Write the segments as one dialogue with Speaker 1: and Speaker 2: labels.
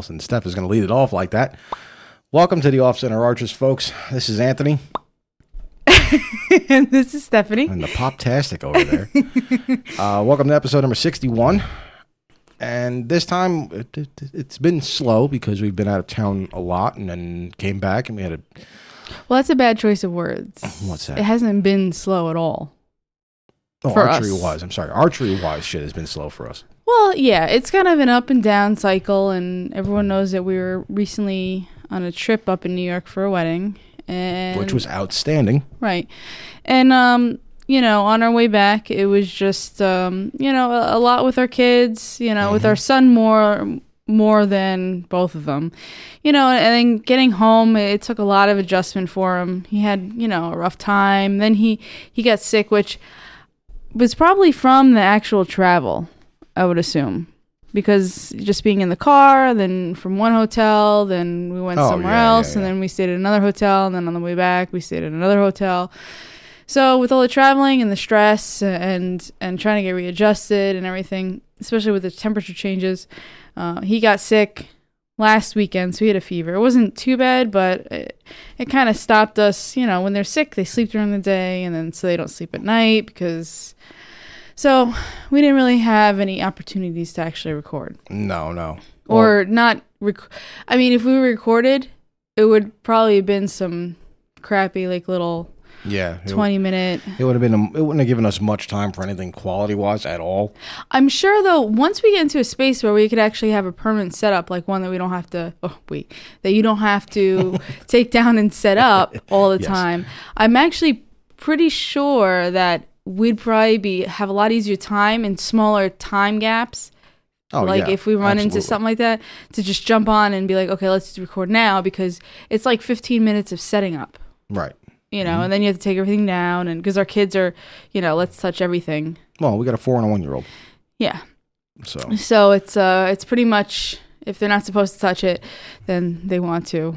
Speaker 1: Since Steph is going to lead it off like that, welcome to the Off Center Archers, folks. This is Anthony
Speaker 2: and this is Stephanie.
Speaker 1: and the Poptastic over there. uh, welcome to episode number 61. And this time it, it, it's been slow because we've been out of town a lot and then came back and we had a.
Speaker 2: Well, that's a bad choice of words.
Speaker 1: What's that?
Speaker 2: It hasn't been slow at all.
Speaker 1: Oh, archery
Speaker 2: us.
Speaker 1: wise. I'm sorry. Archery wise shit has been slow for us.
Speaker 2: Well, yeah, it's kind of an up and down cycle, and everyone knows that we were recently on a trip up in New York for a wedding, and
Speaker 1: which was outstanding.
Speaker 2: right, and um, you know, on our way back, it was just um, you know, a, a lot with our kids, you know, with our son more more than both of them, you know, and then getting home, it took a lot of adjustment for him. He had you know a rough time. Then he he got sick, which was probably from the actual travel, I would assume. Because just being in the car, then from one hotel, then we went
Speaker 1: Oh,
Speaker 2: somewhere
Speaker 1: yeah, yeah,
Speaker 2: else, and
Speaker 1: yeah.
Speaker 2: then we stayed at another hotel, and then on the way back, we stayed at another hotel. So with all the traveling and the stress and and trying to get readjusted and everything, especially with the temperature changes, uh, he got sick last weekend, so he had a fever. It wasn't too bad, but it, it kind of stopped us. You know, when they're sick, they sleep during the day, and then so they don't sleep at night because. So we didn't really have any opportunities to actually record,
Speaker 1: No, no.
Speaker 2: or not. Rec- I mean, if we recorded, it would probably have been some crappy like little
Speaker 1: yeah. It,
Speaker 2: twenty minute.
Speaker 1: it would have been. A, it wouldn't have given us much time for anything quality wise at all.
Speaker 2: I'm sure though, once we get into a space where we could actually have a permanent setup, like one that we don't have to, oh wait, that you don't have to take down and set up all the
Speaker 1: Yes.
Speaker 2: time. I'm actually pretty sure that we'd probably be have a lot easier time and smaller time gaps.
Speaker 1: Oh,
Speaker 2: like
Speaker 1: yeah,
Speaker 2: if we run into something like that, to just jump on and be like, okay, let's record now because it's like 15 minutes of setting up.
Speaker 1: Right.
Speaker 2: You know,
Speaker 1: Mm-hmm.
Speaker 2: and then you have to take everything down, and because our kids are, you know, let's touch everything.
Speaker 1: Well, we got a four and a one year old.
Speaker 2: Yeah,
Speaker 1: So
Speaker 2: So it's uh it's pretty much if they're not supposed to touch it, then they want to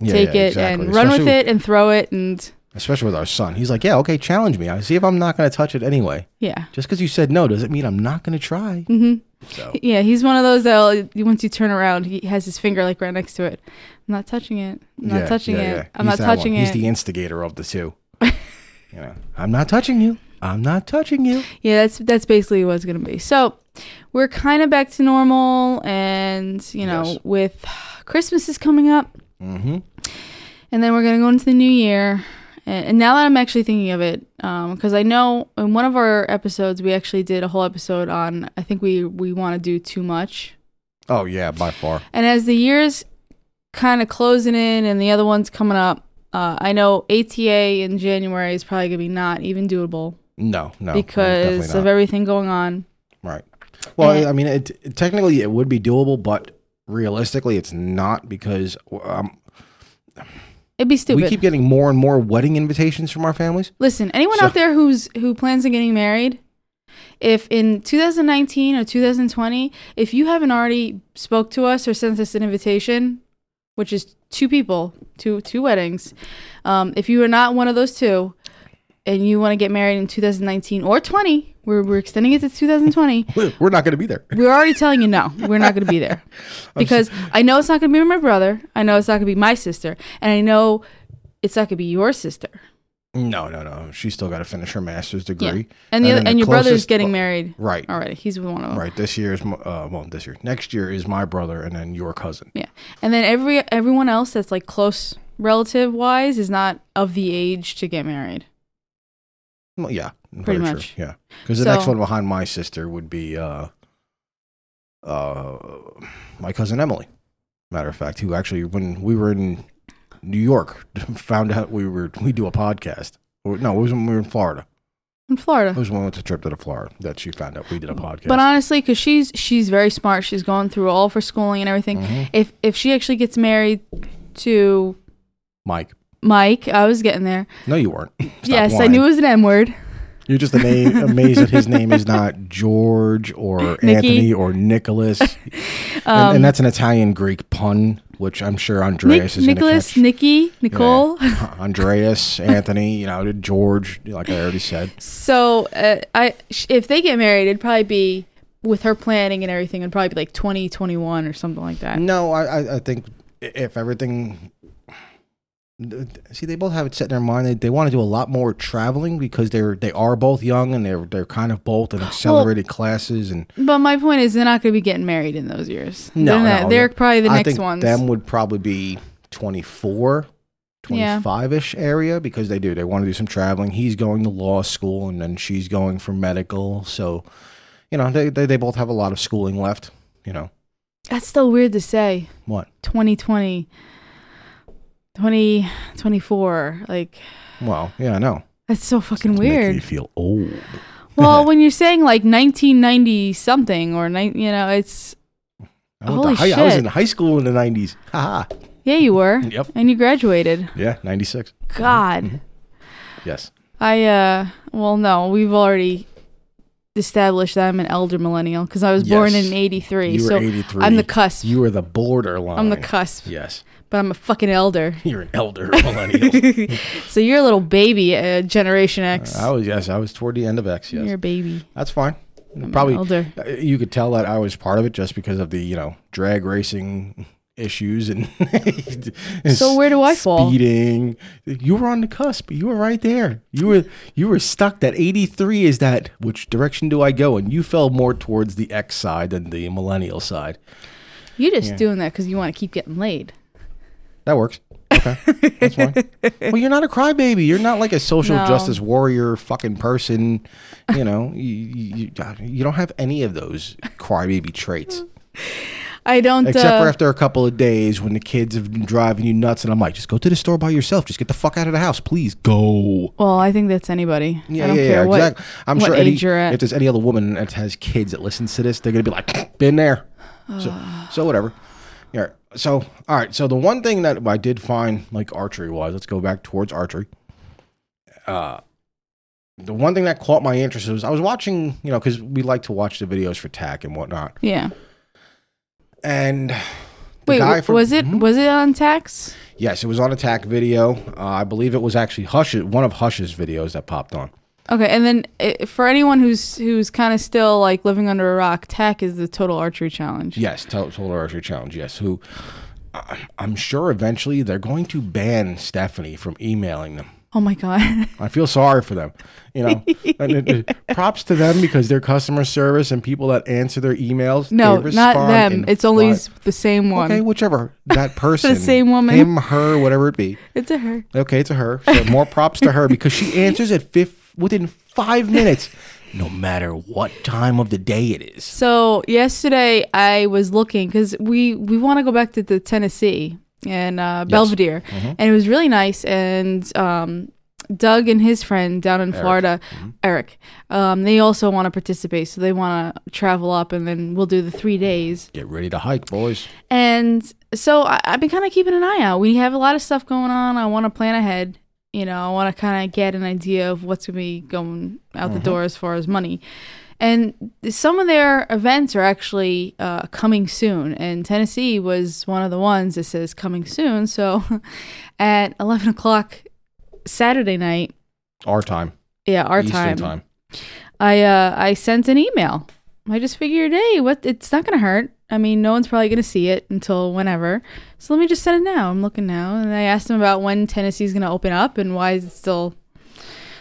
Speaker 1: yeah,
Speaker 2: take
Speaker 1: yeah,
Speaker 2: it
Speaker 1: exactly.
Speaker 2: and run with it and throw it and
Speaker 1: Especially with our son. He's like, yeah, okay, challenge me. I see if I'm not going to touch it anyway.
Speaker 2: yeah.
Speaker 1: Just because you said no doesn't mean I'm not going to try.
Speaker 2: Mm-hmm.
Speaker 1: So
Speaker 2: Yeah, he's one of those that once you turn around, he has his finger like right next to it. I'm not touching it. I'm not
Speaker 1: yeah,
Speaker 2: touching
Speaker 1: yeah,
Speaker 2: it.
Speaker 1: yeah.
Speaker 2: I'm
Speaker 1: He's
Speaker 2: not
Speaker 1: touching one.
Speaker 2: touching
Speaker 1: He's the instigator of the two. you know, I'm not touching you. I'm not touching you.
Speaker 2: yeah, that's that's basically what it's gonna be. So we're kind of back to normal, and you know,
Speaker 1: Yes.
Speaker 2: with Christmas is coming up,
Speaker 1: Mm-hmm.
Speaker 2: and then we're gonna go into the new year. And, now that I'm actually thinking of it, because I know in one of our episodes we actually did a whole episode on. I think we we want to do too much,
Speaker 1: Oh yeah, by far.
Speaker 2: and as the years kind of closing in and the other ones coming up, uh, I know ATA in January is probably gonna be not even doable
Speaker 1: No, no,
Speaker 2: because of everything going on.
Speaker 1: right. Well,
Speaker 2: And-
Speaker 1: I mean, it, it- technically it would be doable, but realistically, it's not because um,
Speaker 2: It'd be stupid.
Speaker 1: we keep getting more and more wedding invitations from our families.
Speaker 2: Listen, anyone
Speaker 1: So-
Speaker 2: out there who's who plans on getting married, if in 2019 or 2020, if you haven't already spoke to us or sent us an invitation, which is two people, two two weddings, um, if you are not one of those two, and you want to get married in 2019 or 20, we're we're extending it to 2020.
Speaker 1: We're not going to be there.
Speaker 2: we're already telling you no, we're not going to be there because I know it's not going to be my brother. I know it's not going to be my sister, and I know it's not going to be your sister.
Speaker 1: No, no, no. She's still got to finish her master's degree.
Speaker 2: And the
Speaker 1: And the
Speaker 2: and your brother's getting married
Speaker 1: Right.
Speaker 2: already. He's one of them.
Speaker 1: Right. This year is uh, well, this year. Next year is my brother, and then your cousin.
Speaker 2: Yeah. And then every everyone else that's like close relative wise is not of the age to get married.
Speaker 1: Well, yeah,
Speaker 2: Pretty
Speaker 1: very
Speaker 2: much.
Speaker 1: True. Yeah, because the next one behind my sister would be uh, uh, my cousin Emily. Matter of fact, who actually, when we were in New York, found out we were we do a podcast. Or, no, it was when we were in Florida.
Speaker 2: In Florida.
Speaker 1: It was when we went to trip to the Florida that she found out we did a podcast.
Speaker 2: But honestly, because she's she's very smart, she's going through all of her schooling and everything.
Speaker 1: Mhm.
Speaker 2: If if she actually gets married to
Speaker 1: Mike,
Speaker 2: Mike, I was getting there.
Speaker 1: no, you weren't. Stop
Speaker 2: yes, I knew it was an M word.
Speaker 1: You're just ama- amazed that his name is not George or
Speaker 2: Nikki.
Speaker 1: Anthony or Nicholas. and,
Speaker 2: Um,
Speaker 1: and that's an Italian Greek pun, which I'm sure Andreas
Speaker 2: Nick,
Speaker 1: is
Speaker 2: Nicholas,
Speaker 1: going
Speaker 2: Nikki, Nicole.
Speaker 1: catch. Andreas, Anthony, you know, George, like I already said.
Speaker 2: So uh, I if they get married, it'd probably be with her planning and everything, it'd probably be like 2021 or something like that.
Speaker 1: No, I, I, I think if everything. See, they both have it set in their mind. They, they want to do a lot more traveling because they're they are both young and they're they're kind of both in accelerated classes and
Speaker 2: But my point is, they're not going to be getting married in those years.
Speaker 1: No,
Speaker 2: they're, not-
Speaker 1: no,
Speaker 2: they're
Speaker 1: no.
Speaker 2: probably the
Speaker 1: I
Speaker 2: next
Speaker 1: think
Speaker 2: ones.
Speaker 1: them would probably be 24, 25-ish area because they do. They want to do some traveling. He's going to law school and then she's going for medical. So, you know, they, they, they both have a lot of schooling left, you know.
Speaker 2: That's still weird to say.
Speaker 1: What?
Speaker 2: 2020, 2024. Like,
Speaker 1: Well, yeah, I know.
Speaker 2: that's so fucking weird.
Speaker 1: you feel old.
Speaker 2: well, when you're saying like 1990 something or, ni- you know, it's,
Speaker 1: I, went
Speaker 2: Holy
Speaker 1: to high, I was
Speaker 2: shit.
Speaker 1: in high school in the 90s. Haha.
Speaker 2: yeah, you were.
Speaker 1: Yep.
Speaker 2: And you graduated.
Speaker 1: Yeah, 96.
Speaker 2: God.
Speaker 1: Yes.
Speaker 2: I, uh, well, no, we've already established that I'm an elder millennial because I was born
Speaker 1: Yes.
Speaker 2: in 83.
Speaker 1: You were
Speaker 2: so
Speaker 1: 83.
Speaker 2: I'm the cusp.
Speaker 1: You were the borderline.
Speaker 2: I'm the cusp,
Speaker 1: Yes.
Speaker 2: But I'm a fucking elder.
Speaker 1: You're an elder millennial.
Speaker 2: So you're a little baby, uh, Generation X.
Speaker 1: I was, yes, I was toward the end of X, yes.
Speaker 2: You're a baby.
Speaker 1: That's fine.
Speaker 2: I'm
Speaker 1: Probably
Speaker 2: elder.
Speaker 1: uh, you could tell that I was part of it just because of the you know drag racing issues and
Speaker 2: So where do I fall?
Speaker 1: speeding. You were on the cusp. You were right there. You were you were stuck. That eighty three is that. Which direction do I go? And you fell more towards the X side than the millennial side.
Speaker 2: You're just
Speaker 1: Yeah.
Speaker 2: doing that because you want to keep getting laid.
Speaker 1: That works. Okay, that's fine. Well, you're not a crybaby. You're not like a social
Speaker 2: No.
Speaker 1: justice warrior fucking person. You know, you, you you don't have any of those crybaby traits.
Speaker 2: I don't.
Speaker 1: Except
Speaker 2: uh,
Speaker 1: for after a couple of days when the kids have been driving you nuts, and I'm like, just go to the store by yourself. Just get the fuck out of the house, please. Go.
Speaker 2: well, I think that's anybody.
Speaker 1: Yeah,
Speaker 2: I don't
Speaker 1: yeah,
Speaker 2: care
Speaker 1: yeah,
Speaker 2: what,
Speaker 1: exactly. I'm sure any, if there's any other woman that has kids that listens to this, they're gonna be like, been there. So, so whatever. Yeah. So, all right. So the one thing that I did find, like archery wise, let's go back towards archery. Uh, the one thing that caught my interest was I was watching, you know, because we like to watch the videos for TAC and whatnot,
Speaker 2: yeah.
Speaker 1: and the
Speaker 2: Wait,
Speaker 1: guy from-
Speaker 2: was it
Speaker 1: Mhm.
Speaker 2: was it on TAC's?
Speaker 1: Yes, it was on attack video. Uh, I believe it was actually Hush, one of Hush's videos that popped on.
Speaker 2: Okay, and then uh, for anyone who's who's kind of still like living under a rock, TAC is the total archery challenge.
Speaker 1: Yes, Total, Total Archery Challenge. Yes, who I- I'm sure eventually they're going to ban Stephanie from emailing them.
Speaker 2: Oh my god.
Speaker 1: I feel sorry for them. You know, and it- it- props to them because their customer service and people that answer their emails.
Speaker 2: no,
Speaker 1: they
Speaker 2: not
Speaker 1: respond
Speaker 2: them.
Speaker 1: in
Speaker 2: It's always the same one.
Speaker 1: okay, whichever that person, The
Speaker 2: same woman.
Speaker 1: him, her, whatever it be.
Speaker 2: It's a her.
Speaker 1: Okay, it's a her. So more props to her because she answers at fifth within five minutes, no matter what time of the day it is.
Speaker 2: So yesterday I was looking because we we want to go back to the Tennessee and uh, Belvedere,
Speaker 1: Mm-hmm.
Speaker 2: and it was really nice. And um, Doug and his friend down in Florida,
Speaker 1: Mm-hmm.
Speaker 2: Eric, um, they also want to participate. So they want to travel up, and then we'll do the three days.
Speaker 1: Get ready to hike, boys.
Speaker 2: And so I, I've been kind of keeping an eye out. We have a lot of stuff going on. I want to plan ahead. You know, I want to kind of get an idea of what's going to be going out the door as far as money. And some of their events are actually uh, coming soon. And Tennessee was one of the ones that says coming soon. So at 11 o'clock Saturday night,
Speaker 1: Our time,
Speaker 2: yeah, our
Speaker 1: Eastern
Speaker 2: time,
Speaker 1: time.
Speaker 2: I uh, I sent an email. I just figured, hey, what? It's not gonna hurt. I mean, no one's probably gonna see it until whenever. So let me just send it now. I'm looking now, and I asked him about when Tennessee's gonna open up and why is it still,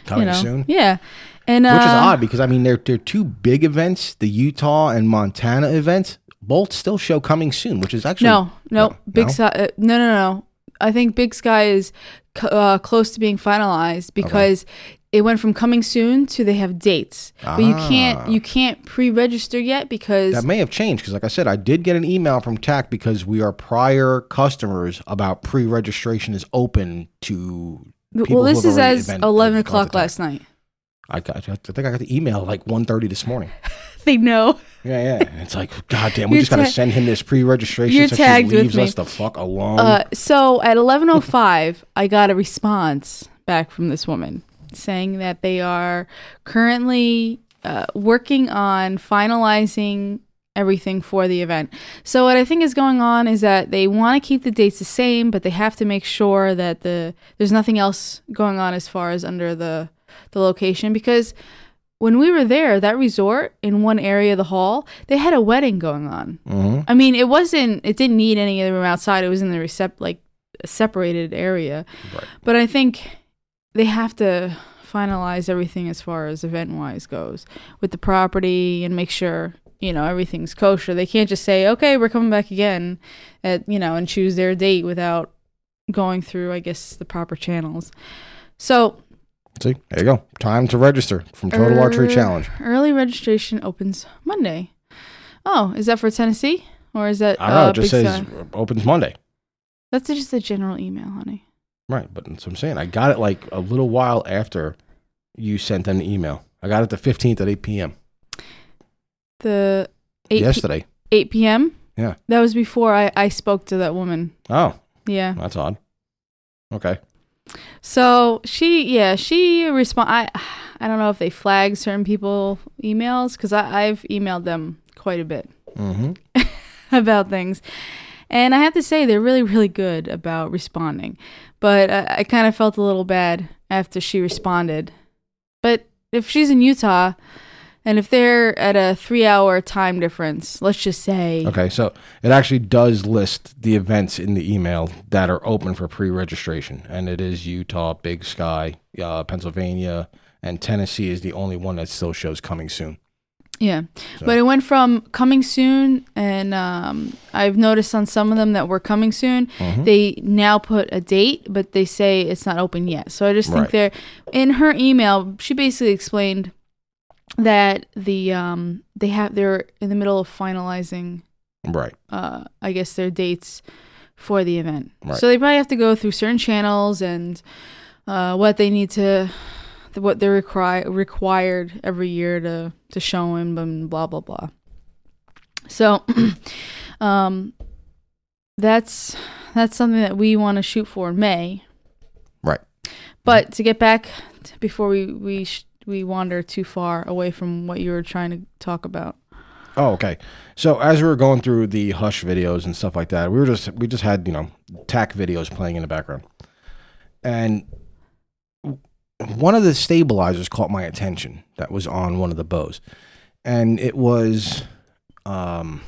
Speaker 1: Coming
Speaker 2: you know,
Speaker 1: soon.
Speaker 2: yeah. And uh,
Speaker 1: Which is odd because I mean they're they're two big events, the Utah and Montana events, both still show coming soon, which is actually
Speaker 2: No, no,
Speaker 1: No?
Speaker 2: Big
Speaker 1: No?
Speaker 2: Sky. Uh, no, no, no. I think Big Sky is c- uh, close to being finalized because it went from coming soon to they have dates, but you can't
Speaker 1: Ah.
Speaker 2: you can't pre-register yet because
Speaker 1: that may have changed because like I said, I did get an email from TAC because we are prior customers about pre-registration is open to people
Speaker 2: well, this is as eleven o'clock last night.
Speaker 1: I got I think I got the email like 1.30 this morning.
Speaker 2: They know.
Speaker 1: Yeah, yeah. And it's like, God damn, we just gotta send him this pre-registration
Speaker 2: You're
Speaker 1: so
Speaker 2: tagged
Speaker 1: she
Speaker 2: with
Speaker 1: leaves
Speaker 2: me.
Speaker 1: us the fuck alone.
Speaker 2: Uh, so at eleven oh five, I got a response back from this woman saying that they are currently uh, working on finalizing everything for the event. So what I think is going on is that they want to keep the dates the same, but they have to make sure that the there's nothing else going on as far as under the the location because when we were there, that resort in one area of the hall, they had a wedding going on.
Speaker 1: hmm
Speaker 2: I mean, it wasn't. It didn't need any of the room outside. It was in the recep like a separated area.
Speaker 1: Right.
Speaker 2: But I think they have to finalize everything as far as event wise goes with the property and make sure you know everything's kosher. They can't just say, "Okay, we're coming back again," at you know, and choose their date without going through, I guess, the proper channels. So
Speaker 1: See, there you go. Time to register from Total Archery
Speaker 2: Er,
Speaker 1: Challenge.
Speaker 2: Early registration opens Monday. Oh, is that for Tennessee or is that?
Speaker 1: I don't know.
Speaker 2: uh,
Speaker 1: It just says opens Monday.
Speaker 2: that's just a general email, honey.
Speaker 1: Right, but that's what I'm saying. I got it like a little while after you sent an email. I got it the 15th at 8 p.m.
Speaker 2: The eight p-
Speaker 1: yesterday.
Speaker 2: eight p.m.
Speaker 1: Yeah.
Speaker 2: that was before I I spoke to that woman.
Speaker 1: Oh,
Speaker 2: Yeah.
Speaker 1: that's odd. Okay.
Speaker 2: So she, yeah, she respond. I, I don't know if they flag certain people emails because I've emailed them quite a bit
Speaker 1: Mm-hmm.
Speaker 2: about things, and I have to say they're really, really good about responding. But I, I kind of felt a little bad after she responded. But if she's in Utah, and if they're at a three-hour time difference, let's just say,
Speaker 1: Okay, so it actually does list the events in the email that are open for pre-registration, and it is Utah, Big Sky, uh, Pennsylvania, and Tennessee is the only one that still shows coming soon.
Speaker 2: Yeah.
Speaker 1: So-
Speaker 2: But it went from coming soon, and um, I've noticed on some of them that were coming soon,
Speaker 1: Mhm.
Speaker 2: they now put a date, but they say it's not open yet. So I just think
Speaker 1: Right.
Speaker 2: they're in her email. She basically explained that the um, they have they're in the middle of finalizing,
Speaker 1: Right.
Speaker 2: uh, I guess their dates for the event.
Speaker 1: Right.
Speaker 2: So they probably have to go through certain channels and uh, what they need to what they're require, required every year to to show him and blah blah blah. So, um, that's that's something that we want to shoot for in May.
Speaker 1: Right.
Speaker 2: But to get back before we we sh- we wander too far away from what you were trying to talk about.
Speaker 1: Oh, okay. So as we were going through the Hush videos and stuff like that, we were just we just had you know TAC videos playing in the background, and one of the stabilizers caught my attention. That was on one of the bows, and it was um,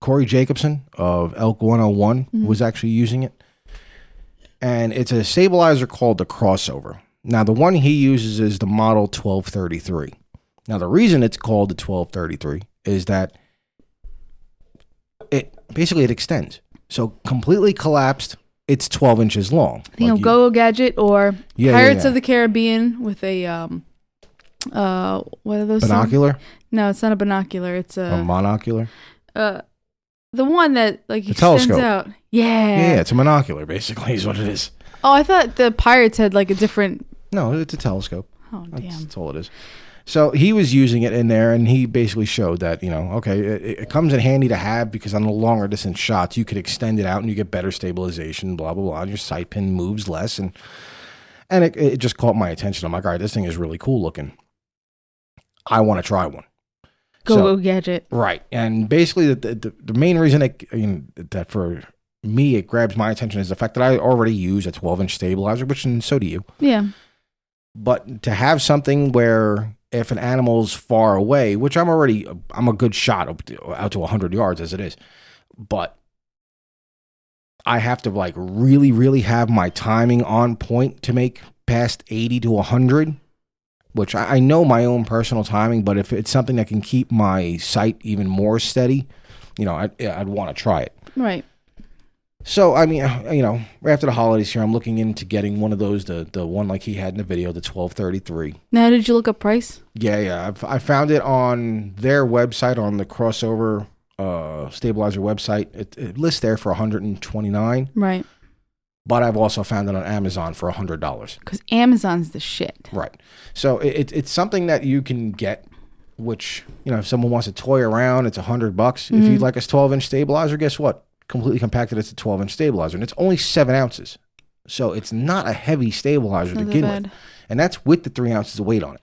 Speaker 1: Corey Jacobsen of Elk 101 was actually using it, and it's a stabilizer called the Crossover. Now the one he uses is the Model 1233. Now, the reason it's called the 1233 is that it basically it extends. So completely collapsed, it's 12 inches long.
Speaker 2: You know,
Speaker 1: Like you-
Speaker 2: Go Gadget or
Speaker 1: Yeah, yeah,
Speaker 2: Pirates
Speaker 1: yeah.
Speaker 2: of the Caribbean with a um, uh, what are those?
Speaker 1: binocular,
Speaker 2: No, it's not a binocular. It's
Speaker 1: a
Speaker 2: a
Speaker 1: monocular.
Speaker 2: uh, the one that like extends
Speaker 1: telescope.
Speaker 2: out. Yeah.
Speaker 1: Yeah, it's a monocular, basically, is what it is.
Speaker 2: Oh, I thought the pirates had like a different.
Speaker 1: No, it's a telescope.
Speaker 2: Oh
Speaker 1: That's,
Speaker 2: damn.
Speaker 1: that's all it is. So he was using it in there, and he basically showed that you know, okay, it, it comes in handy to have because on the longer distance shots, you could extend it out and you get better stabilization, blah blah blah. And your sight pin moves less, and and it, it just caught my attention. I'm like, all right, this thing is really cool looking. I want to try one.
Speaker 2: Go
Speaker 1: So-
Speaker 2: Go Gadget.
Speaker 1: Right, and basically the the, the main reason it, I mean, that for me it grabs my attention is the fact that I already use a 12 inch stabilizer, which and so do you.
Speaker 2: Yeah.
Speaker 1: But to have something where if an animal's far away, which I'm already, I'm a good shot out to 100 yards as it is, but I have to like really, really have my timing on point to make past 80 to 100, which I, I know my own personal timing, but if it's something that can keep my sight even more steady, you know, I'd, I'd want to try it.
Speaker 2: Right.
Speaker 1: So I mean, uh, you know, right after the holidays here, I'm looking into getting one of those, the the one like he had in the video, the 1233.
Speaker 2: Now, did you look up price?
Speaker 1: Yeah, yeah. I've, I found it on their website, on the crossover uh, stabilizer website. It, it lists there for 129,
Speaker 2: Right.
Speaker 1: but I've also found it on Amazon for $100.
Speaker 2: Because Amazon's the shit.
Speaker 1: Right. So it, it, it's something that you can get, which you know, if someone wants to toy around, it's a hundred bucks. If you'd like a 12 inch stabilizer, guess what? Completely compacted. It's a 12 inch stabilizer, and it's only seven ounces. So it's not a heavy stabilizer to begin
Speaker 2: bad.
Speaker 1: with, and that's with the three ounces of weight on it.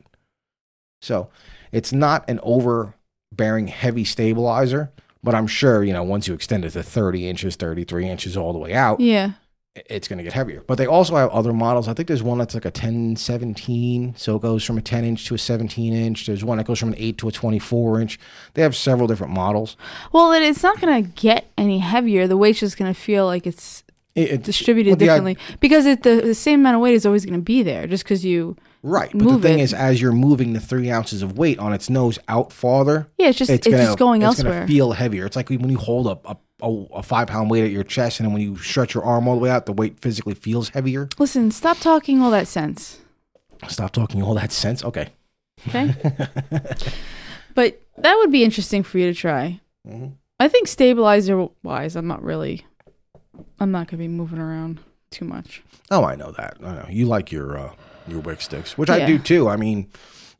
Speaker 1: So it's not an overbearing heavy stabilizer, but I'm sure you know once you extend it to 30 inches, 33 inches all the way out,
Speaker 2: Yeah.
Speaker 1: It's going to get heavier. But they also have other models. I think there's one that's like a 10 17, so it goes from a 10 inch to a 17 inch. There's one that goes from an 8 to a 24 inch. They have several different models.
Speaker 2: Well, it, it's not going to get any heavier. The weight's just going to feel like it's
Speaker 1: It, it-
Speaker 2: distributed
Speaker 1: well, the i-
Speaker 2: differently because it, the, the same amount of weight is always going to be there just because you.
Speaker 1: Right. But the thing
Speaker 2: it.
Speaker 1: is, as you're moving the three ounces of weight on its nose out farther,
Speaker 2: Yeah, it's just it's,
Speaker 1: gonna,
Speaker 2: just going
Speaker 1: it's
Speaker 2: elsewhere.
Speaker 1: gonna feel heavier. It's like when you hold a, a, a five pound weight at your chest, and then when you stretch your arm all the way out, the weight physically feels heavier.
Speaker 2: Listen, stop talking all that sense.
Speaker 1: Stop talking all that sense. Okay.
Speaker 2: Okay. but that would be interesting for you to try.
Speaker 1: Mhm.
Speaker 2: I think stabilizer wise, I'm not really. I'm not going to be moving around too much.
Speaker 1: Oh, I know that. I know you like your uh, your wick sticks, which I do too. I mean,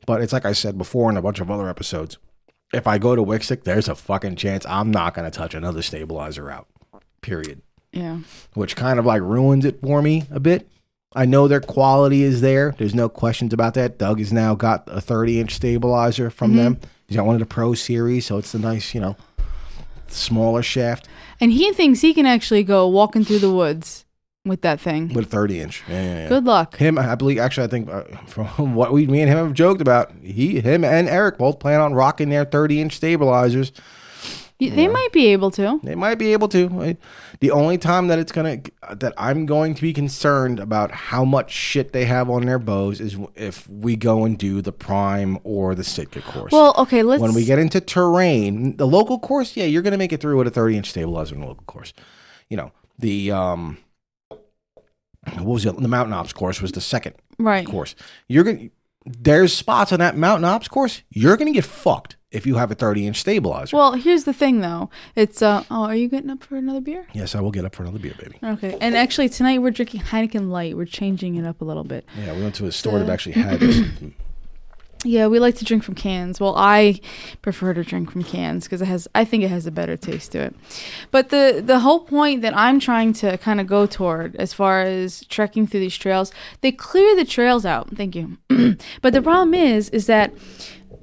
Speaker 1: but it's like I said before in a bunch of other episodes. If I go to wick stick, there's a fucking chance I'm not going to touch another stabilizer out. Period.
Speaker 2: Yeah.
Speaker 1: Which kind of like ruins it for me a bit. I know their quality is there. There's no questions about that. Doug has now got a 30 inch stabilizer from
Speaker 2: Mm-hmm.
Speaker 1: them. He's got one of the Pro Series, so it's the nice, you know, smaller shaft
Speaker 2: And he thinks he can actually go walking through the woods with that thing.
Speaker 1: with a 30 inch. Yeah, yeah, yeah.
Speaker 2: Good luck.
Speaker 1: Him, I believe. Actually, I think uh, from what we, me and him have joked about, he, him, and Eric both plan on rocking their thirty-inch stabilizers.
Speaker 2: Y- They might be able to.
Speaker 1: They might be able to. I- The only time that it's gonna that I'm going to be concerned about how much shit they have on their bows is if we go and do the prime or the Sitka course.
Speaker 2: Well, okay, let's.
Speaker 1: when we get into terrain, the local course, yeah, you're gonna make it through with a 30-inch stabilizer in the local course. You know the um, what was it? The mountain ops course was the second
Speaker 2: right.
Speaker 1: course. You're gonna there's spots on that mountain ops course you're gonna get fucked if you have a 30 inch stabilizer.
Speaker 2: Well, here's the thing, though. It's uh. Oh, are you getting up for another beer?
Speaker 1: yes, I will get up for another beer, baby.
Speaker 2: Okay. And actually, tonight we're drinking Heineken Light. We're changing it up a little bit.
Speaker 1: Yeah, we went to a store that actually had this.
Speaker 2: Yeah, we like to drink from cans. Well, I prefer to drink from cans because it has. I think it has a better taste to it. But the the whole point that I'm trying to kind of go toward, as far as trekking through these trails, they clear the trails out. Thank you. but the problem is, is that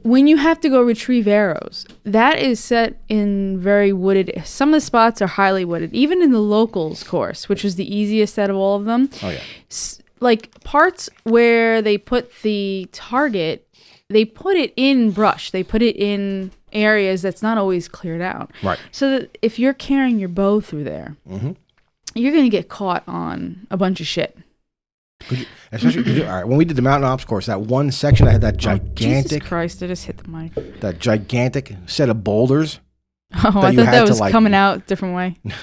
Speaker 2: when you have to go retrieve arrows, that is set in very wooded. Some of the spots are highly wooded, even in the locals course, which is the easiest out of all of them
Speaker 1: Oh yeah.
Speaker 2: s- like parts where they put the target, they put it in brush. They put it in areas that's not always cleared out.
Speaker 1: Right.
Speaker 2: So that if you're carrying your bow through there,
Speaker 1: Mhm.
Speaker 2: you're gonna get caught on a bunch of shit.
Speaker 1: You, especially you, all right, when we did the mountain ops course, that one section I had that
Speaker 2: Jesus
Speaker 1: gigantic
Speaker 2: Christ! I just hit the mic.
Speaker 1: that gigantic set of boulders,
Speaker 2: Oh, I thought that was
Speaker 1: like-
Speaker 2: coming out different way.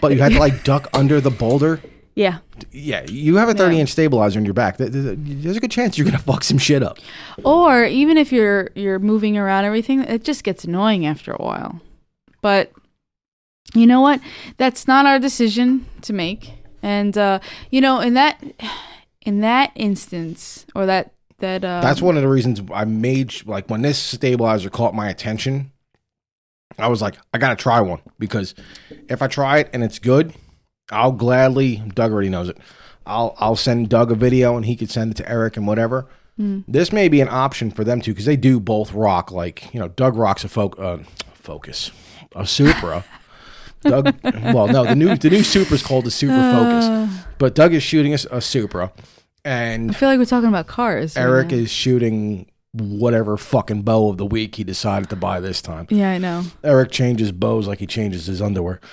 Speaker 1: but you had to like duck under the boulder.
Speaker 2: Yeah.
Speaker 1: Yeah, you have a 30
Speaker 2: Yeah.
Speaker 1: inch stabilizer in your back. Th- th- There's a good chance you're gonna fuck some shit up.
Speaker 2: Or even if you're you're moving around everything, it just gets annoying after a while. But you know what? That's not our decision to make. And uh, you know, in that in that instance, or that that uh,
Speaker 1: That's one of the reasons I made like when this stabilizer caught my attention. I was like, I gotta try one because if I try it and it's good, I'll gladly. Doug already knows it. I'll I'll send Doug a video and he could send it to Eric and whatever. This may be an option for them too because they do both rock. Like you know, Doug rocks a folk uh, focus, a Supra. Doug, well, no, the new the new Supra is called the Super Focus, but Doug is shooting a Supra, and
Speaker 2: I feel like we're talking about cars.
Speaker 1: Eric is shooting whatever fucking bow of the week he decided to buy this time.
Speaker 2: Yeah, I know.
Speaker 1: Eric changes bows like he changes his underwear.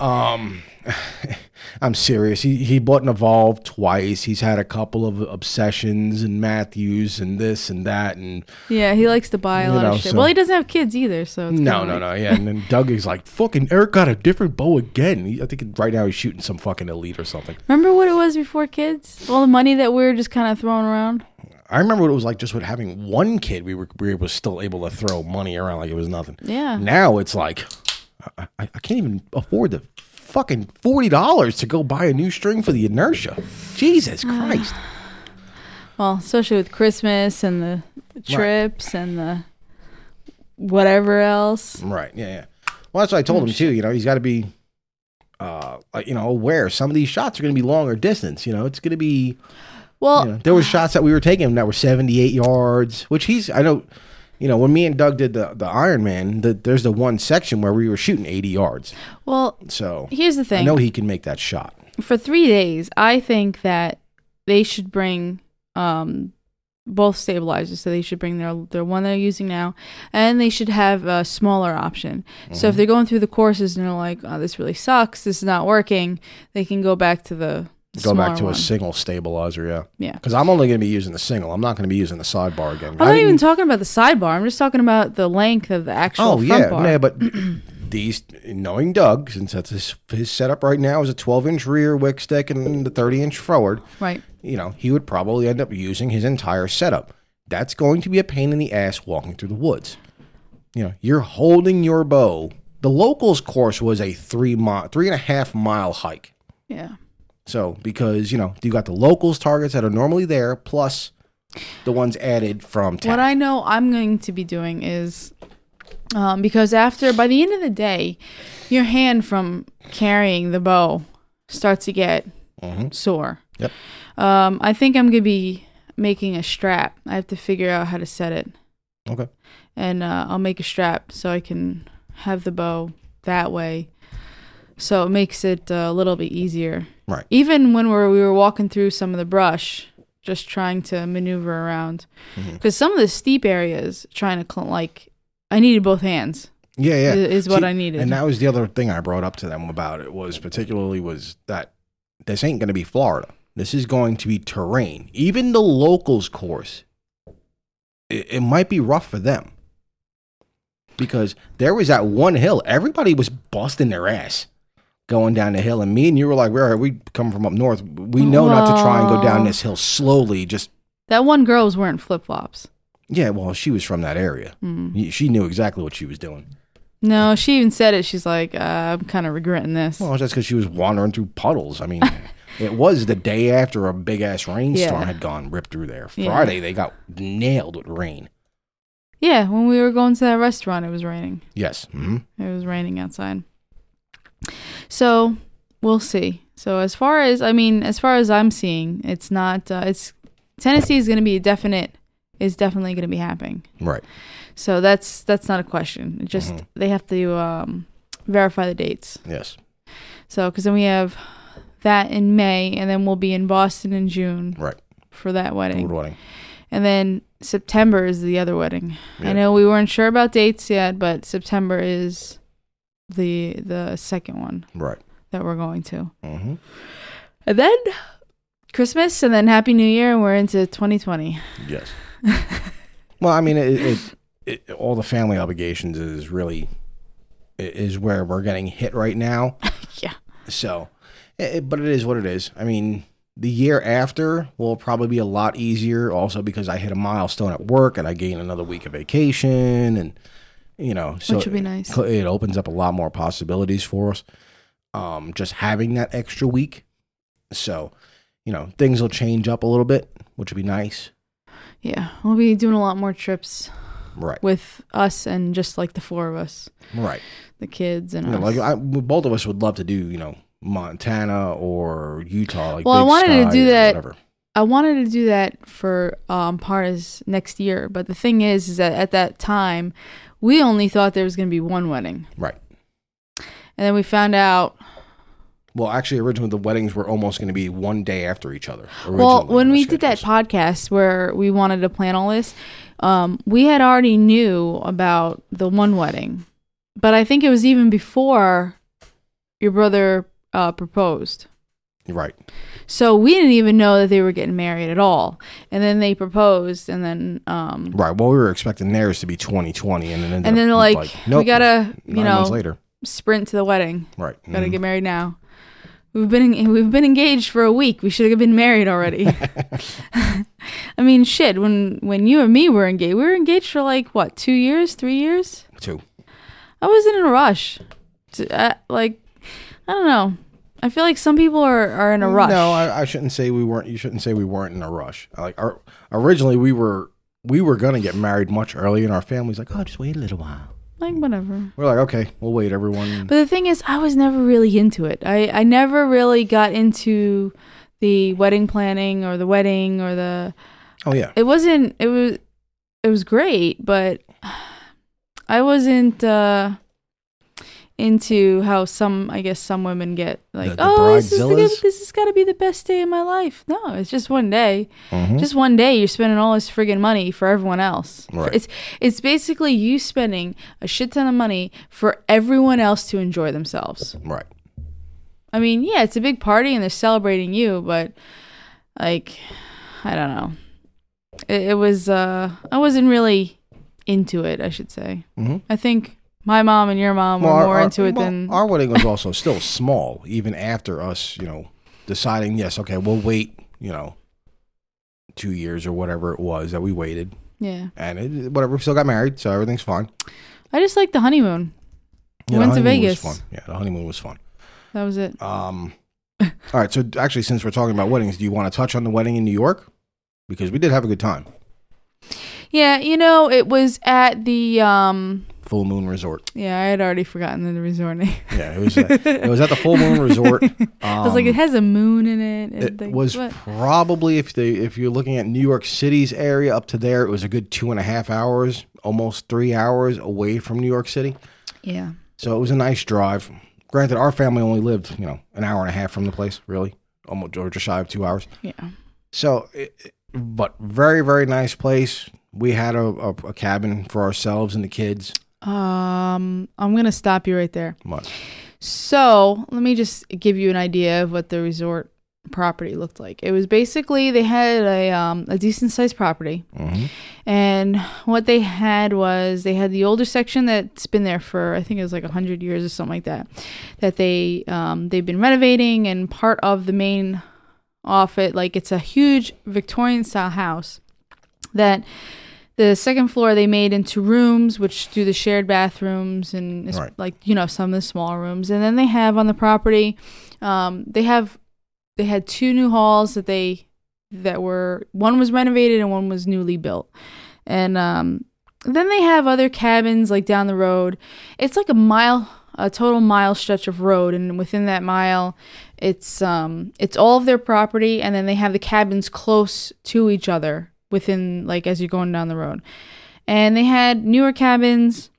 Speaker 1: Um, I'm serious. He he bought an Evolve twice. He's had a couple of obsessions and Mathews and this and that and
Speaker 2: Yeah, he likes to buy a lot
Speaker 1: know,
Speaker 2: of shit.
Speaker 1: so-
Speaker 2: well, he doesn't have kids either, so it's
Speaker 1: no no
Speaker 2: like-
Speaker 1: no yeah. And then Doug is like fucking Eric got a different bow again. He, I think right now he's shooting some fucking elite or something.
Speaker 2: Remember what it was before kids? All the money that we were just kind of throwing around.
Speaker 1: I remember what it was like just with having one kid. We were we were still able to throw money around like it was nothing.
Speaker 2: Yeah.
Speaker 1: Now it's like I, I, I can't even afford the fucking forty dollars to go buy a new string for the inertia. Jesus Christ!
Speaker 2: Well, especially with Christmas and the, trips and the whatever else.
Speaker 1: right? Yeah, yeah. Well, that's what I told him too. You know, he's got to be, uh, like, you know, aware. Some of these shots are going to be longer distance. You know, it's going to be.
Speaker 2: Well,
Speaker 1: You know, there were shots that we were taking that were seventy-eight yards, which he's. I know. You know, when me and Doug did the the Iron Man, the, there's the one section where we were shooting 80 yards.
Speaker 2: Well,
Speaker 1: So
Speaker 2: here's the thing.
Speaker 1: I know he can make that shot.
Speaker 2: for three days, I think that they should bring um, both stabilizers. So they should bring their their one they're using now, and they should have a smaller option. So
Speaker 1: Mm-hmm.
Speaker 2: if they're going through the courses and they're like, "Oh, this really sucks. This is not working," they can go back to the
Speaker 1: Go back to
Speaker 2: one.
Speaker 1: a single stabilizer, yeah.
Speaker 2: Yeah.
Speaker 1: Because I'm only going to be using the single. I'm not going to be using the sidebar again.
Speaker 2: I'm not even talking about the sidebar. I'm just talking about the length of the actual
Speaker 1: Oh yeah,
Speaker 2: bar.
Speaker 1: yeah, but these knowing Doug, since that's his, his setup right now is a 12 inch rear wick stick and the 30 inch forward,
Speaker 2: Right.
Speaker 1: you know, he would probably end up using his entire setup. That's going to be a pain in the ass walking through the woods. You know, you're holding your bow. The locals course was a three mile, three and a half mile hike.
Speaker 2: Yeah.
Speaker 1: So because you know you got the locals targets that are normally there, plus the ones added from.
Speaker 2: What I know I'm going to be doing is um, because after by the end of the day, your hand from carrying the bow starts to get
Speaker 1: Mhm.
Speaker 2: sore.
Speaker 1: Yep.
Speaker 2: Um, I think I'm gonna be making a strap. I have to figure out how to set it,
Speaker 1: Okay.
Speaker 2: and uh, I'll make a strap so I can have the bow that way. So it makes it uh, a little bit easier.
Speaker 1: Right.
Speaker 2: Even when we're, we were walking through some of the brush, just trying to maneuver around,
Speaker 1: mm-hmm.
Speaker 2: because some of the steep areas, trying to cl- like, I needed both hands.
Speaker 1: Yeah, yeah.
Speaker 2: i- Is, what
Speaker 1: See,
Speaker 2: I needed.
Speaker 1: And that was the other thing I brought up to them about it was particularly was that this ain't going to be Florida. This is going to be terrain. Even the locals course, it, it might be rough for them because there was that one hill. Everybody was busting their ass going down the hill, and me and you were like, "Where are we come from up north? We know not to try and go down this hill slowly. Just
Speaker 2: that one girl was wearing flip flops.
Speaker 1: yeah. Well, she was from that area.
Speaker 2: Mm.
Speaker 1: She knew exactly what she was doing.
Speaker 2: No, she even said it. She's like, uh, I'm kind of regretting this.
Speaker 1: Well, that's because she was wandering through puddles. I mean, it was the day after a big ass rainstorm
Speaker 2: Yeah.
Speaker 1: had gone ripped through there.
Speaker 2: Yeah.
Speaker 1: Friday, they got nailed with rain.
Speaker 2: yeah, when we were going to that restaurant, it was raining.
Speaker 1: Yes. hmm
Speaker 2: It was raining outside. So we'll see. So as far as I mean, as far as I'm seeing, it's not. Uh, it's Tennessee is going to be a definite. Is definitely going to be happening.
Speaker 1: Right.
Speaker 2: So that's that's not a question. It just
Speaker 1: Mhm.
Speaker 2: they have to um, verify the dates.
Speaker 1: Yes.
Speaker 2: So because then we have that in May, and then we'll be in Boston in June
Speaker 1: Right.
Speaker 2: for that wedding.
Speaker 1: Wood wedding.
Speaker 2: And then September is the other wedding.
Speaker 1: Yeah.
Speaker 2: I know we weren't sure about dates yet, but September is the the second one
Speaker 1: Right.
Speaker 2: that we're going to.
Speaker 1: hmm
Speaker 2: And then Christmas and then Happy New Year and we're into 2020.
Speaker 1: Yes. well, I mean, it, it, it, all the family obligations is really is where we're getting hit right now.
Speaker 2: Yeah.
Speaker 1: So, but it is what it is. I mean, the year after will probably be a lot easier. Also, because I hit a milestone at work and I gain another week of vacation, and you know, so
Speaker 2: Which would be nice.
Speaker 1: It, it opens up a lot more possibilities for us. Um, just having that extra week. So, you know, things will change up a little bit, which would be nice.
Speaker 2: Yeah, we'll be doing a lot more trips
Speaker 1: Right.
Speaker 2: with us and just like the four of us,
Speaker 1: Right.
Speaker 2: the kids and us.
Speaker 1: like I, both of us would love to do, you know, Montana or Utah. Like
Speaker 2: Well, I wanted to do that-
Speaker 1: Whatever.
Speaker 2: I wanted to do that for um Parnas next year, but the thing is, is that at that time, we only thought there was going to be one wedding,
Speaker 1: Right.
Speaker 2: and then we found out.
Speaker 1: Well, actually, originally the weddings were almost going to be one day after each other.
Speaker 2: Well, when we did that podcast where we wanted to plan all this, um, we had already knew about the one wedding, but I think it was even before your brother uh, proposed.
Speaker 1: right,
Speaker 2: So we didn't even know that they were getting married at all. And then they proposed, and then um,
Speaker 1: right. Well, we were expecting theirs to be 2020, and then
Speaker 2: and then they're like,
Speaker 1: nope,
Speaker 2: we gotta, you know,
Speaker 1: later.
Speaker 2: sprint to the wedding.
Speaker 1: Right.
Speaker 2: Gotta
Speaker 1: Mhm.
Speaker 2: get married now. We've been we've been engaged for a week. We should have been married already. I mean, shit. When when you and me were engaged, we were engaged for like what, two years, three years.
Speaker 1: Two.
Speaker 2: I wasn't in a rush. To, uh, like, I don't know. I feel like some people are, are in a rush.
Speaker 1: No, I, I shouldn't say we weren't. You shouldn't say we weren't in a rush. Like our, originally, we were we were gonna get married much earlier, and our family's like, oh, just wait a little while.
Speaker 2: like whatever.
Speaker 1: We're like, okay, we'll wait, everyone.
Speaker 2: But the thing is, I was never really into it. I, I never really got into the wedding planning or the wedding or the.
Speaker 1: oh yeah,
Speaker 2: It wasn't. It was. It was great, but I wasn't uh into how some I guess some women get like,
Speaker 1: The- the
Speaker 2: oh, this is, the, this has got to be the best day of my life. No, it's just one day.
Speaker 1: Mhm.
Speaker 2: Just one day, you're spending all this friggin' money for everyone else.
Speaker 1: Right.
Speaker 2: It's it's basically you spending a shit ton of money for everyone else to enjoy themselves.
Speaker 1: right.
Speaker 2: I mean, yeah, it's a big party and they're celebrating you, but like, I don't know. It, it was uh, I wasn't really into it. I should say.
Speaker 1: Mhm.
Speaker 2: I think my mom and your mom were
Speaker 1: our-
Speaker 2: more
Speaker 1: our-
Speaker 2: into it
Speaker 1: well,
Speaker 2: than
Speaker 1: our wedding was also still small, even after us, you know, deciding yes, okay, we'll wait, you know, two years or whatever it was that we waited,
Speaker 2: yeah.
Speaker 1: and it, whatever, we still got married, so everything's fine.
Speaker 2: I just like the honeymoon.
Speaker 1: Yeah,
Speaker 2: Went
Speaker 1: the
Speaker 2: to
Speaker 1: honeymoon was
Speaker 2: Vegas.
Speaker 1: fun. Yeah, the honeymoon was fun.
Speaker 2: That was it.
Speaker 1: Um, all right, so actually, since we're talking about weddings, do you want to touch on the wedding in New York? Because we did have a good time.
Speaker 2: Yeah, you know, it was at the um.
Speaker 1: Full Moon Resort.
Speaker 2: Yeah, I had already forgotten the resort name.
Speaker 1: Yeah, it was. uh, it was at the Full Moon Resort.
Speaker 2: I was like, it
Speaker 1: Um,
Speaker 2: has a moon in it. and
Speaker 1: It
Speaker 2: like,
Speaker 1: was
Speaker 2: what?
Speaker 1: probably if they if you're looking at New York City's area up to there, it was a good two and a half hours, almost three hours away from New York City.
Speaker 2: Yeah.
Speaker 1: So it was a nice drive. Granted, our family only lived you know an hour and a half from the place, really, almost or just shy of two hours.
Speaker 2: Yeah.
Speaker 1: So, it- but very very nice place. We had a, a, a cabin for ourselves and the kids.
Speaker 2: Um, I'm gonna stop you right there.
Speaker 1: But
Speaker 2: So let me just give you an idea of what the resort property looked like. It was basically they had a um, a decent sized property,
Speaker 1: mhm.
Speaker 2: and what they had was they had the older section that's been there for I think it was like hundred years or something like that. That they um, they've been renovating, and part of the main off it like it's a huge Victorian style house that. The second floor they made into rooms, which do the shared bathrooms and
Speaker 1: Right.
Speaker 2: like you know some of the small rooms. And then they have on the property, um, they have they had two new halls that they that were one was renovated and one was newly built. And um then they have other cabins like down the road. It's like a mile a total mile stretch of road. And within that mile it's um it's all of their property. And then they have the cabins close to each other within like as you're going down the road. And they had newer cabins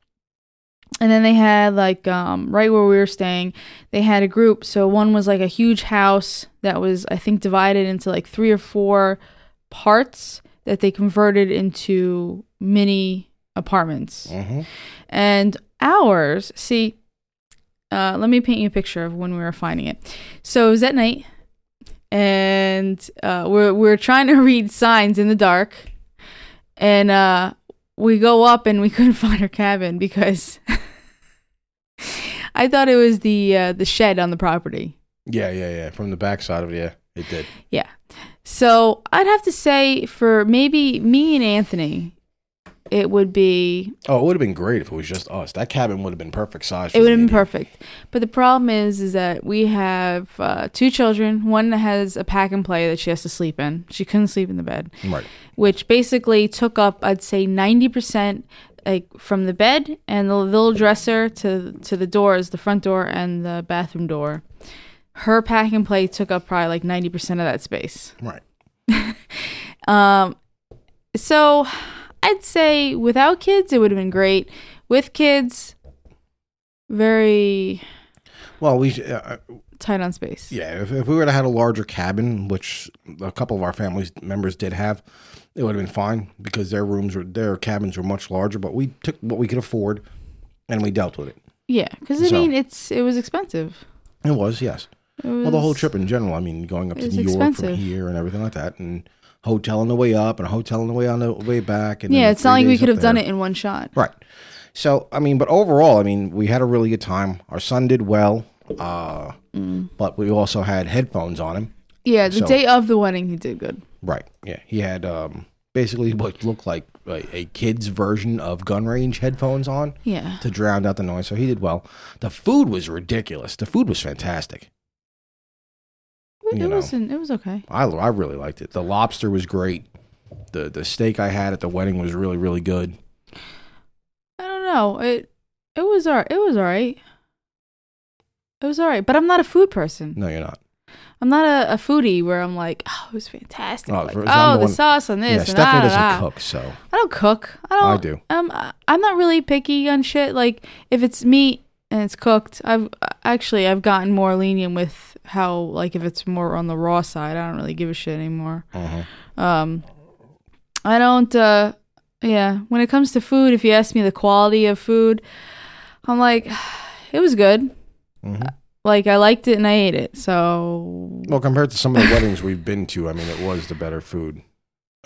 Speaker 2: and then they had like um right where we were staying they had a group. So one was like a huge house that was i think divided into like three or four parts that they converted into mini apartments.
Speaker 1: Mhm.
Speaker 2: and ours see uh, let me paint you a picture of when we were finding it. So it was at night and uh, we're, we're trying to read signs in the dark and uh, we go up and we couldn't find our cabin because i thought it was the uh, the shed on the property
Speaker 1: yeah, yeah, yeah. From the backside of it, yeah, it did. Yeah.
Speaker 2: So i'd have to say for maybe me and anthony it would be
Speaker 1: Oh, it would have been great if it was just us. That cabin would have been perfect size. For
Speaker 2: it would have been perfect but the problem is is that we have uh, two children one that has a pack and play that she has to sleep in she couldn't sleep in the bed
Speaker 1: Right.
Speaker 2: which basically took up i'd say 90% like from the bed and the little dresser to to the doors the front door and the bathroom door her pack and play took up probably like 90% of that space
Speaker 1: Right.
Speaker 2: um so i'd say without kids it would have been great with kids very
Speaker 1: Well, we uh,
Speaker 2: tight on space
Speaker 1: yeah. If, if we would have had a larger cabin, which a couple of our families members did have, it would have been fine because their rooms were their cabins were much larger. But we took what we could afford, and we dealt with it.
Speaker 2: yeah because i
Speaker 1: So-
Speaker 2: mean it's it was expensive
Speaker 1: It was yes.
Speaker 2: It
Speaker 1: Well, the whole trip in general. I mean, going up to New York from here and everything like that, and hotel on the way up and a hotel on the way on the way back. And
Speaker 2: yeah it's not like we could have done it in one shot
Speaker 1: Right. So, I mean, but overall, I mean, we had a really good time. Our son did well, uh,
Speaker 2: Mm.
Speaker 1: but we also had headphones on him.
Speaker 2: yeah the
Speaker 1: So-
Speaker 2: day of the wedding he did good
Speaker 1: Right. Yeah. He had um, basically what looked like a, a kid's version of gun range headphones on
Speaker 2: yeah
Speaker 1: to drown out the noise. So he did well. The food was ridiculous. The food was fantastic.
Speaker 2: It,
Speaker 1: know.
Speaker 2: wasn't it was okay
Speaker 1: I, I really liked it. The lobster was great. The the steak I had at the wedding was really really good.
Speaker 2: I don't know. It it was all it was all right. It was all right, but I'm not a food person.
Speaker 1: No, you're not.
Speaker 2: I'm not a, a foodie where I'm like, oh, it was fantastic.
Speaker 1: Oh,
Speaker 2: like, oh,
Speaker 1: the one-
Speaker 2: sauce on this.
Speaker 1: yeah, Stephanie
Speaker 2: da,
Speaker 1: doesn't
Speaker 2: da.
Speaker 1: cook, so
Speaker 2: I don't cook. I don't.
Speaker 1: I do.
Speaker 2: Um, I'm not really picky on shit. Like if it's meat and it's cooked, I've actually I've gotten more lenient with how like if it's more on the raw side, I don't really give a shit anymore.
Speaker 1: uh
Speaker 2: Um, I don't. uh Yeah, when it comes to food, if you ask me the quality of food, I'm like, it was good.
Speaker 1: Mm-hmm.
Speaker 2: Like I liked it and I ate it. So
Speaker 1: well, compared to some of the weddings we've been to, I mean, it was the better food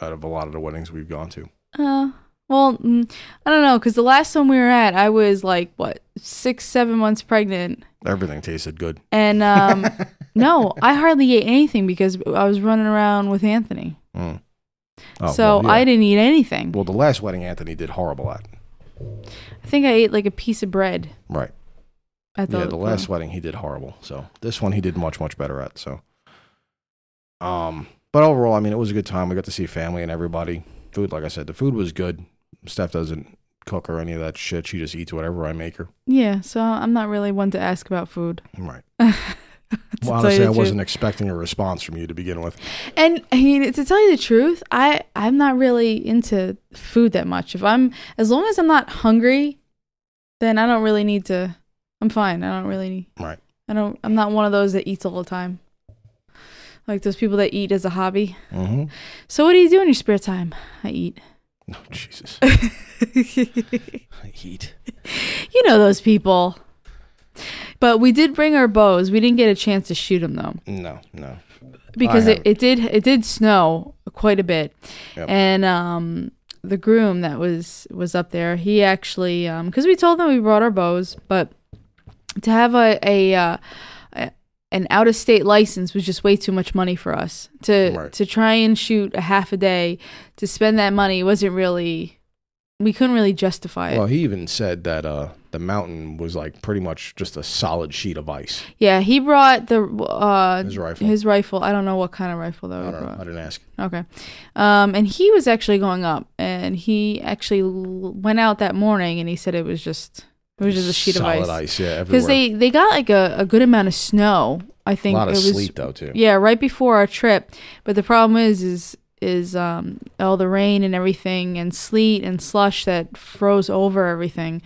Speaker 1: out of a lot of the weddings we've gone to.
Speaker 2: Uh, well, mm, I don't know, because the last one we were at, I was like what six, seven months pregnant,
Speaker 1: Everything tasted good.
Speaker 2: and um, no, I hardly ate anything because I was running around with Anthony.
Speaker 1: Mm. Oh,
Speaker 2: so
Speaker 1: well, yeah.
Speaker 2: I didn't eat anything.
Speaker 1: Well, the last wedding Anthony did horrible at.
Speaker 2: I think I ate like a piece of bread
Speaker 1: Right.
Speaker 2: at the,
Speaker 1: yeah, the last wedding he did horrible. So this one he did much much better at. So, um, but overall, I mean, it was a good time. We got to see family and everybody. Food, like I said, the food was good. Steph doesn't cook or any of that shit. She just eats whatever I make her.
Speaker 2: Yeah, so I'm not really one to ask about food.
Speaker 1: Right. Well, honestly, I wasn't expecting a response from you to begin with.
Speaker 2: And I mean, to tell you the truth, I I'm not really into food that much. If I'm as long as I'm not hungry, then I don't really need to. I'm fine. I don't really need.
Speaker 1: Right.
Speaker 2: I don't. I'm not one of those that eats all the time. Like those people that eat as a hobby.
Speaker 1: Mm-hmm.
Speaker 2: So what do you do in your spare time? I eat.
Speaker 1: Oh, Jesus. Heat. You
Speaker 2: know those people. But we did bring our bows. We didn't get a chance to shoot them though.
Speaker 1: No, no.
Speaker 2: because it, it did it did snow quite a bit
Speaker 1: Yep.
Speaker 2: and um the groom that was was up there he actually um because we told them we brought our bows but to have a a, uh, a an out of state license was just way too much money for us to
Speaker 1: Right.
Speaker 2: to try and shoot a half a day to spend that money wasn't really we couldn't really justify it
Speaker 1: Well, he even said that uh, the mountain was like pretty much just a solid sheet of ice.
Speaker 2: yeah he brought the uh
Speaker 1: His rifle.
Speaker 2: his rifle i don't know what kind of rifle though
Speaker 1: I don't know. I didn't ask.
Speaker 2: Okay. Um, and he was actually going up, and he actually l- went out that morning, and he said it was just it was just a sheet
Speaker 1: solid
Speaker 2: of ice
Speaker 1: ice. Yeah,
Speaker 2: because they they got like a, a good amount of snow. I think a
Speaker 1: lot of
Speaker 2: it was
Speaker 1: sleet though too.
Speaker 2: yeah right before our trip. But the problem is is is um all the rain and everything and sleet and slush that froze over everything.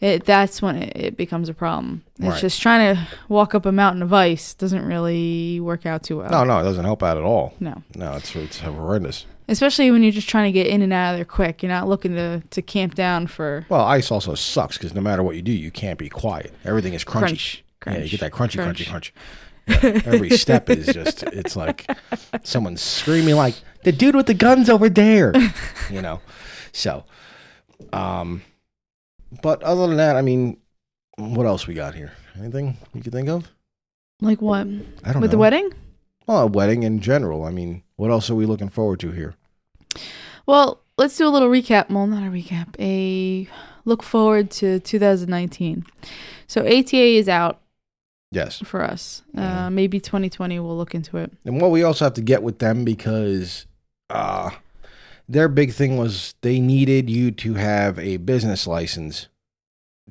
Speaker 2: It, that's when it, it becomes a problem. It's
Speaker 1: Right.
Speaker 2: just trying to walk up a mountain of ice doesn't really work out too well.
Speaker 1: No, no, it doesn't help out at all.
Speaker 2: No.
Speaker 1: No, it's it's horrendous.
Speaker 2: Especially when you're just trying to get in and out of there quick. You're not looking to, to camp down for
Speaker 1: Well, ice also sucks because no matter what you do, you can't be quiet. Everything is crunchy.
Speaker 2: crunch. crunch
Speaker 1: Yeah, you get that crunchy,
Speaker 2: crunch.
Speaker 1: crunchy, crunch. Yeah, every step is just, it's like someone screaming, like, the dude with the gun's over there, you know? So, um, but other than that, I mean, what else we got here? Anything you could think of?
Speaker 2: Like what?
Speaker 1: I don't
Speaker 2: With
Speaker 1: know.
Speaker 2: the wedding?
Speaker 1: Well, a wedding in general. I mean, what else are we looking forward to here?
Speaker 2: Well, let's do a little recap. Well, not a recap. A look forward to 2019. So ATA is out
Speaker 1: Yes.
Speaker 2: for us. Uh, maybe 2020 we'll look into it.
Speaker 1: And what we also have to get with them because uh, their big thing was they needed you to have a business license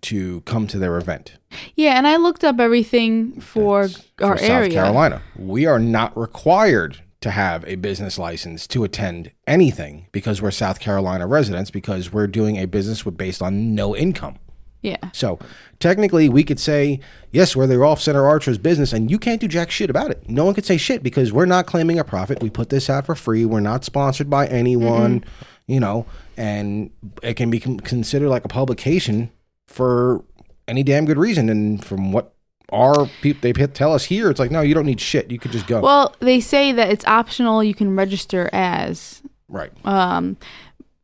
Speaker 1: to come to their event.
Speaker 2: Yeah, and I looked up everything for
Speaker 1: That's
Speaker 2: our
Speaker 1: for
Speaker 2: area.
Speaker 1: South Carolina. We are not required to have a business license to attend anything because we're South Carolina residents because we're doing a business with based on no income.
Speaker 2: Yeah.
Speaker 1: So technically, we could say, yes, we're the off center archers business, and you can't do jack shit about it. No one could say shit because we're not claiming a profit. We put this out for free. We're not sponsored by anyone, mm-hmm. you know, and it can be considered like a publication for any damn good reason. And from what our people they tell us here, it's like, no, you don't need shit. You could just go.
Speaker 2: Well, they say that it's optional. You can register as.
Speaker 1: right.
Speaker 2: Um,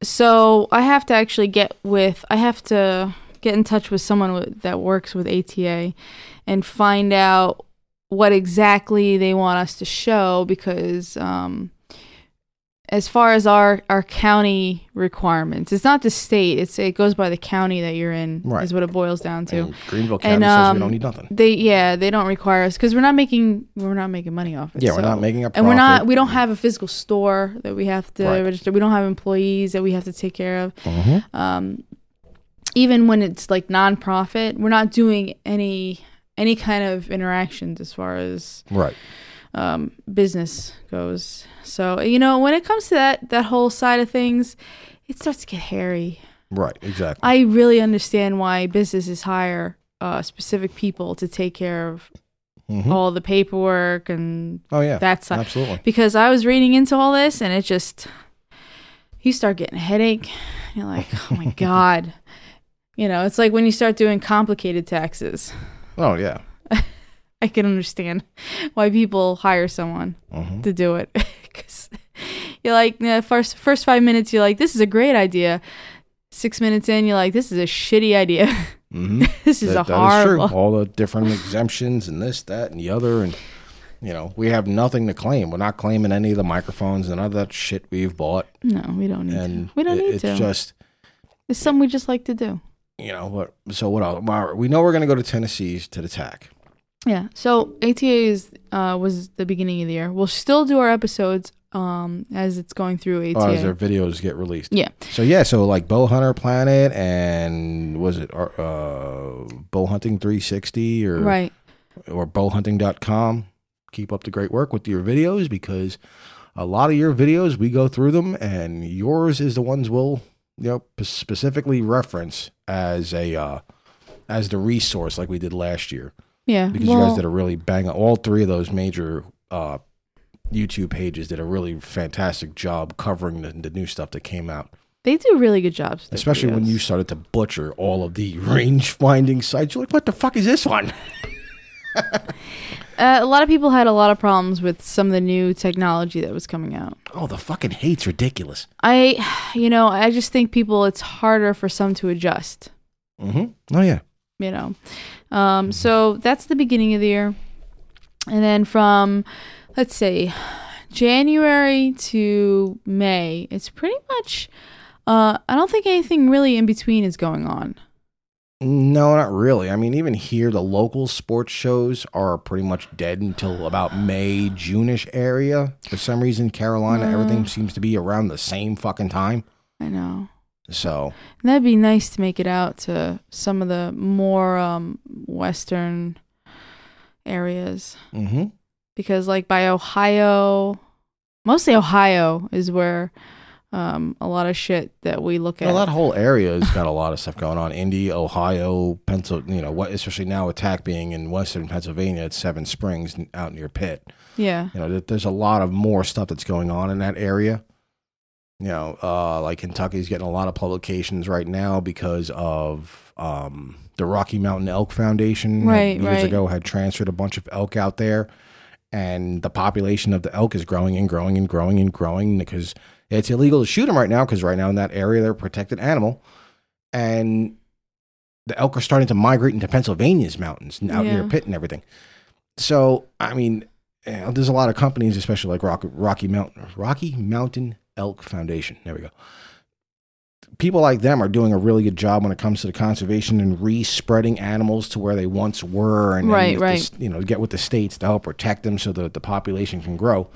Speaker 2: so I have to actually get with. I have to get in touch with someone with, that works with ATA, and find out what exactly they want us to show because um, as far as our our county requirements, it's not the state. It's it goes by the county that you're in.
Speaker 1: Right.
Speaker 2: Is what it boils down to.
Speaker 1: And Greenville County
Speaker 2: And,
Speaker 1: says
Speaker 2: um,
Speaker 1: we don't need nothing.
Speaker 2: They yeah they don't require us because we're not making we're not making money off it.
Speaker 1: Yeah, we're not making a profit.
Speaker 2: and we're not we don't have a physical store that we have to
Speaker 1: Right.
Speaker 2: register. We don't have employees that we have to take care of.
Speaker 1: Mhm.
Speaker 2: Um, even when it's like nonprofit, we're not doing any any kind of interactions as far as
Speaker 1: Right.
Speaker 2: Um, business goes. So you know, when it comes to that that whole side of things, it starts to get hairy.
Speaker 1: Right, exactly.
Speaker 2: I really understand why businesses hire uh, specific people to take care of
Speaker 1: Mhm.
Speaker 2: all the paperwork and
Speaker 1: Oh yeah,
Speaker 2: that side.
Speaker 1: absolutely.
Speaker 2: Because I was reading into all this, and it just you start getting a headache. You're like, oh my god. You know, it's like when you start doing complicated taxes.
Speaker 1: Oh yeah.
Speaker 2: I can understand why people hire someone
Speaker 1: Mhm.
Speaker 2: to do it because you're like, the first first five minutes, you're like, this is a great idea. Six minutes in, you're like, this is a shitty idea.
Speaker 1: hmm
Speaker 2: this is
Speaker 1: that,
Speaker 2: a
Speaker 1: that is true. All the different exemptions and this, that, and the other, and you know, we have nothing to claim. We're not claiming any of the microphones and that shit we've bought.
Speaker 2: No, we don't need
Speaker 1: And
Speaker 2: to. We don't
Speaker 1: it-
Speaker 2: need
Speaker 1: it's
Speaker 2: to.
Speaker 1: just
Speaker 2: it's something we just like to do.
Speaker 1: you know what. So what else? We know we're going to go to Tennessee's to the TAC.
Speaker 2: Yeah. So ATA is uh, was the beginning of the year. We'll still do our episodes um, as it's going through ATA.
Speaker 1: Oh, as their videos get released.
Speaker 2: Yeah.
Speaker 1: So yeah, so like Bow Hunter Planet and was it uh, Bow Hunting 360 or
Speaker 2: right.
Speaker 1: or bowhunting.com. Keep up the great work with your videos because a lot of your videos we go through them and yours is the ones we'll you know p- specifically reference as a uh, as the resource like we did last year
Speaker 2: Yeah.
Speaker 1: because you guys did a really bang all three of those major uh, YouTube pages did a really fantastic job covering the, the new stuff that came out
Speaker 2: they do really good jobs.
Speaker 1: especially when you started to butcher all of the range finding sites you're like what the fuck is this one
Speaker 2: Uh, a lot of people had a lot of problems with some of the new technology that was coming out.
Speaker 1: oh the fucking hate's ridiculous
Speaker 2: I, you know, I just think people it's harder for some to adjust.
Speaker 1: mm-hmm. oh yeah
Speaker 2: You know, um, so that's the beginning of the year, and then from let's say January to May, it's pretty much. Uh, I don't think anything really in between is going on.
Speaker 1: No, not really. I mean, even here, the local sports shows are pretty much dead until about May, June-ish area. For some reason, Carolina, everything seems to be around the same fucking time.
Speaker 2: I know.
Speaker 1: So,
Speaker 2: And that'd be nice to make it out to some of the more um, western areas
Speaker 1: hmm
Speaker 2: because, like by Ohio, mostly Ohio is where um, a lot of shit that we look at.
Speaker 1: well, that whole area has got a lot of stuff going on. Indy, Ohio, Pennsylvania, you know, what, especially now TAC being in western Pennsylvania at Seven Springs out near Pitt.
Speaker 2: yeah,
Speaker 1: You know, there's a lot of more stuff that's going on in that area. You know, uh, like Kentucky's getting a lot of publications right now because of um, the Rocky Mountain Elk Foundation.
Speaker 2: Right,
Speaker 1: years
Speaker 2: right.
Speaker 1: ago had transferred a bunch of elk out there, and the population of the elk is growing and growing and growing and growing because it's illegal to shoot them right now because right now in that area they're a protected animal, and the elk are starting to migrate into Pennsylvania's mountains out near Pitt and everything. So, I mean, you know, there's a lot of companies, especially like Rocky, Rocky Mountain, Rocky Mountain Elk Foundation. There we go. People like them are doing a really good job when it comes to the conservation and re-spreading animals to where they once were, and,
Speaker 2: Right,
Speaker 1: and
Speaker 2: right.
Speaker 1: this- you know, get with the states to help protect them so that the population can grow.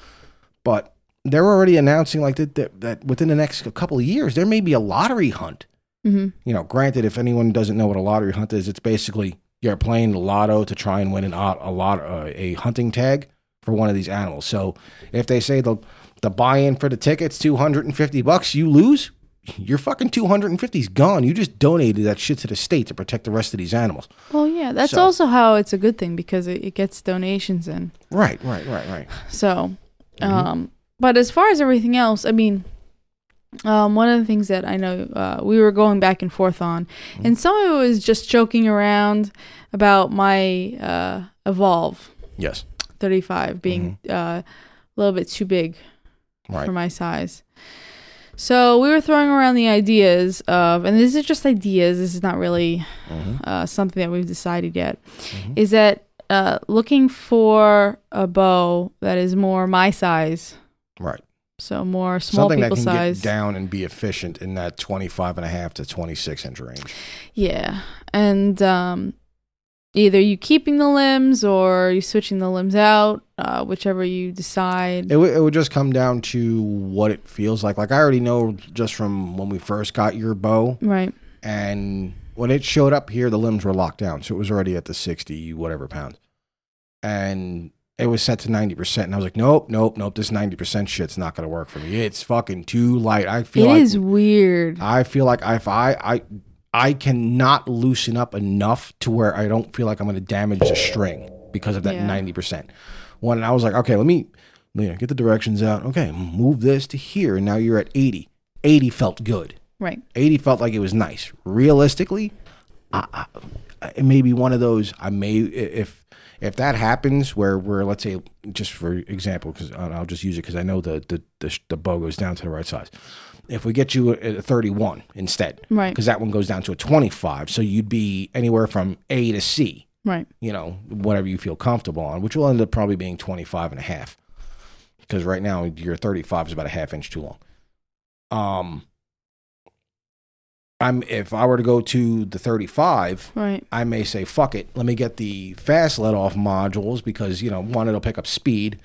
Speaker 1: But they're already announcing like that, that, that within the next couple of years there may be a lottery hunt
Speaker 2: hmm
Speaker 1: you know, granted, if anyone doesn't know what a lottery hunt is, it's basically you're playing the lotto to try and win an a lot uh, a hunting tag for one of these animals. So if they say the the buy-in for the ticket's two hundred and fifty bucks, you lose. Your fucking two hundred and fifty is gone. You just donated that shit to the state to protect the rest of these animals.
Speaker 2: Well, yeah, that's
Speaker 1: So-
Speaker 2: also how it's a good thing because it, it gets donations in.
Speaker 1: Right, right, right, right.
Speaker 2: So,
Speaker 1: Mhm.
Speaker 2: um, but as far as everything else, I mean, um, one of the things that I know uh, we were going back and forth on,
Speaker 1: Mm-hmm.
Speaker 2: and some of it was just joking around about my uh, Evolve
Speaker 1: Yes,
Speaker 2: 35 being uh, a little bit too big
Speaker 1: Mm-hmm. Right.
Speaker 2: for my size. So we were throwing around the ideas of, and this is just ideas. This is not really
Speaker 1: Mhm.
Speaker 2: uh, something that we've decided yet.
Speaker 1: Mhm.
Speaker 2: Is that uh, looking for a bow that is more my size,
Speaker 1: Right.
Speaker 2: so more small
Speaker 1: Something that can
Speaker 2: size.
Speaker 1: get down and be efficient in that 25 and a half to 26 inch range.
Speaker 2: Yeah, and um, either you keeping the limbs or you switching the limbs out, uh, whichever you decide.
Speaker 1: It, w- it would just come down to what it feels like. Like I already know just from when we first got your bow,
Speaker 2: right.
Speaker 1: and when it showed up here, the limbs were locked down, so it was already at the sixty whatever pounds. And it was set to 90%. And I was like, nope, nope, nope. This 90% shit's not going to work for me. It's fucking too light. I
Speaker 2: It
Speaker 1: feel like
Speaker 2: is weird.
Speaker 1: I feel like if I, I, I cannot loosen up enough to where I don't feel like I'm going to damage the string because of that
Speaker 2: Yeah.
Speaker 1: 90%. When I was like, okay, let me, you know, get the directions out. Okay, move this to here. And now you're at 80. 80 felt good.
Speaker 2: Right.
Speaker 1: 80 felt like it was nice. Realistically, I, I, it may be one of those. I may if if that happens where where let's say just for example, because I'll just use it because I know the, the the the bow goes down to the right size. If we get you a, a 31 instead,
Speaker 2: Right.
Speaker 1: Because that one goes down to a 25, so you'd be anywhere from A to C.
Speaker 2: Right.
Speaker 1: You know, whatever you feel comfortable on, which will end up probably being 25 and a half. Because right now your 35 is about a half inch too long. Um, I'm if I were to go to the 35,
Speaker 2: Right.
Speaker 1: I may say fuck it. Let me get the fast let off modules because you know one it'll pick up speed,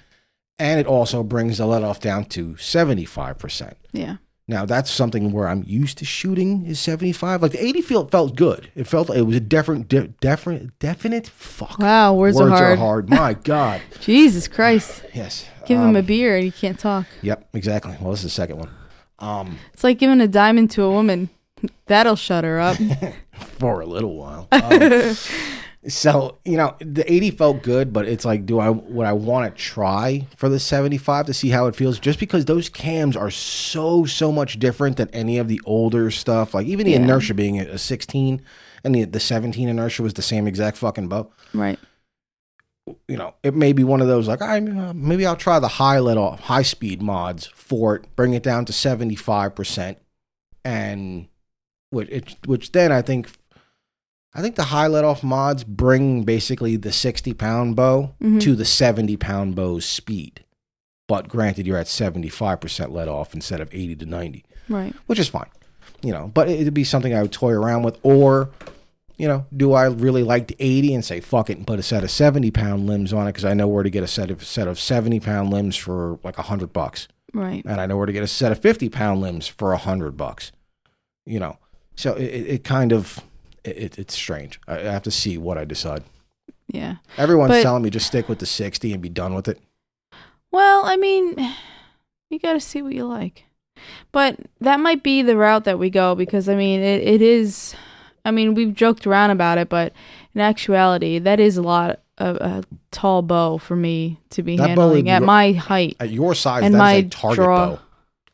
Speaker 1: and it also brings the let off down to 75 percent.
Speaker 2: Yeah.
Speaker 1: Now that's something where I'm used to shooting is 75. Like the 80 felt felt good. It felt it was a different, de- definite, definite. Fuck.
Speaker 2: Wow. Words, are hard.
Speaker 1: My God.
Speaker 2: Jesus Christ.
Speaker 1: Yes.
Speaker 2: Give
Speaker 1: Um,
Speaker 2: him a beer and he can't talk.
Speaker 1: Yep. Exactly. Well, this is the second one. Um,
Speaker 2: It's like giving a diamond to a woman. That'll shut her up.
Speaker 1: for a little while. Um, so you know, the 80 felt good, but it's like, do I would I want to try for the 75 to see how it feels? Just because those cams are so so much different than any of the older stuff. Like even the
Speaker 2: Yeah.
Speaker 1: inertia being a 16 and the the 17 inertia was the same exact fucking bow.
Speaker 2: right.
Speaker 1: you know, it may be one of those like I uh, maybe I'll try the high let off high speed mods for it, bring it down to seventy five percent, and which it, which then I think I think the high let off mods bring basically the sixty pound bow
Speaker 2: Mhm.
Speaker 1: to the seventy pound bow's speed, but granted you're at seventy five percent let off instead of eighty to ninety
Speaker 2: Right.
Speaker 1: which is fine. You know, but it'd be something I would toy around with. Or, you know, do I really like the 80 and say fuck it and put a set of 70 pound limbs on it because I know where to get a set of set of 70 pound limbs for like a hundred bucks,
Speaker 2: Right.
Speaker 1: and I know where to get a set of 50 pound limbs for a hundred bucks. You know, so it it kind of it, it's strange. I, have to see what I decide.
Speaker 2: Yeah.
Speaker 1: Everyone's
Speaker 2: But-
Speaker 1: telling me just stick with the 60 and be done with it.
Speaker 2: Well, I mean, you got to see what you like. But that might be the route that we go because, I mean, it, it is. I mean, we've joked around about it, but in actuality, that is a lot of a tall bow for me to be
Speaker 1: That
Speaker 2: handling at
Speaker 1: ro-
Speaker 2: my height.
Speaker 1: At your size,
Speaker 2: And
Speaker 1: that's
Speaker 2: my
Speaker 1: a target
Speaker 2: draw-
Speaker 1: bow.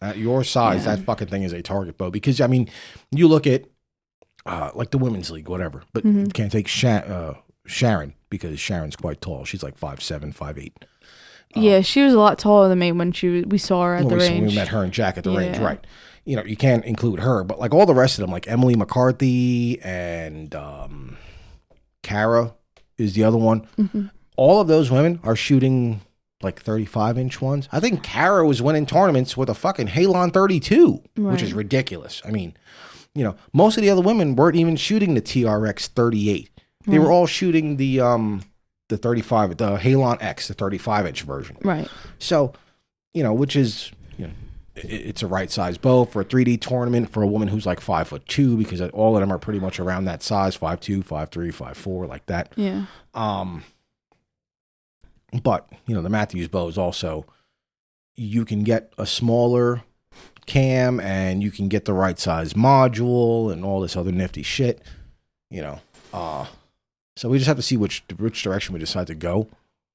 Speaker 1: At your size,
Speaker 2: Yeah.
Speaker 1: that fucking thing is a target bow. Because I mean, you look at uh, like the women's league, whatever, but
Speaker 2: Mhm.
Speaker 1: you can't take Sha- uh, Sharon because Sharon's quite tall. She's like five seven, five eight.
Speaker 2: yeah, she was a lot taller than me when she was, we saw her at the
Speaker 1: we,
Speaker 2: range.
Speaker 1: we met her and Jack at the range, right? You know, you can't include her, but like all the rest of them, like Emily McCarthy and um, Kara is the other one.
Speaker 2: Mhm.
Speaker 1: All of those women are shooting like 35 inch ones. I think Kara was winning tournaments with a fucking Halon 32, which is ridiculous. I mean, you know, most of the other women weren't even shooting the TRX 38. They were all shooting the um the 35, the Halon X, the 35 inch version.
Speaker 2: Right.
Speaker 1: So, you know, which is, you know, it's a right size bow for a 3D tournament for a woman who's like five foot two because all of them are pretty much around that size five two, five three, five four, like that.
Speaker 2: Yeah.
Speaker 1: Um, but you know, the Mathews bow is also you can get a smaller cam and you can get the right size module and all this other nifty shit. You know, uh, so we just have to see which which direction we decide to go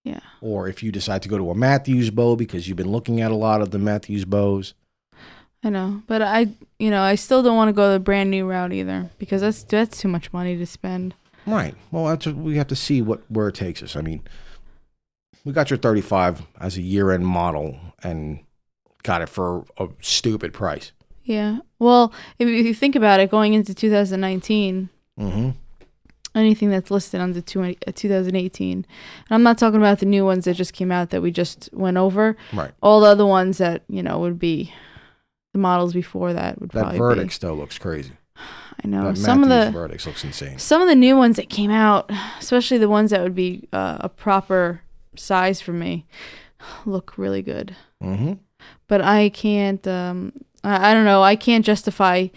Speaker 2: Yeah.
Speaker 1: or if you decide to go to a Mathews bow because you've been looking at a lot of the Mathews bows.
Speaker 2: I know, but I, you know, I still don't want to go the brand new route either because that's that's too much money to spend.
Speaker 1: Right. Well, that's we have to see what where it takes us. I mean, we got your 35 as a year-end model and got it for a stupid price.
Speaker 2: Yeah. Well, if you think about it, going into 2019,
Speaker 1: Mm-hmm.
Speaker 2: anything that's listed under two- uh, 2018, and I'm not talking about the new ones that just came out that we just went over.
Speaker 1: Right.
Speaker 2: All the other ones that you know would be the models before that would
Speaker 1: That
Speaker 2: probably
Speaker 1: Vertix though looks crazy.
Speaker 2: I know
Speaker 1: that
Speaker 2: some of the
Speaker 1: Vertix looks insane.
Speaker 2: some of the new ones that came out, especially the ones that would be uh, a proper size for me, look really good.
Speaker 1: Mm-hmm.
Speaker 2: But I can't. Um, I, I don't know. I can't justify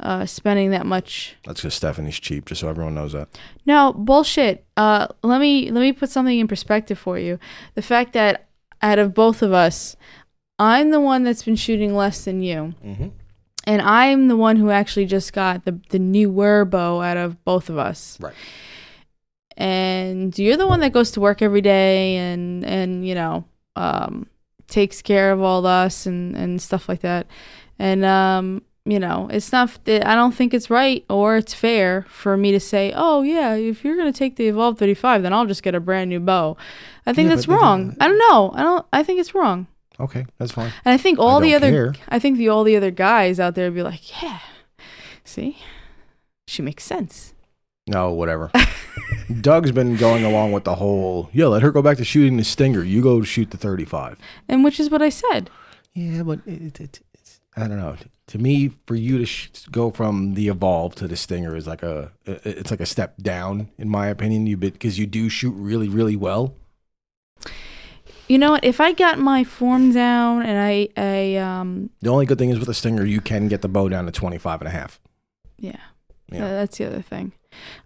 Speaker 2: uh, spending that much.
Speaker 1: That's because Stephanie's cheap, just so everyone knows that.
Speaker 2: No bullshit. Uh, let me let me put something in perspective for you. The fact that out of both of us, I'm the one that's been shooting less than you,
Speaker 1: Mm-hmm.
Speaker 2: and I'm the one who actually just got the the newer bow out of both of us.
Speaker 1: Right.
Speaker 2: And you're the one that goes to work every day and and you know um, takes care of all us and and stuff like that. And um, you know, it's not. I don't think it's right or it's fair for me to say, "Oh yeah, if you're gonna take the Evolve 35, then I'll just get a brand new bow." I think
Speaker 1: Yeah,
Speaker 2: that's wrong. I don't know. I don't. I think it's wrong.
Speaker 1: Okay, that's fine.
Speaker 2: And I think all the other,
Speaker 1: care.
Speaker 2: I think the all the other guys out there would be like, "Yeah, see, she makes sense."
Speaker 1: No, whatever. Doug's been going along with the whole, yeah, let her go back to shooting the Stinger. You go shoot the 35.
Speaker 2: And which is what I said.
Speaker 1: Yeah, but it, it, it's, I don't know. To me, for you to sh- go from the Evolve to the Stinger is like a, it's like a step down, in my opinion. You because you do shoot really, really well.
Speaker 2: You know what? If I got my form down and I, I, um,
Speaker 1: The only good thing is with the Stinger, you can get the bow down to 25 and a half.
Speaker 2: yeah,
Speaker 1: Yeah.
Speaker 2: Uh, that's the other thing.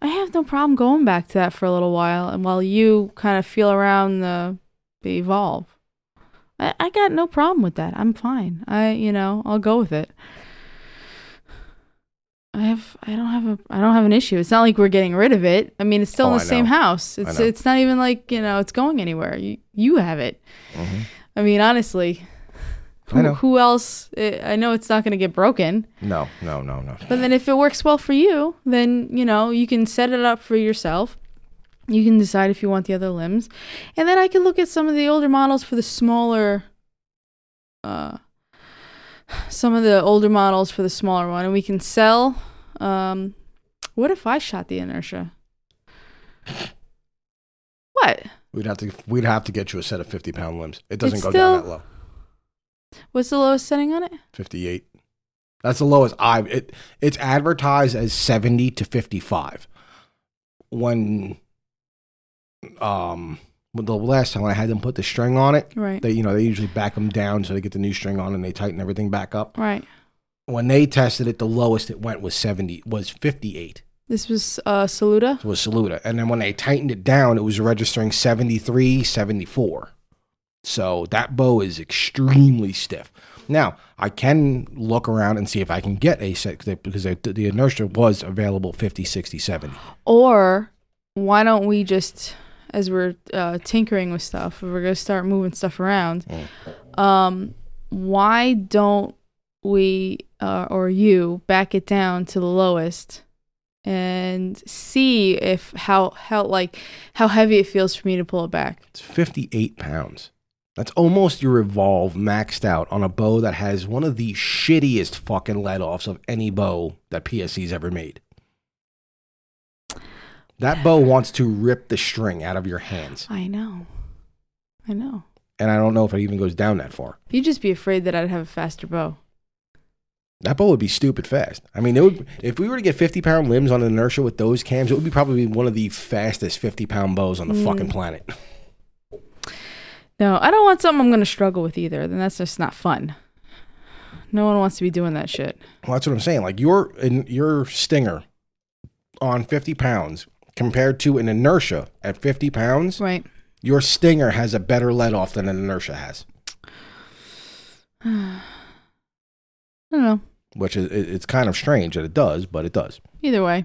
Speaker 2: I have no problem going back to that for a little while, and while you kind of feel around the, the evolve, I, I got no problem with that. I'm fine. I, you know, I'll go with it. I have, I don't have a, I don't have an issue. It's not like we're getting rid of it. I mean, it's still
Speaker 1: Oh,
Speaker 2: in the
Speaker 1: I
Speaker 2: same
Speaker 1: know.
Speaker 2: house. It's, it's not even like you know, it's going anywhere. You, you have it.
Speaker 1: Mhm.
Speaker 2: I mean, honestly, who,
Speaker 1: I know.
Speaker 2: who else? eh, I know it's not going to get broken,
Speaker 1: No, no, no, no.
Speaker 2: but then if it works well for you, then you know you can set it up for yourself. You can decide if you want the other limbs, and then I can look at some of the older models for the smaller. Uh, some of the older models for the smaller one, and we can sell. Um, what if I shot the inertia? What?
Speaker 1: We'd have to, we'd have to get you a set of 50 pound limbs. It doesn't
Speaker 2: It's
Speaker 1: go
Speaker 2: still-
Speaker 1: down that low.
Speaker 2: What's the lowest setting on it?
Speaker 1: 58. That's the lowest I it it's advertised as 70 to 55. When um the last time I had them put the string on it,
Speaker 2: Right.
Speaker 1: they you know, they usually back them down so they get the new string on and they tighten everything back up.
Speaker 2: Right.
Speaker 1: When they tested it, the lowest it went was 70 was 58.
Speaker 2: This was uh, Saluda.
Speaker 1: Was Saluda. And then when they tightened it down, it was registering 73, 74. So that bow is extremely stiff. Now, I can look around and see if I can get a set because the, the inertia was available 50, 60, 70.
Speaker 2: Or why don't we just, as we're uh, tinkering with stuff, we're gonna start moving stuff around. Um, why don't we uh, or you back it down to the lowest and see if how how like how heavy it feels for me to pull it back?
Speaker 1: It's 58 pounds. That's almost your Evolve maxed out on a bow that has one of the shittiest fucking let offs of any bow that PSE's ever made. That bow wants to rip the string out of your hands.
Speaker 2: I know, I know.
Speaker 1: And I don't know if it even goes down that far.
Speaker 2: You'd just be afraid that I'd have a faster bow.
Speaker 1: That bow would be stupid fast. I mean, it would if we were to get 50 pound limbs on an inertia with those cams, it would be probably one of the fastest 50 pound bows on the mm. fucking planet.
Speaker 2: No, I don't want something I'm gonna struggle with either. Then that's just not fun. No one wants to be doing that shit.
Speaker 1: Well, that's what I'm saying. Like your in your stinger on 50 pounds compared to an inertia at 50 pounds,
Speaker 2: Right.
Speaker 1: your stinger has a better let off than an inertia has,
Speaker 2: I don't know.
Speaker 1: which is it's kind of strange that it does, but it does.
Speaker 2: Either way.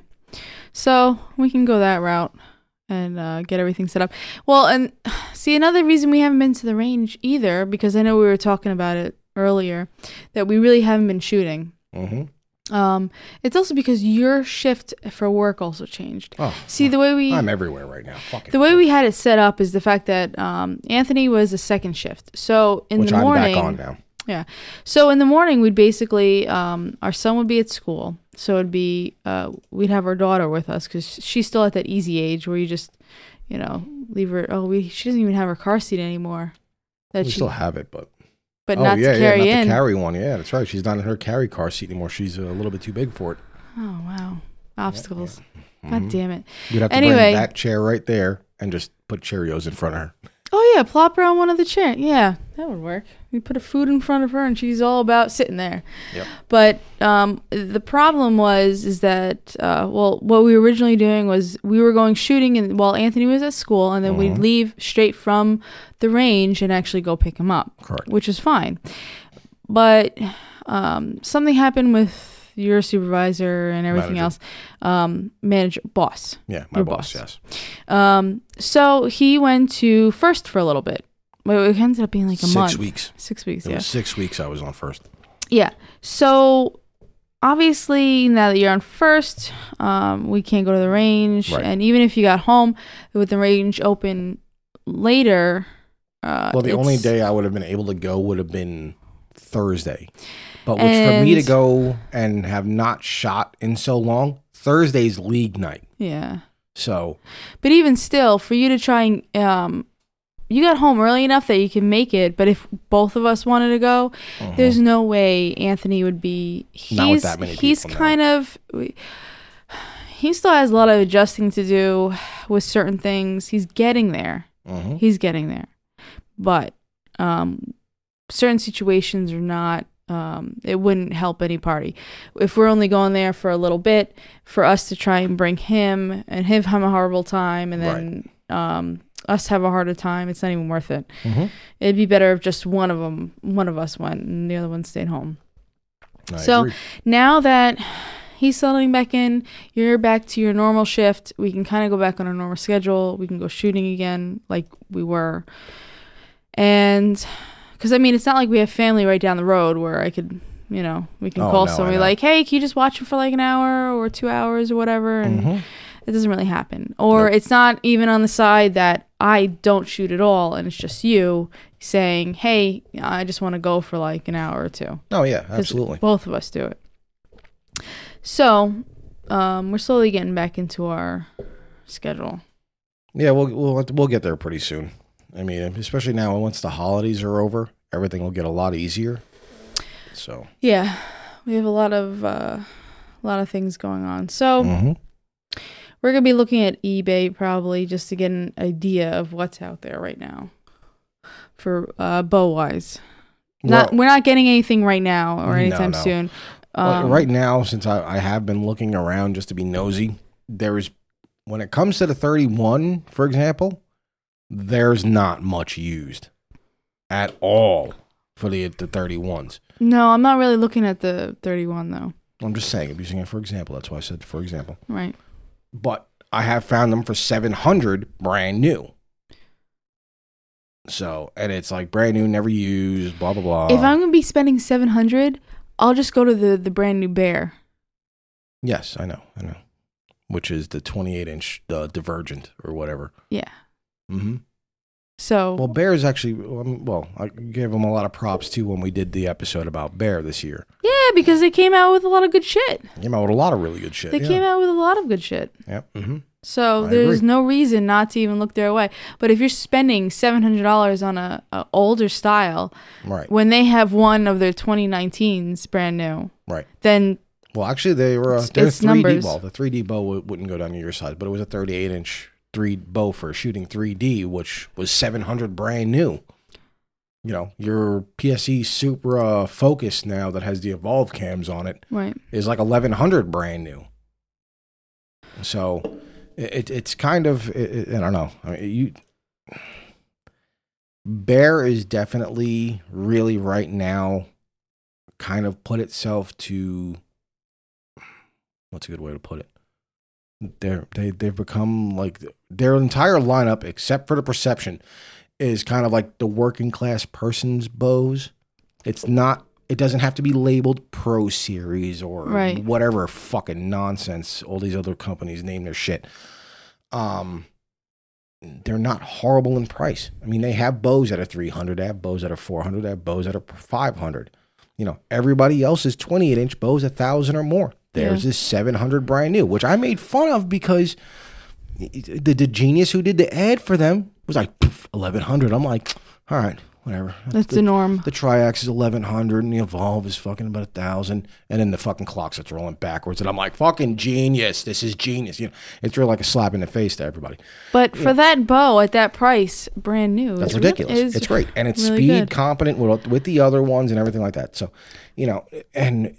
Speaker 2: So we can go that route and uh, get everything set up. Well, and see, another reason we haven't been to the range either, because I know we were talking about it earlier, that we really haven't been shooting.
Speaker 1: Mm-hmm.
Speaker 2: Um, it's also because your shift for work also changed.
Speaker 1: Oh,
Speaker 2: See, the way we
Speaker 1: I'm everywhere right now. Fuck it.
Speaker 2: the way we had it set up is the fact that um, Anthony was a second shift. So in
Speaker 1: which
Speaker 2: the
Speaker 1: I'm
Speaker 2: morning,
Speaker 1: back on now.
Speaker 2: yeah. So in the morning, we'd basically, um, our son would be at school. So it'd be, uh, we'd have our daughter with us because she's still at that easy age where you just, you know, leave her. Oh, we, she doesn't even have her car seat anymore. That
Speaker 1: We
Speaker 2: she,
Speaker 1: still have it, but
Speaker 2: but
Speaker 1: oh
Speaker 2: not
Speaker 1: yeah,
Speaker 2: to carry
Speaker 1: yeah, not
Speaker 2: in.
Speaker 1: the carry one. Yeah, that's right. She's not in her carry car seat anymore. She's a little bit too big for it.
Speaker 2: oh wow, obstacles.
Speaker 1: Mhm.
Speaker 2: God damn it.
Speaker 1: We'd have to
Speaker 2: Anyway.
Speaker 1: bring that chair right there and just put Cheerios in front of her.
Speaker 2: Oh yeah, plop her on one of the chairs. Yeah, that would work. We put a food in front of her, and she's all about sitting there.
Speaker 1: Yep.
Speaker 2: But um, the problem was is that uh, well, what we were originally doing was we were going shooting, and while Anthony was at school, and then we'd leave straight from the range and actually go pick him up,
Speaker 1: Correct.
Speaker 2: which is fine. But um, something happened with your supervisor and everything
Speaker 1: Manager.
Speaker 2: else, um, manager, boss.
Speaker 1: Yeah, my boss,
Speaker 2: boss.
Speaker 1: yes.
Speaker 2: Um, so he went to first for a little bit. Well, it ended up being like a
Speaker 1: Six
Speaker 2: month.
Speaker 1: weeks.
Speaker 2: Six weeks,
Speaker 1: It
Speaker 2: yeah.
Speaker 1: was six weeks I was on first.
Speaker 2: Yeah. So obviously, now that you're on first, um, we can't go to the range.
Speaker 1: Right.
Speaker 2: And even if you got home with the range open later, uh,
Speaker 1: Well, the only day I would have been able to go would have been Thursday. But which for me to go and have not shot in so long, Thursday's league night.
Speaker 2: Yeah.
Speaker 1: So
Speaker 2: But even still, for you to try and um, you got home early enough that you can make it. But if both of us wanted to go, there's no way Anthony would be. He's,
Speaker 1: Not with that many
Speaker 2: He's kind of. He still has a lot of adjusting to do with certain things. He's getting there.
Speaker 1: mhm.
Speaker 2: He's getting there, but um, certain situations are not. Um, it wouldn't help any party if we're only going there for a little bit for us to try and bring him and him have a horrible time, and then um, us have a harder time. It's not even worth it.
Speaker 1: Mhm.
Speaker 2: It'd be better if just one of them, one of us went, and the other one stayed home.
Speaker 1: I
Speaker 2: So-
Speaker 1: agree.
Speaker 2: Now that he's settling back in, you're back to your normal shift. We can kind of go back on our normal schedule. We can go shooting again like we were. And because I mean, it's not like we have family right down the road where I could, you know, we can
Speaker 1: Oh,
Speaker 2: call
Speaker 1: no, I
Speaker 2: somebody like, hey, can you just watch it for like an hour or two hours or whatever? And
Speaker 1: Mhm.
Speaker 2: It doesn't really happen. Or
Speaker 1: Nope.
Speaker 2: it's not even on the side that I don't shoot at all and it's just you saying, hey, I just want to go for like an hour or two.
Speaker 1: Oh yeah, absolutely.
Speaker 2: Both of us do it. So, um, we're slowly getting back into our schedule.
Speaker 1: Yeah, we'll we'll we'll get there pretty soon. I mean, especially now once the holidays are over, everything will get a lot easier. So,
Speaker 2: Yeah, we have a lot of uh, a lot of things going on. So
Speaker 1: mhm.
Speaker 2: We're gonna be looking at eBay probably just to get an idea of what's out there right now for uh, bow wise. Not
Speaker 1: Well-
Speaker 2: we're not getting anything right now or anytime
Speaker 1: no.
Speaker 2: soon.
Speaker 1: Well,
Speaker 2: Um,
Speaker 1: right now, since I, I have been looking around just to be nosy, there is when it comes to the 31, for example, there's not much used at all for the the 31s.
Speaker 2: No, I'm not really looking at the 31 though.
Speaker 1: I'm just saying, I'm using it for example. That's why I said for example.
Speaker 2: Right.
Speaker 1: But I have found them for 700 brand new. So, and it's like brand new, never used, blah, blah, blah.
Speaker 2: if I'm gonna be spending 700, I'll just go to the the brand new bear.
Speaker 1: yes, I know, I know. Which is the 28 inch uh, Divergent or whatever.
Speaker 2: Yeah.
Speaker 1: hmm
Speaker 2: So
Speaker 1: Well, Bear is actually um, well. I gave them a lot of props too when we did the episode about Bear this year.
Speaker 2: yeah, because they came out with a lot of good shit.
Speaker 1: Came out with a lot of really good shit.
Speaker 2: They
Speaker 1: yeah.
Speaker 2: came out with a lot of good shit.
Speaker 1: Yep. hmm
Speaker 2: So
Speaker 1: I
Speaker 2: there's
Speaker 1: agree.
Speaker 2: no reason not to even look their way. But if you're spending seven hundred dollars on a, a older style
Speaker 1: Right.
Speaker 2: when they have one of their 2019s brand new,
Speaker 1: Right.
Speaker 2: then
Speaker 1: Well, actually, they were uh,
Speaker 2: It's- it's
Speaker 1: 3D.
Speaker 2: numbers.
Speaker 1: Well, the 3D bow w- wouldn't go down to your size, but it was a 38 inch three bow for shooting 3D, which was 700 brand new. You know, your PSE Supra Focus now that has the Evolve cams on it
Speaker 2: right,
Speaker 1: is like 1100 brand new. So it, it's kind of it, it- I don't know. I mean, you Bear is definitely really right now kind of put itself to what's a good way to put it? They're they they've become like their entire lineup except for the perception is kind of like the working class person's bows. It's not it doesn't have to be labeled pro series or
Speaker 2: Right.
Speaker 1: whatever fucking nonsense all these other companies name their shit. Um they're not horrible in price. I mean, they have bows that are 300, they have bows that are 400, they have bows that are 500. You know, everybody else's 28 inch bows a thousand or more. There's
Speaker 2: Yeah.
Speaker 1: is 700 brand new, which I made fun of because the, the genius who did the ad for them was like "Poof, 1100. I'm like, all right, whatever.
Speaker 2: That's
Speaker 1: the,
Speaker 2: the norm.
Speaker 1: the Triax is eleven hundred, and the Evolve is fucking about a thousand, and then the fucking clock starts rolling backwards, and I'm like, fucking genius! This is genius. You know, it's really like a slap in the face to everybody.
Speaker 2: But for that bow at that price, brand new,
Speaker 1: That's ridiculous. it's great, and it's
Speaker 2: really
Speaker 1: speed
Speaker 2: good.
Speaker 1: competent with with the other ones and everything like that. So, you know, and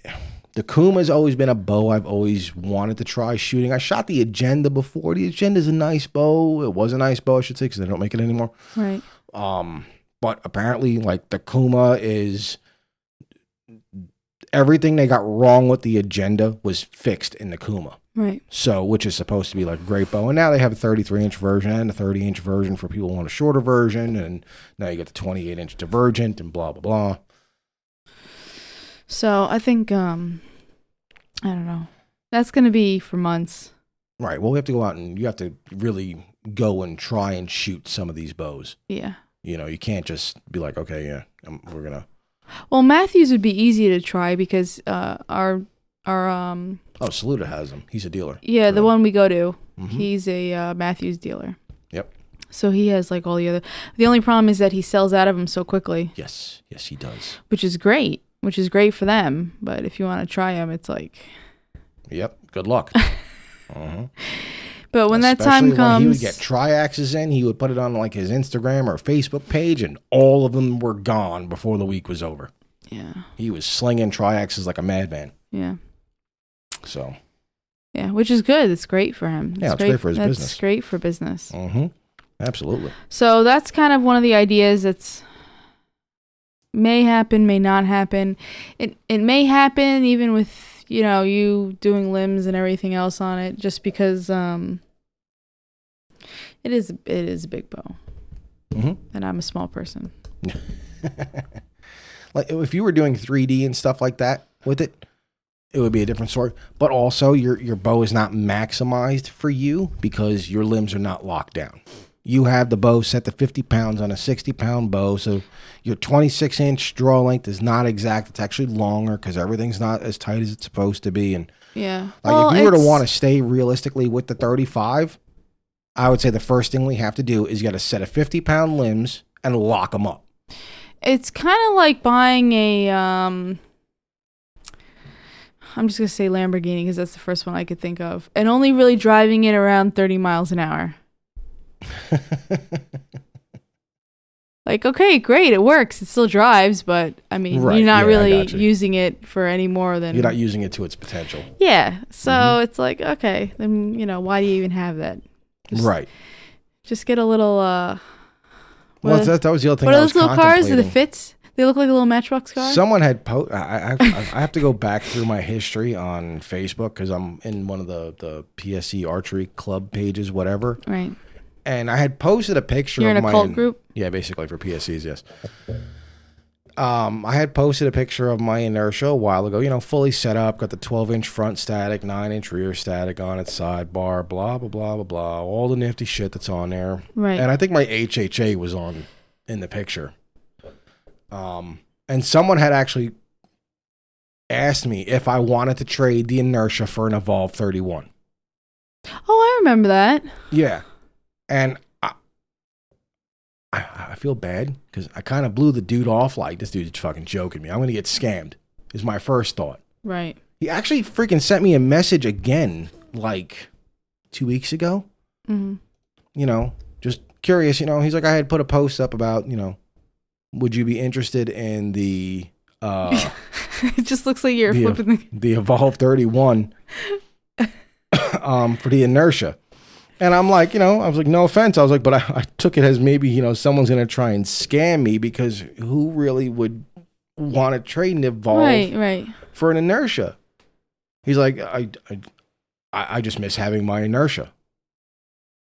Speaker 1: the Kuma's always been a bow I've always wanted to try shooting. I shot the Agenda before. The Agenda's a nice bow. It was a nice bow, I should say, because they don't make it anymore.
Speaker 2: Right.
Speaker 1: Um, but apparently, like the Kuma is everything they got wrong with the Agenda was fixed in the Kuma.
Speaker 2: Right.
Speaker 1: So, which is supposed to be like a great bow, and now they have a 33 inch version and a 30 inch version for people who want a shorter version, and now you get the 28 inch divergent and blah blah blah.
Speaker 2: So I think um I don't know. That's gonna be for months.
Speaker 1: Right. Well, we have to go out and you have to really go and try and shoot some of these bows.
Speaker 2: Yeah.
Speaker 1: You know, you can't just be like, okay, yeah, um, we're gonna.
Speaker 2: Well, Mathews would be easy to try because uh our our um
Speaker 1: Oh, Saluda has him. He's a dealer.
Speaker 2: yeah the one we go to
Speaker 1: Mhm.
Speaker 2: he's a uh, Mathews dealer.
Speaker 1: Yep.
Speaker 2: So he has like all the other. The only problem is that he sells out of them so quickly,
Speaker 1: Yes, yes, he does.
Speaker 2: which is great, which is great for them. But if you want to try them, it's like.
Speaker 1: Yep. Good luck. uh-huh.
Speaker 2: But when that
Speaker 1: Especially
Speaker 2: time comes,
Speaker 1: when he would get triaxes in, he would put it on like his Instagram or Facebook page, and all of them were gone before the week was over.
Speaker 2: yeah,
Speaker 1: He was slinging triaxes like a madman.
Speaker 2: yeah,
Speaker 1: So,
Speaker 2: yeah, which is good. It's great for him.
Speaker 1: Yeah, it's great for his
Speaker 2: that's
Speaker 1: business.
Speaker 2: great for business.
Speaker 1: hmm absolutely.
Speaker 2: So that's kind of one of the ideas that's may happen, may not happen. It it may happen even with you know you doing limbs and everything else on it, just because um it is it is a big bow,
Speaker 1: hmm
Speaker 2: and I'm a small person.
Speaker 1: like if you were doing 3D and stuff like that with it, it would be a different story. But also, your your bow is not maximized for you because your limbs are not locked down. You have the bow set to 50 pounds on a 60 pound bow, so your 26 inch draw length is not exact. It's actually longer because everything's not as tight as it's supposed to be. And
Speaker 2: Yeah.
Speaker 1: like
Speaker 2: Well,
Speaker 1: if you were to want to stay realistically with the 35, I would say the first thing we have to do is you got to set a 50 pound limbs and lock them up.
Speaker 2: It's kind of like buying a um I'm just going to say Lamborghini because that's the first one I could think of. And only really driving it around 30 miles an hour. Like, okay, great, it works. It still drives, but I mean,
Speaker 1: Right,
Speaker 2: you're not
Speaker 1: yeah,
Speaker 2: really
Speaker 1: gotcha.
Speaker 2: using it for any more than
Speaker 1: You're not using it to its potential.
Speaker 2: Yeah. So
Speaker 1: Mhm.
Speaker 2: it's like, okay, then you know, why do you even have that? Just,
Speaker 1: right.
Speaker 2: Just get a little uh
Speaker 1: Well, that, that was the other thing.
Speaker 2: what are those little cars? Are the fits? They look like a little matchbox car?
Speaker 1: Someone had po- I, I, I I have to go back through my history on Facebook because I'm in one of the the PSE archery club pages, whatever.
Speaker 2: right.
Speaker 1: And I had posted a picture.
Speaker 2: You're
Speaker 1: of
Speaker 2: in a
Speaker 1: my
Speaker 2: cult group?
Speaker 1: Yeah, basically for PSEs, yes. Um, I had posted a picture of my inertia a while ago. You know, fully set up, got the 12 inch front static, 9 inch rear static on its sidebar, blah blah blah blah blah, all the nifty shit that's on there.
Speaker 2: Right.
Speaker 1: And I think my HHA was on in the picture. Um, and someone had actually asked me if I wanted to trade the inertia for an Evolve 31.
Speaker 2: oh, I remember that.
Speaker 1: Yeah, and I, I, I feel bad because I kind of blew the dude off like this dude's fucking joking me. I'm gonna get scammed. Is my first thought.
Speaker 2: Right.
Speaker 1: He actually freaking sent me a message again like two weeks ago.
Speaker 2: hmm
Speaker 1: You know, just curious. You know, he's like, I had put a post up about you know, would you be interested in the uh
Speaker 2: it just looks like you're
Speaker 1: Yeah.
Speaker 2: flipping the
Speaker 1: the Evolve 31 um, for the inertia. And I'm like, you know, I was like, no offense. I was like, but I, I took it as maybe, you know, someone's going to try and scam me because who really would want to trade an Evolve
Speaker 2: Right, right.
Speaker 1: for an inertia? He's like, I, I, I just miss having my inertia.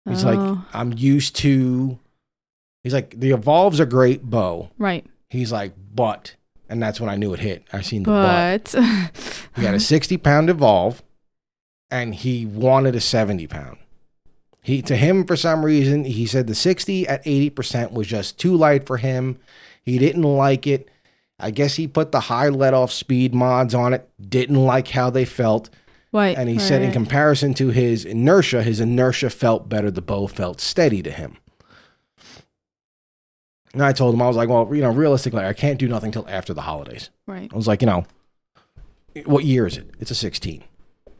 Speaker 1: He's like,
Speaker 2: Oh,
Speaker 1: I'm used to, he's like, the Evolve's a great bow.
Speaker 2: right.
Speaker 1: He's like, but, and that's when I knew it hit. I seen the but.
Speaker 2: But
Speaker 1: He had a 60 pound evolve and he wanted a 70 pound. He to him for some reason he said the 60 at 80% was just too light for him. He didn't like it. I guess he put the high let off speed mods on it, didn't like how they felt,
Speaker 2: right.
Speaker 1: and he
Speaker 2: right,
Speaker 1: said in comparison to his inertia, his inertia felt better, the bow felt steady to him. And I told him, I was like, well, you know, realistically, I can't do nothing till after the holidays.
Speaker 2: Right.
Speaker 1: I was like, you know, what year is it? It's a 16,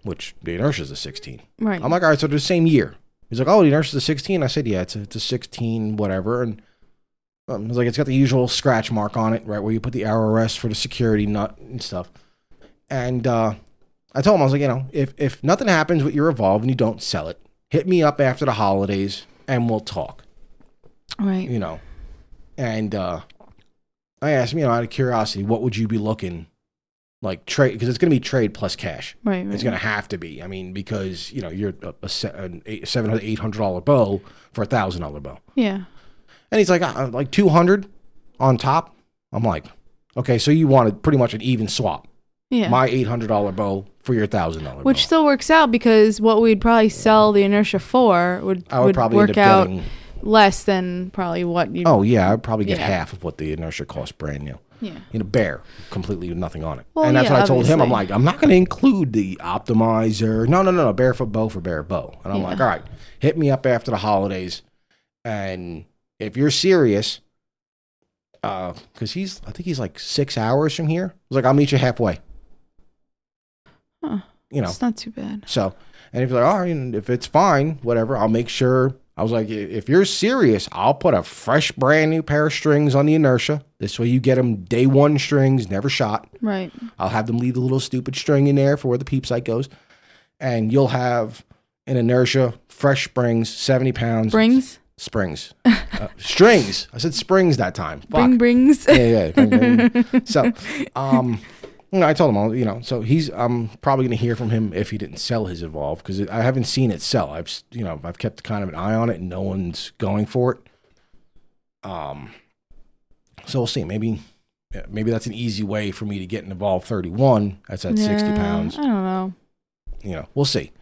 Speaker 1: which the inertia's a 16.
Speaker 2: Right.
Speaker 1: I'm like, all right, so the same year. He's like, oh, the inertia's a 16. I said, yeah, it's a, it's a 16, whatever. And um, he's like, it's got the usual scratch mark on it, right, where you put the arrow rest for the security nut and stuff. And uh, I told him, I was like, you know, if, if nothing happens with your Evolve and you don't sell it, hit me up after the holidays and we'll talk
Speaker 2: right.
Speaker 1: you know. And uh, I asked him, you know, out of curiosity, what would you be looking like trade? Because it's going to be trade plus cash.
Speaker 2: Right. Right.
Speaker 1: It's going to have to be. I mean, because you know you're a, a se- an eight, seven hundred, eight hundred dollar bow for a thousand dollar bow,
Speaker 2: yeah.
Speaker 1: and he's like, uh, like two hundred on top. I'm like, okay, so you wanted pretty much an even swap.
Speaker 2: Yeah.
Speaker 1: My eight hundred dollar bow for your thousand dollar bow.
Speaker 2: Which still works out because what we'd probably sell the inertia for would,
Speaker 1: I would,
Speaker 2: would
Speaker 1: probably
Speaker 2: work out
Speaker 1: getting.
Speaker 2: less than probably what you.
Speaker 1: Oh yeah, I'd probably get
Speaker 2: Yeah.
Speaker 1: half of what the inertia cost brand new.
Speaker 2: Yeah.
Speaker 1: you know, bare, completely with nothing on it.
Speaker 2: Well,
Speaker 1: and that's
Speaker 2: yeah,
Speaker 1: what I told him. I'm like, I'm not going to include the optimizer. No, no, no, no, barefoot bow for bare bow. And I'm
Speaker 2: Yeah.
Speaker 1: like, all right, hit me up after the holidays, and if you're serious, uh, because he's, I think he's like six hours from here. I was like, I'll meet you halfway.
Speaker 2: Huh.
Speaker 1: You know,
Speaker 2: It's not too bad.
Speaker 1: so, and if you're like, all right, if it's fine, whatever, I'll make sure. I was like, if you're serious, I'll put a fresh, brand new pair of strings on the inertia. This way, you get them day one strings, never shot.
Speaker 2: Right.
Speaker 1: I'll have them leave the little stupid string in there for where the peep sight goes, and you'll have an inertia, fresh springs, seventy pounds.
Speaker 2: Springs?
Speaker 1: springs, uh, strings. I said springs that time. Fuck.
Speaker 2: Bring brings.
Speaker 1: Yeah, yeah. bring, bring. so, um, you know, I told him, all you know, so he's, I'm probably going to hear from him if he didn't sell his Evolve because I haven't seen it sell. I've, you know, I've kept kind of an eye on it and no one's going for it. Um, so we'll see. Maybe, maybe that's an easy way for me to get an Evolve 31. That's at 60 pounds.
Speaker 2: I don't know.
Speaker 1: You know, we'll see.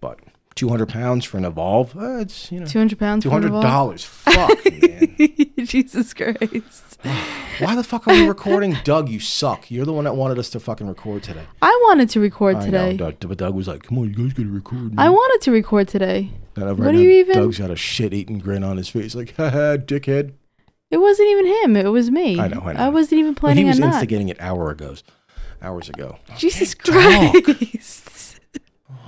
Speaker 1: But 200 pounds for an Evolve, uh, it's, you know,
Speaker 2: Two hundred pounds. for an Evolve?
Speaker 1: $200. Fuck, man.
Speaker 2: Jesus Christ.
Speaker 1: Why the fuck are we recording? Doug, you suck. You're the one that wanted us to fucking record today.
Speaker 2: I wanted to record
Speaker 1: I
Speaker 2: today.
Speaker 1: know, Doug, but Doug was like, "Come on, you guys gotta record."
Speaker 2: I wanted to record today.
Speaker 1: And right
Speaker 2: what
Speaker 1: now,
Speaker 2: you even-
Speaker 1: Doug's got a shit-eating grin on his face, like, "Haha, dickhead."
Speaker 2: It wasn't even him. It was me.
Speaker 1: I know, I know.
Speaker 2: I wasn't even planning on that.
Speaker 1: But he was instigating it hour ago, hours ago.
Speaker 2: Jesus. Christ.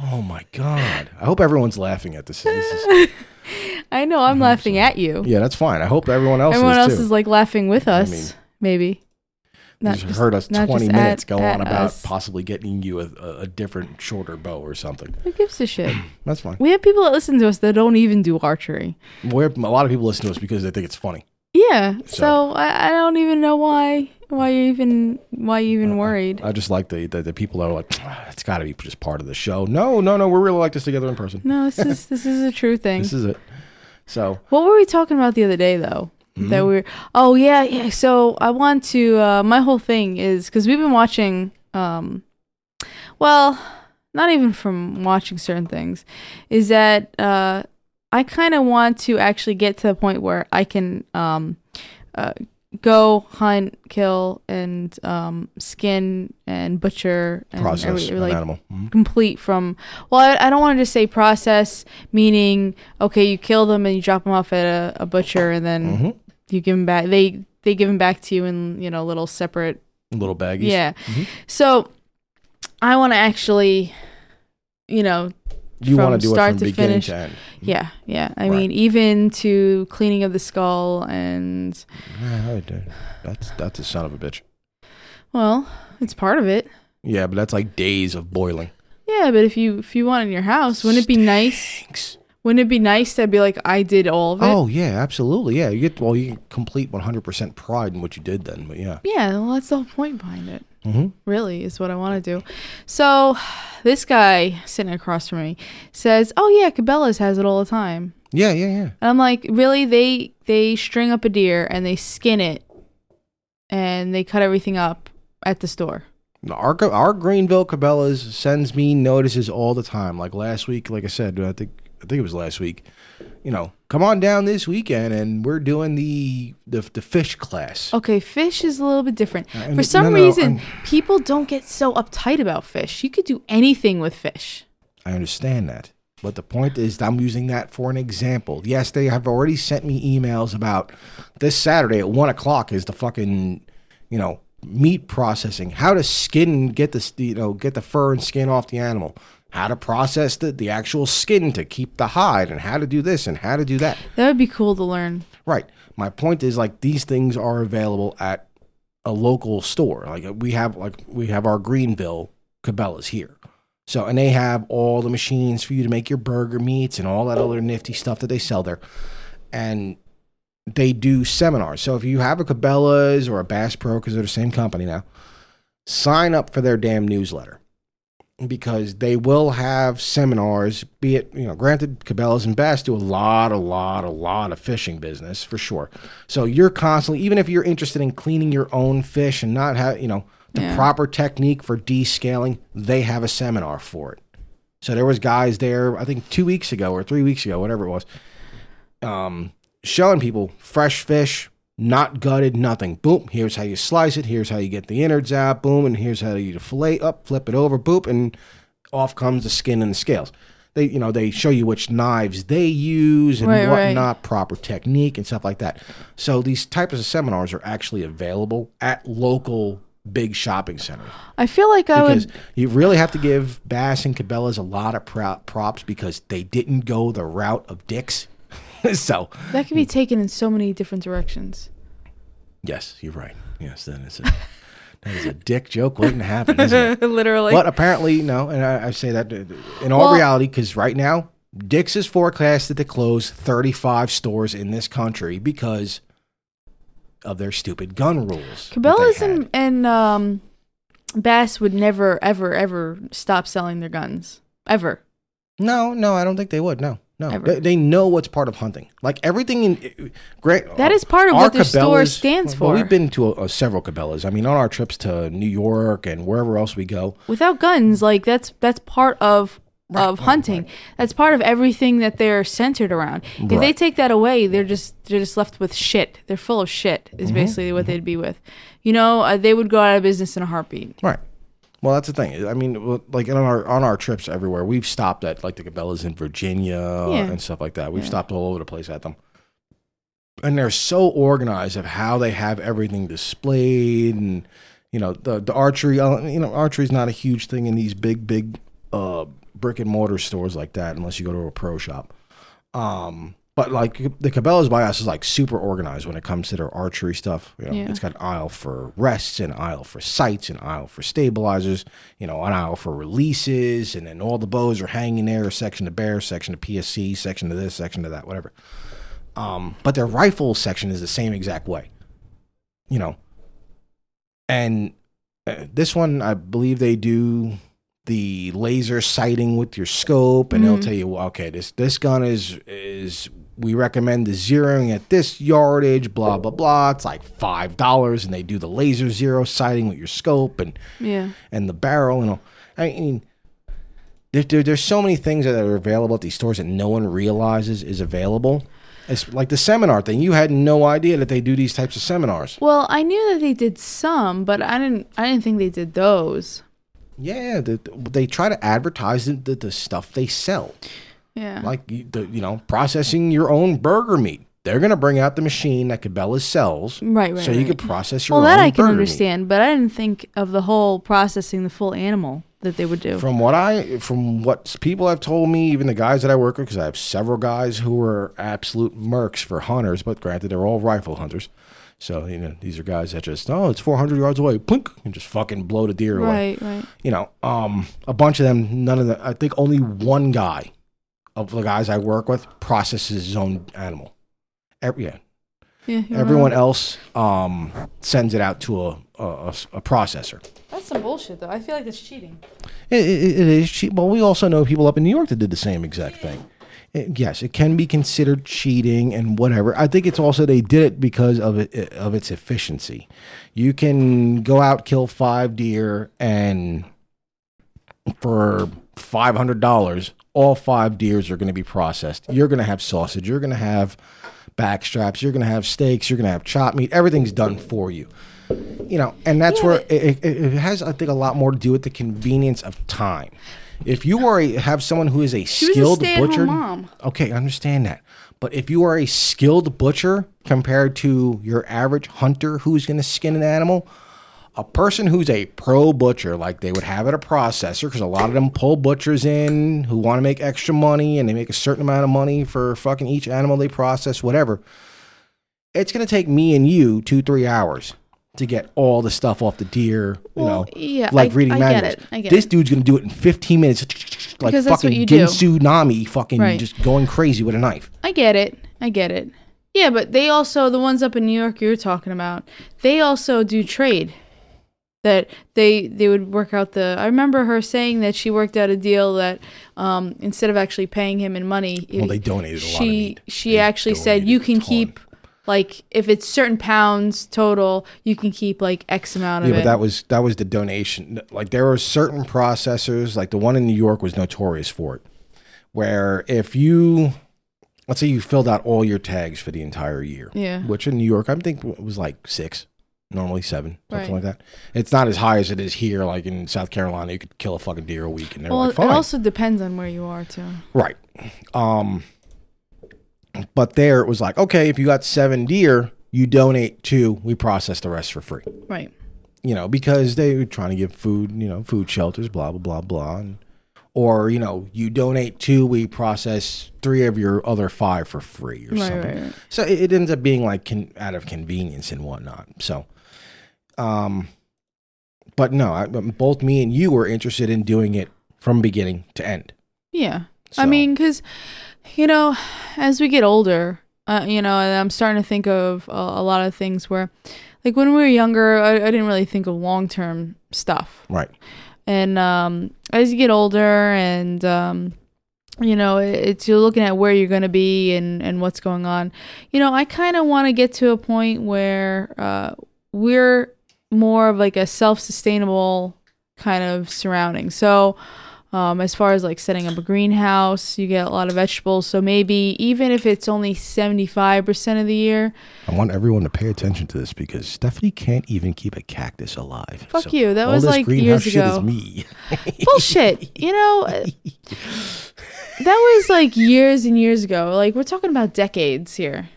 Speaker 1: Oh my god! I hope everyone's laughing at this. this is,
Speaker 2: I know. I'm mm-hmm. laughing at you.
Speaker 1: yeah, that's fine. I hope everyone else
Speaker 2: Everyone
Speaker 1: is
Speaker 2: else
Speaker 1: too.
Speaker 2: is like laughing with us.
Speaker 1: mean,
Speaker 2: maybe. Not
Speaker 1: just heard us
Speaker 2: not
Speaker 1: 20 minutes
Speaker 2: at-
Speaker 1: go
Speaker 2: at
Speaker 1: on about
Speaker 2: us.
Speaker 1: possibly getting you a, a, different, shorter bow or something.
Speaker 2: Who gives a shit?
Speaker 1: That's fine.
Speaker 2: we have people that listen to us that don't even do archery.
Speaker 1: We're, a lot of people listen to us because they think it's funny.
Speaker 2: Yeah. So,
Speaker 1: So-
Speaker 2: I, I don't even know why why you even why you even worried.
Speaker 1: I just like the the, the people that are like, "Ah, it's got to be just part of the show. No, no, no. We're really like this together in person.
Speaker 2: No, this is this is a true thing.
Speaker 1: This is it. So
Speaker 2: What were we talking about the other day though?
Speaker 1: Hmm?
Speaker 2: That we were Oh yeah, yeah. So I want to uh my whole thing is cuz we've been watching um well, not even from watching certain things is that uh I kind of want to actually get to the point where I can um uh go hunt, kill and um skin and butcher and
Speaker 1: process
Speaker 2: every-
Speaker 1: an
Speaker 2: like
Speaker 1: animal. Mhm.
Speaker 2: complete from well I, I don't want to just say process meaning okay you kill them and you drop them off at a, a butcher and then
Speaker 1: Mhm.
Speaker 2: you give them back they they give them back to you in you know little separate
Speaker 1: Little baggies.
Speaker 2: yeah
Speaker 1: Mhm.
Speaker 2: so i want to actually you know
Speaker 1: You want to do it
Speaker 2: start
Speaker 1: from
Speaker 2: to
Speaker 1: beginning
Speaker 2: finish.
Speaker 1: to end.
Speaker 2: yeah yeah i
Speaker 1: Right.
Speaker 2: mean even to cleaning of the skull and
Speaker 1: Yeah. That's that's a son of a bitch.
Speaker 2: well it's part of it
Speaker 1: Yeah, but that's like days of boiling.
Speaker 2: yeah but if you if you want it in your house wouldn't it be nice wouldn't it be nice to be like i did all of it
Speaker 1: Oh yeah, absolutely. Yeah, you get well, you complete 100% pride in what you did then. But yeah.
Speaker 2: yeah well that's the whole point behind it
Speaker 1: hmm
Speaker 2: really is what I want to do. So this guy sitting across from me says, "Oh yeah, Cabela's has it all the time."
Speaker 1: Yeah, yeah, yeah.
Speaker 2: And I'm like, "Really? They they string up a deer and they skin it and they cut everything up at the store."
Speaker 1: Our our Greenville Cabela's sends me notices all the time. Like last week, like I said, I think I think it was last week. You know, come on down this weekend, and we're doing the the, the fish class.
Speaker 2: Okay, fish is a little bit different.
Speaker 1: Uh, and
Speaker 2: For some
Speaker 1: no, no,
Speaker 2: reason,
Speaker 1: I'm-
Speaker 2: people don't get so uptight about fish. You could do anything with fish.
Speaker 1: I understand that, But the point is, I'm using that for an example. Yes, they have already sent me emails about this Saturday at one o'clock is the fucking, you know, meat processing. How to skin get the you know get the fur and skin off the animal. How to process the the actual skin to keep the hide, and how to do this and how to do that.
Speaker 2: That would be cool to learn.
Speaker 1: Right. My point is like these things are available at a local store. Like we have like we have our Greenville Cabela's here. So and they have all the machines for you to make your burger meats and all that other nifty stuff that they sell there. And they do seminars. So if you have a Cabela's or a Bass Pro, because they're the same company now, sign up for their damn newsletter because they will have seminars. Be it you know, granted, Cabela's and Bass do a lot, a lot, a lot of fishing business for sure. So you're constantly, even if you're interested in cleaning your own fish and not have you know the
Speaker 2: Yeah.
Speaker 1: proper technique for descaling, they have a seminar for it. So there was guys there, I think two weeks ago or three weeks ago, whatever it was, um, showing people fresh fish, not gutted, nothing. Boom, here's how you slice it. Here's how you get the innards out. Boom, and here's how you fillet up, flip it over. Boop, and off comes the skin and the scales. They, you know, they show you which knives they use and
Speaker 2: Right, right.
Speaker 1: whatnot, proper technique and stuff like that. So these types of seminars are actually available at local big shopping centers
Speaker 2: I feel like I
Speaker 1: because
Speaker 2: would.
Speaker 1: you really have to give Bass and Cabela's a lot of props because they didn't go the route of dicks. so
Speaker 2: That could be taken in so many different directions.
Speaker 1: yes, you're right. Yes, that is a that is a dick joke waiting to happen, isn't it?
Speaker 2: Literally.
Speaker 1: But apparently, no, and I, I say that in all
Speaker 2: Well-
Speaker 1: reality because right now, Dick's is forecasted to close 35 stores in this country because of their stupid gun rules.
Speaker 2: Cabela's and, and um, Bass would never, ever, ever stop selling their guns. Ever.
Speaker 1: No, no, I don't think they would. No, no, they, they know what's part of hunting. Like everything in great.
Speaker 2: That is part of what the store stands
Speaker 1: well,
Speaker 2: for.
Speaker 1: we've been to a, a several Cabela's. I mean, on our trips to New York and wherever else we go.
Speaker 2: Without guns, like that's that's part of
Speaker 1: Right,
Speaker 2: of
Speaker 1: right,
Speaker 2: hunting. That's part of everything that they're centered around. If they take that away, they're just they're just left with shit. They're full of shit.
Speaker 1: Mm-hmm,
Speaker 2: Is basically what they'd be with. You know, uh, they would go out of business in a heartbeat.
Speaker 1: Right. Well, that's the thing. I mean, like on our on our trips everywhere, we've stopped at like the Cabela's in Virginia
Speaker 2: Yeah.
Speaker 1: and stuff like that. We've
Speaker 2: Yeah.
Speaker 1: stopped all over the place at them, and they're so organized of how they have everything displayed, and you know the the archery. uh, You know, archery is not a huge thing in these big big uh, brick and mortar stores like that, unless you go to a pro shop. Um, but like the Cabela's by us is like super organized when it comes to their archery stuff. You know,
Speaker 2: Yeah.
Speaker 1: it's got an aisle for rests, an aisle for sights, an aisle for stabilizers, you know, an aisle for releases, and then all the bows are hanging there, a section of bear, section of PSE, section of this, section of that, whatever. Um, but their rifle section is the same exact way. You know. And uh, this one, I believe they do the laser sighting with your scope, and they'll
Speaker 2: Mhm.
Speaker 1: tell you, well, okay, this this gun is is we recommend the zeroing at this yardage, blah blah blah. It's like five dollars, and they do the laser zero sighting with your scope and
Speaker 2: Yeah.
Speaker 1: and the barrel and all. I mean, there, there, there's so many things that are available at these stores that no one realizes is available. It's like the seminar thing. You had no idea that they do these types of seminars.
Speaker 2: Well, I knew that they did some, but I didn't. I didn't think they did those.
Speaker 1: Yeah, the, they try to advertise the, the, the stuff they sell.
Speaker 2: Yeah.
Speaker 1: like you, the, you know processing your own burger meat. They're gonna bring out the machine that Cabela's sells,
Speaker 2: Right, right,
Speaker 1: so you
Speaker 2: right.
Speaker 1: could process your own.
Speaker 2: well, that I can
Speaker 1: burger meat.
Speaker 2: understand, but I didn't think of the whole processing the full animal that they would do.
Speaker 1: From what I, from what people have told me, even the guys that I work with, because I have several guys who are absolute mercs for hunters, but granted they're all rifle hunters. So you know these are guys that just oh it's 400 yards away, plink, and just fucking blow the deer away.
Speaker 2: right, right.
Speaker 1: You know, um, a bunch of them. None of them. I think only one guy of the guys I work with processes his own animal. Every, yeah,
Speaker 2: Yeah.
Speaker 1: Everyone
Speaker 2: right.
Speaker 1: else um, sends it out to a, a, a- processor.
Speaker 2: That's some bullshit, though. I feel like it's cheating.
Speaker 1: It, it, it is cheap. Well, we also know people up in New York that did the same exact thing. It- yes, it can be considered cheating and whatever. I think it's also they did it because of it of its efficiency. You can go out kill five deer and for five hundred dollars, all five deers are going to be processed. You're going to have sausage. You're going to have back straps. You're going to have steaks. You're going to have chopped meat. Everything's done for you. You know, and that's
Speaker 2: Yeah,
Speaker 1: where it, it, it has, I think, a lot more to do with the convenience of time. If you are a, have someone who is a
Speaker 2: She was a
Speaker 1: skilled butcher,
Speaker 2: mom.
Speaker 1: okay, I understand that. But if you are a skilled butcher compared to your average hunter who's going to skin an animal, a person who's a pro butcher, like they would have at a processor, because a lot of them pull butchers in who want to make extra money and they make a certain amount of money for fucking each animal they process, whatever. It's going to take me and you two, three hours to get all the stuff off the deer, you
Speaker 2: Well,
Speaker 1: know,
Speaker 2: yeah,
Speaker 1: like
Speaker 2: I-
Speaker 1: reading
Speaker 2: I get
Speaker 1: manuals.
Speaker 2: it, I get
Speaker 1: this dude's going to do it in 15 minutes, like
Speaker 2: Because
Speaker 1: fucking
Speaker 2: do.
Speaker 1: Ginsu Nami, fucking
Speaker 2: Right.
Speaker 1: just going crazy with a knife.
Speaker 2: I get it. I get it. Yeah, but they also the ones up in New York you're talking about. They also do trade. That they they would work out the. I remember her saying that she worked out a deal that um, instead of actually paying him in money,
Speaker 1: Well, they donated a lot of
Speaker 2: she she
Speaker 1: They
Speaker 2: actually said you can keep like if it's certain pounds total, you can keep like X amount of
Speaker 1: Yeah,
Speaker 2: it.
Speaker 1: but that was that was the donation. Like there were certain processors, like the one in New York was notorious for it, where if you, let's say you filled out all your tags for the entire year,
Speaker 2: yeah.
Speaker 1: which in New York I think it was like six, normally seven, something
Speaker 2: Right.
Speaker 1: like that. It's not as high as it is here. Like in South Carolina, you could kill a fucking deer a week, and they're
Speaker 2: Well,
Speaker 1: like,
Speaker 2: it also depends on where you are too.
Speaker 1: right? Um, but there it was like, okay, if you got seven deer, you donate two, we process the rest for free.
Speaker 2: Right.
Speaker 1: you know, because they were trying to give food, you know, food shelters, blah blah blah blah, and, or you know, you donate two, we process three of your other five for free or
Speaker 2: Right,
Speaker 1: something.
Speaker 2: right, right.
Speaker 1: So it, it ends up being like con- out of convenience and whatnot. So, um, but no, I, both me and you were interested in doing it from beginning to end.
Speaker 2: Yeah.
Speaker 1: So,
Speaker 2: I mean, because, you know, as we get older, uh, you know, I'm starting to think of a, a lot of things where, like when we were younger, I, I didn't really think of long term stuff.
Speaker 1: right,
Speaker 2: And um, as you get older and, um, you know, it's you're looking at where you're going to be and, and what's going on. You know, I kind of want to get to a point where uh, we're more of like a self sustainable kind of surrounding. So, um, as far as like setting up a greenhouse, you get a lot of vegetables. So maybe even if it's only 75% of the year,
Speaker 1: I want everyone to pay attention to this because Stephanie can't even keep a cactus alive.
Speaker 2: Fuck you, that was like years ago.
Speaker 1: me.
Speaker 2: bullshit. You know, uh, that was like years and years ago. Like we're talking about decades here.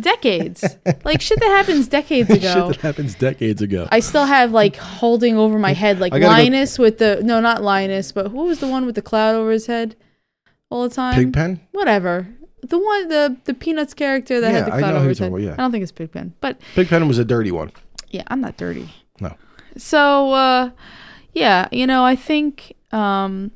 Speaker 2: Decades. like shit that happens decades ago.
Speaker 1: shit that happens decades ago.
Speaker 2: I still have like holding over my head like
Speaker 1: gotta go-
Speaker 2: Linus with the no, not Linus, but who was the one with the cloud over his head all the time?
Speaker 1: Pigpen?
Speaker 2: Whatever. The one the the Peanuts character that had
Speaker 1: Yeah,
Speaker 2: the
Speaker 1: I
Speaker 2: cloud over his head.
Speaker 1: about, yeah.
Speaker 2: I don't think it's Pigpen. But
Speaker 1: Pigpen was a dirty one.
Speaker 2: yeah, I'm not dirty.
Speaker 1: No.
Speaker 2: So uh yeah, you know, I think um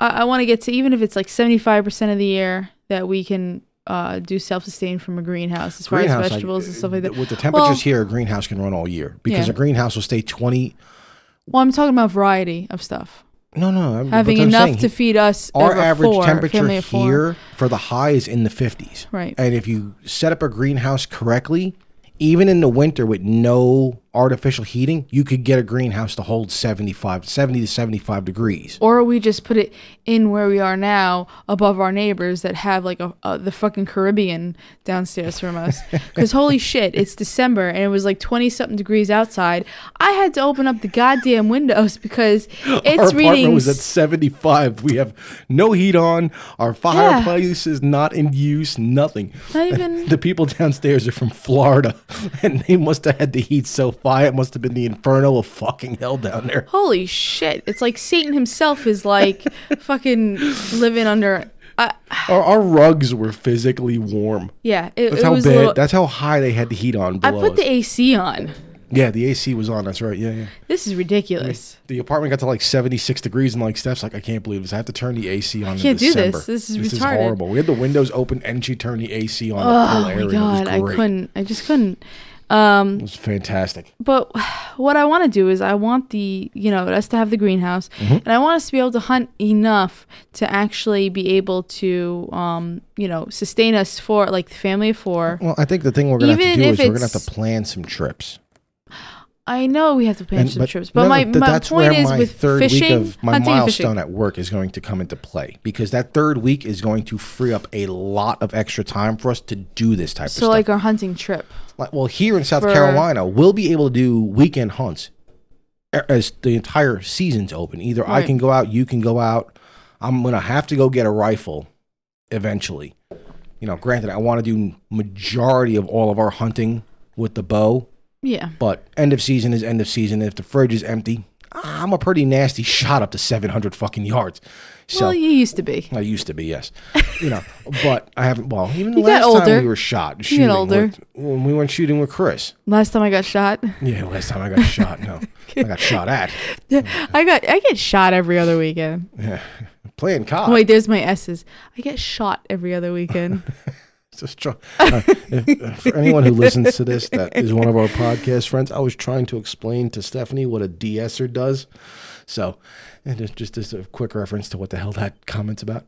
Speaker 2: I, I want to get to even if it's like 75% of the year that we can uh do self-sustain from a greenhouse as far
Speaker 1: Greenhouse,
Speaker 2: as vegetables and stuff like that.
Speaker 1: With the temperatures
Speaker 2: Well-
Speaker 1: here, a greenhouse can run all year because
Speaker 2: Yeah.
Speaker 1: a greenhouse will stay 20.
Speaker 2: Well, I'm talking about variety of stuff.
Speaker 1: No, no. I'm-
Speaker 2: Having enough
Speaker 1: saying,
Speaker 2: to feed us
Speaker 1: Our average
Speaker 2: four,
Speaker 1: temperature
Speaker 2: family of four.
Speaker 1: here for the high is in the 50s.
Speaker 2: Right.
Speaker 1: And if you set up a greenhouse correctly, even in the winter with no artificial heating, you could get a greenhouse to hold 75, 70 to 75 degrees.
Speaker 2: or we just put it in where we are now above our neighbors that have like a, a the fucking caribbean downstairs from us because holy shit it's december and it was like 20 something degrees outside i had to open up the goddamn windows because
Speaker 1: Our
Speaker 2: it's
Speaker 1: apartment
Speaker 2: reading
Speaker 1: was at 75. We have no heat on. Our
Speaker 2: Yeah.
Speaker 1: fireplace is not in use. Nothing.
Speaker 2: Not even-
Speaker 1: the people downstairs are from Florida, and they must have had the heat so high. It must have been the inferno of fucking hell down there.
Speaker 2: holy shit it's like satan himself is like fucking living under I,
Speaker 1: Our, our rugs were physically warm.
Speaker 2: yeah it,
Speaker 1: That's
Speaker 2: it
Speaker 1: how bad.
Speaker 2: little,
Speaker 1: that's how high they had the heat on.
Speaker 2: i put the ac on
Speaker 1: yeah, the AC was on. That's right. Yeah, yeah.
Speaker 2: this is ridiculous
Speaker 1: The apartment got to like 76 degrees, and like Steph's like, I can't believe this. I have to turn the AC on.
Speaker 2: can't
Speaker 1: in
Speaker 2: do this. This is
Speaker 1: this is horrible. We had the windows open, and she turned the AC on. the
Speaker 2: oh
Speaker 1: whole
Speaker 2: my god i couldn't i just couldn't um
Speaker 1: It was fantastic.
Speaker 2: but what I want to do is I want the you know us to have the greenhouse,
Speaker 1: Mm-hmm.
Speaker 2: and I want us to be able to hunt enough to actually be able to um you know sustain us for like the family of four.
Speaker 1: Well, I think the thing we're gonna have to do is we're gonna have to plan some trips.
Speaker 2: I know we have to plan
Speaker 1: And-
Speaker 2: some
Speaker 1: but
Speaker 2: trips, but
Speaker 1: no,
Speaker 2: my, my
Speaker 1: that's
Speaker 2: point
Speaker 1: where
Speaker 2: is
Speaker 1: my
Speaker 2: with
Speaker 1: third
Speaker 2: fishing,
Speaker 1: week of my milestone at work is going to come into play because that third week is going to free up a lot of extra time for us to do this type of stuff.
Speaker 2: So like our hunting trip.
Speaker 1: Like, well, here in South
Speaker 2: For-
Speaker 1: Carolina, we'll be able to do weekend hunts as the entire season's open. Either I can go out, you can go out. I'm gonna have to go get a rifle eventually. You know, granted, I want to do majority of all of our hunting with the bow,
Speaker 2: Yeah.
Speaker 1: but end of season is end of season. If the fridge is empty, I'm a pretty nasty shot up to 700 fucking yards. So
Speaker 2: well, you used to be.
Speaker 1: I used to be, yes. You know, but I haven't. Well, even the
Speaker 2: You
Speaker 1: last time we were shot, shooting
Speaker 2: older.
Speaker 1: with- when we went shooting with Chris.
Speaker 2: Last time I got shot,
Speaker 1: Yeah, last time I got shot. No, I got shot at
Speaker 2: I got I get shot every other weekend.
Speaker 1: Yeah, playing COD.
Speaker 2: Wait, there's my S's. I get shot every other weekend.
Speaker 1: Just try, uh, if- uh, for anyone who listens to this, that is one of our podcast friends. I was trying to explain to Stephanie what a de-esser does. So, and just, just just a quick reference to what the hell that comment's about.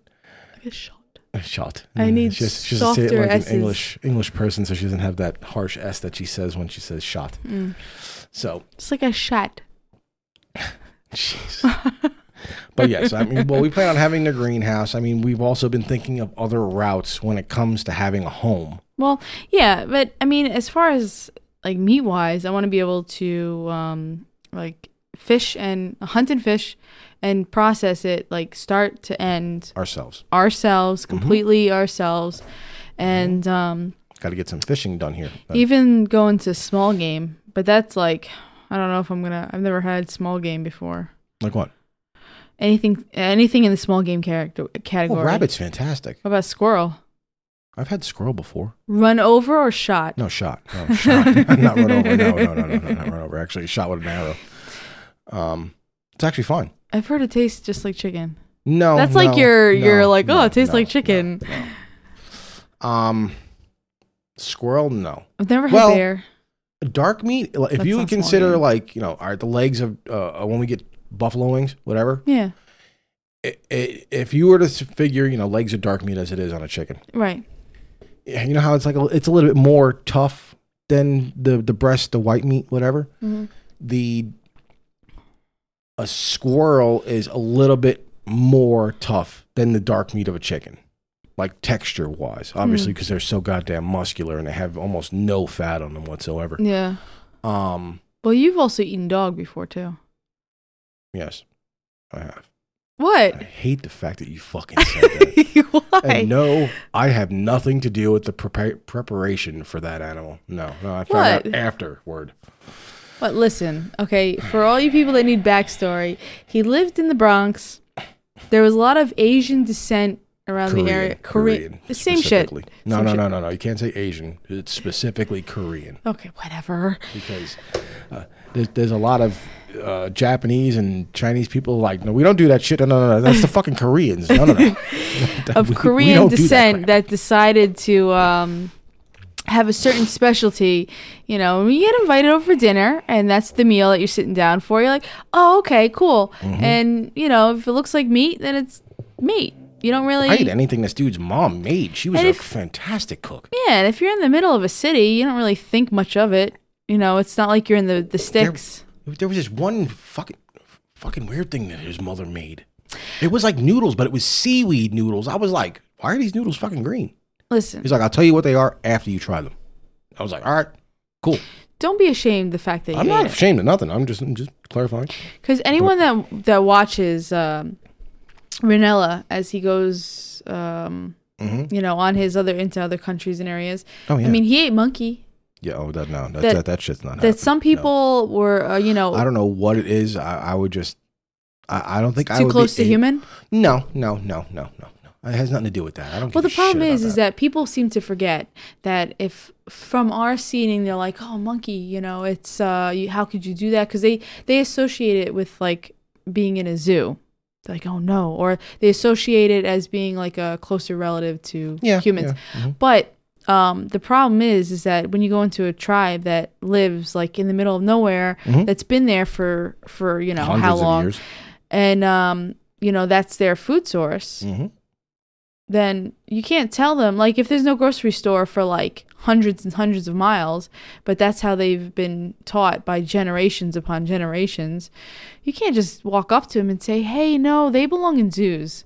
Speaker 2: I get shot.
Speaker 1: Shot.
Speaker 2: I
Speaker 1: Yeah,
Speaker 2: need
Speaker 1: she has, she has to say it like
Speaker 2: S's.
Speaker 1: an English English person, so she doesn't have that harsh S that she says when she says shot.
Speaker 2: Mm.
Speaker 1: So,
Speaker 2: It's like a shot.
Speaker 1: Jeez. but yes, I mean, well, we plan on having the greenhouse. I mean, we've also been thinking of other routes when it comes to having a home.
Speaker 2: Well, yeah, but I mean, as far as like meat wise, I want to be able to um like fish and hunt and fish and process it like start to end
Speaker 1: ourselves.
Speaker 2: ourselves
Speaker 1: Mm-hmm.
Speaker 2: completely ourselves and um
Speaker 1: Got to get some fishing done here. But
Speaker 2: even go into small game but that's like i don't know if i'm gonna i've never had small game before
Speaker 1: like what?
Speaker 2: anything anything in the small game character
Speaker 1: Well,
Speaker 2: category
Speaker 1: rabbit's fantastic.
Speaker 2: what about squirrel
Speaker 1: I've had squirrel before.
Speaker 2: run over or shot
Speaker 1: No shot. No shot. not run over. No, no, no, no, no, not run over. Actually, shot with an arrow. Um, it's actually fun.
Speaker 2: i've heard it tastes just like chicken.
Speaker 1: No,
Speaker 2: that's like
Speaker 1: no,
Speaker 2: your
Speaker 1: no,
Speaker 2: you're like oh
Speaker 1: no,
Speaker 2: it tastes like chicken.
Speaker 1: Um, squirrel, no.
Speaker 2: i've never had
Speaker 1: Well,
Speaker 2: bear.
Speaker 1: dark meat if you would consider like you know all right the legs of uh, when we get buffalo wings whatever.
Speaker 2: Yeah.
Speaker 1: I i if you were to figure you know legs of dark meat as it is on a chicken.
Speaker 2: Right.
Speaker 1: Yeah, you know how it's like a, it's a little bit more tough than the the breast the white meat whatever?
Speaker 2: Mhm.
Speaker 1: the a squirrel is a little bit more tough than the dark meat of a chicken like texture wise obviously because they're so goddamn muscular and they have almost no fat on them whatsoever.
Speaker 2: Yeah.
Speaker 1: Um
Speaker 2: well you've also eaten dog before too.
Speaker 1: Yes i have.
Speaker 2: What?
Speaker 1: I hate the fact that you fucking said that.
Speaker 2: why
Speaker 1: and no, I have nothing to do with the prepa- preparation for that animal. No, no, I found out afterward.
Speaker 2: But listen, okay, for all you people that need backstory, he lived in the Bronx. There was a lot of Asian descent around the area. Korean, the same shit.
Speaker 1: No,
Speaker 2: Same
Speaker 1: no, no, no, no. You can't say Asian. It's specifically Korean
Speaker 2: Okay, whatever.
Speaker 1: because uh, there's, there's a lot of uh, Japanese and Chinese people like, no, we don't do that shit. No, no, no, that's the fucking Koreans. No, no, no.
Speaker 2: Of
Speaker 1: We- we
Speaker 2: Korean
Speaker 1: don't do that
Speaker 2: descent that, decided to um, have a certain specialty. You know, when you get invited over for dinner, and that's the meal that you're sitting down for. You're like, oh, okay, cool.
Speaker 1: Mm-hmm.
Speaker 2: And you know, if it looks like meat, then it's meat. You don't really
Speaker 1: I ate anything this dude's mom made. She was
Speaker 2: And
Speaker 1: a
Speaker 2: if-
Speaker 1: fantastic cook.
Speaker 2: Yeah, and if you're in the middle of a city, you don't really think much of it. You know, it's not like you're in the the sticks.
Speaker 1: There was this one fucking fucking weird thing that his mother made. It was like noodles, but it was seaweed noodles. I was like, why are these noodles fucking green?
Speaker 2: Listen,
Speaker 1: He's like, I'll tell you what they are after you try them. I was like, all right, cool.
Speaker 2: don't be ashamed of the fact that
Speaker 1: I'm not
Speaker 2: it.
Speaker 1: ashamed of nothing. I'm just I'm just clarifying.
Speaker 2: Because anyone that that watches um, Rinella as he goes, um,
Speaker 1: Mhm.
Speaker 2: you know, on his other into other countries and areas.
Speaker 1: Oh yeah,
Speaker 2: I mean, he ate monkey.
Speaker 1: yeah. Oh, that no, that
Speaker 2: that-
Speaker 1: that, that, shit's not.
Speaker 2: That
Speaker 1: happening.
Speaker 2: some
Speaker 1: No.
Speaker 2: people were, uh, you know,
Speaker 1: I don't know what it is. I, I would just. I, I don't think I
Speaker 2: too
Speaker 1: would
Speaker 2: close
Speaker 1: be
Speaker 2: to
Speaker 1: a-
Speaker 2: human.
Speaker 1: No, no, no, no, no. It has nothing to do with that. I don't.
Speaker 2: Well, the problem is, is that people seem to forget that if from our seeing, they're like, "Oh, monkey," you know, it's uh, you, how could you do that? Because they they associate it with like being in a zoo. They're like, "Oh no," or they associate it as being like a closer relative to
Speaker 1: yeah,
Speaker 2: humans.
Speaker 1: yeah, mhm.
Speaker 2: But um, the problem is, is that when you go into a tribe that lives like in the middle of nowhere,
Speaker 1: Mhm.
Speaker 2: that's been there for for you know
Speaker 1: Hundreds
Speaker 2: how long, and um, you know that's their food source
Speaker 1: Mhm.
Speaker 2: Then you can't tell them like if there's no grocery store for like hundreds and hundreds of miles but that's how they've been taught by generations upon generations you can't just walk up to them and say hey no they belong in zoos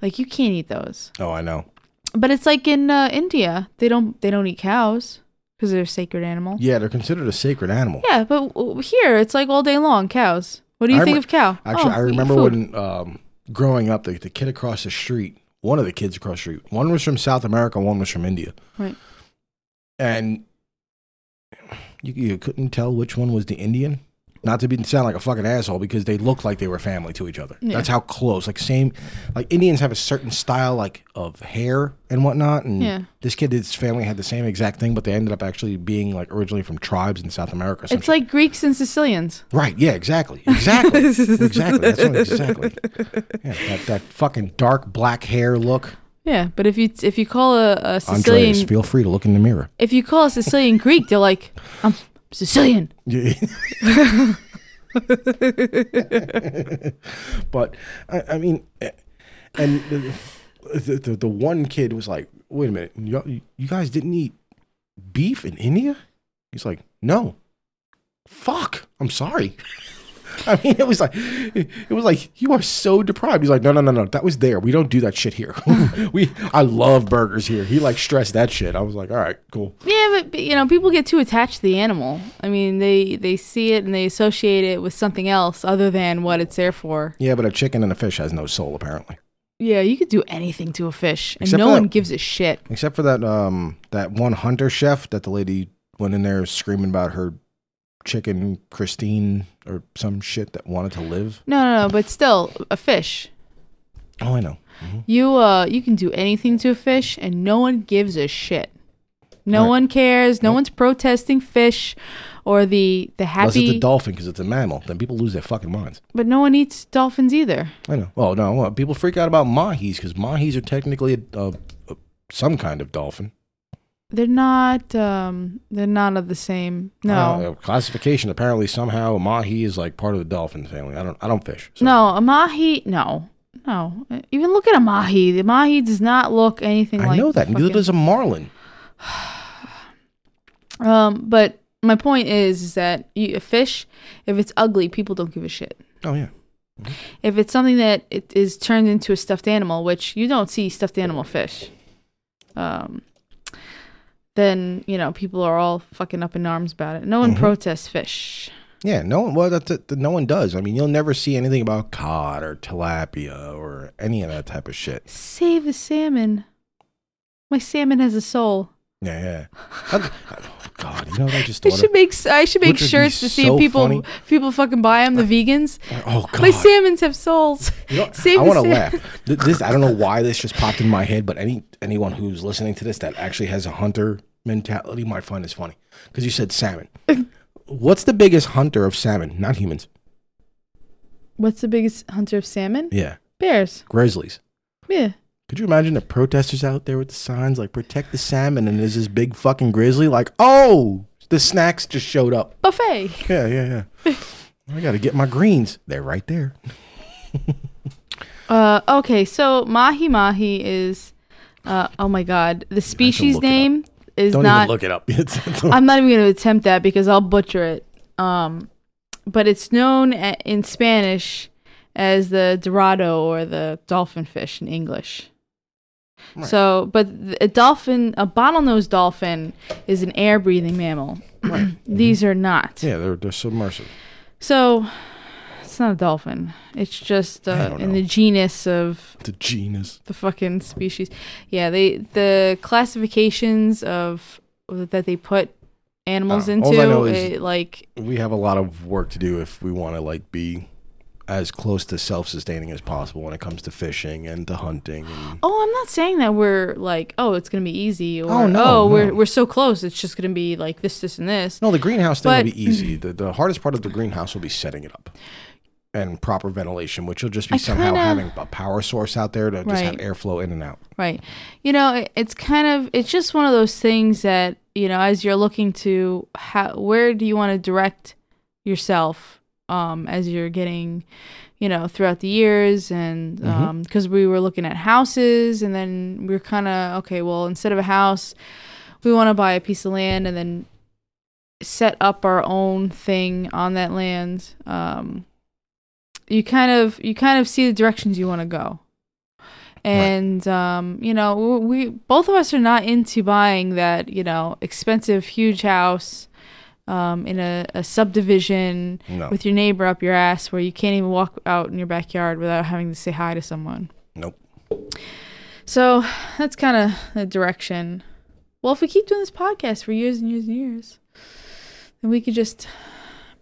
Speaker 2: like you can't eat those
Speaker 1: Oh, I know.
Speaker 2: but it's like in uh, india they don't they don't eat cows because they're a sacred animal.
Speaker 1: Yeah, they're considered a sacred animal.
Speaker 2: Yeah, but w- here it's like all day long cows. What do you
Speaker 1: I
Speaker 2: think of cow?
Speaker 1: Actually,
Speaker 2: Oh,
Speaker 1: I remember when um, growing up, the, the kid across the street, one of the kids across the street, one was from South America, one was from India.
Speaker 2: Right.
Speaker 1: And you, you couldn't tell which one was the Indian. Not to be sound like a fucking asshole because they looked like they were family to each other.
Speaker 2: Yeah.
Speaker 1: That's how close. Like same, like Indians have a certain style like of hair and whatnot. And
Speaker 2: Yeah.
Speaker 1: this kid, his family had the same exact thing, but they ended up actually being like originally from tribes in South America.
Speaker 2: It's like Greeks and Sicilians.
Speaker 1: Right. Yeah. Exactly. Exactly. exactly. That's what, exactly. Yeah. That that fucking dark black hair look.
Speaker 2: Yeah, but if you if you call a, a
Speaker 1: Andreas,
Speaker 2: Sicilian
Speaker 1: feel free to look in the mirror.
Speaker 2: if you call a Sicilian Greek, they're like, I'm Sicilian.
Speaker 1: Yeah. but I, I mean, eh, and the, the, the the one kid was like, "Wait a minute, you, you guys didn't eat beef in India?" He's like, "No." Fuck. I'm sorry. I mean, it was like, it was like you are so deprived. He's like, no, no, no, no. That was there. We don't do that shit here. we, I love burgers here. He like stressed that shit. I was like, all right, cool.
Speaker 2: Yeah, but, but you know, people get too attached to the animal. I mean, they they see it and they associate it with something else other than what it's there for.
Speaker 1: Yeah, but a chicken and a fish has no soul apparently.
Speaker 2: Yeah, you could do anything to a fish, and
Speaker 1: Except
Speaker 2: no
Speaker 1: for
Speaker 2: one gives a shit.
Speaker 1: Except for that um that one hunter chef that the lady went in there screaming about her chicken Christine or some shit that wanted to live.
Speaker 2: No, no, no. But still, a fish.
Speaker 1: Oh, I know.
Speaker 2: You uh, you can do anything to a fish, and no one gives a shit. No
Speaker 1: Right.
Speaker 2: one cares. No one's protesting fish, or the the
Speaker 1: Unless
Speaker 2: happy.
Speaker 1: it's a dolphin because it's a mammal, then people lose their fucking minds.
Speaker 2: but no one eats dolphins either.
Speaker 1: I know. Well, no, people freak out about mahis because mahis are technically a, some kind of dolphin.
Speaker 2: They're not. Um, they're not of the same. No,
Speaker 1: Uh, classification apparently somehow a mahi is like part of the dolphin family. I don't. I don't fish. so-
Speaker 2: no. A mahi. No, no. Even look at a mahi. The mahi does not look anything
Speaker 1: I
Speaker 2: like.
Speaker 1: know that. Neither
Speaker 2: fucking-
Speaker 1: does a marlin.
Speaker 2: Um, but my point is, is that you, a fish, if it's ugly, people don't give a shit.
Speaker 1: Oh yeah.
Speaker 2: If it's something that it is turned into a stuffed animal, which you don't see stuffed animal fish, um, then you know people are all fucking up in arms about it. No one
Speaker 1: Mhm.
Speaker 2: protests fish.
Speaker 1: Yeah, no one. Well, that, that, that no one does. I mean, you'll never see anything about cod or tilapia or any of that type of shit.
Speaker 2: Save the salmon. My salmon has a soul.
Speaker 1: Yeah, yeah. God, you know what I just
Speaker 2: I should
Speaker 1: of?
Speaker 2: make I should make
Speaker 1: Which would be
Speaker 2: shirts to see
Speaker 1: so
Speaker 2: if people
Speaker 1: funny.
Speaker 2: people fucking buy them. The vegans.
Speaker 1: Oh God,
Speaker 2: My salmons have souls.
Speaker 1: You know,
Speaker 2: Save
Speaker 1: I want to laugh. This I don't know why this just popped in my head, but any anyone who's listening to this that actually has a hunter mentality might find this funny because you said salmon. What's the biggest hunter of salmon? Not humans.
Speaker 2: What's the biggest hunter of salmon?
Speaker 1: Yeah,
Speaker 2: Bears.
Speaker 1: grizzlies.
Speaker 2: Yeah.
Speaker 1: Could you imagine the protesters out there with the signs like "Protect the salmon" and there's this big fucking grizzly? Like, oh, the snacks just showed up.
Speaker 2: Buffet.
Speaker 1: Yeah, yeah, yeah. I got to get my greens. They're right there.
Speaker 2: Uh, okay, so mahi mahi is, uh, oh my god, the species
Speaker 1: look it up.
Speaker 2: name is
Speaker 1: Don't
Speaker 2: not.
Speaker 1: even look it up. It's- it's-
Speaker 2: I'm not even going to attempt that because I'll butcher it. Um, but it's known a- in Spanish as the dorado or the dolphin fish in English.
Speaker 1: Right.
Speaker 2: So, but a dolphin, a bottlenose dolphin, is an air-breathing mammal. Right. These are not.
Speaker 1: yeah, they're they're submersive.
Speaker 2: So, it's not a dolphin. It's just uh, in the genus of
Speaker 1: The genus.
Speaker 2: the fucking species. Yeah, they the classifications of that they put animals
Speaker 1: Oh,
Speaker 2: into,
Speaker 1: I know is-
Speaker 2: it, like
Speaker 1: we have a lot of work to do if we want to like be as close to self-sustaining as possible when it comes to fishing and to hunting and
Speaker 2: oh, I'm not saying that we're like oh it's gonna be easy or
Speaker 1: Oh, no,
Speaker 2: oh we're we're so close it's just gonna be like this this and this.
Speaker 1: no the greenhouse thing
Speaker 2: But-
Speaker 1: will be easy the, the hardest part of the greenhouse will be setting it up and proper ventilation which will just be
Speaker 2: I
Speaker 1: somehow
Speaker 2: kinda-
Speaker 1: having a power source out there to just have airflow in and out
Speaker 2: Right. You know, it, it's kind of it's just one of those things that, you know, as you're looking to how where do you want to direct yourself um as you're getting, you know, throughout the years and
Speaker 1: Mhm.
Speaker 2: um cuz we were looking at houses and then we are kind of okay, well, instead of a house, we want to buy a piece of land and then set up our own thing on that land. Um you kind of you kind of see the directions you want to go and um, you know, we both of us are not into buying that you know expensive, huge house um, in a, a subdivision
Speaker 1: No.
Speaker 2: with your neighbor up your ass where you can't even walk out in your backyard without having to say hi to someone.
Speaker 1: Nope.
Speaker 2: So that's kind of the direction. Well, if we keep doing this podcast for years and years and years, then we could just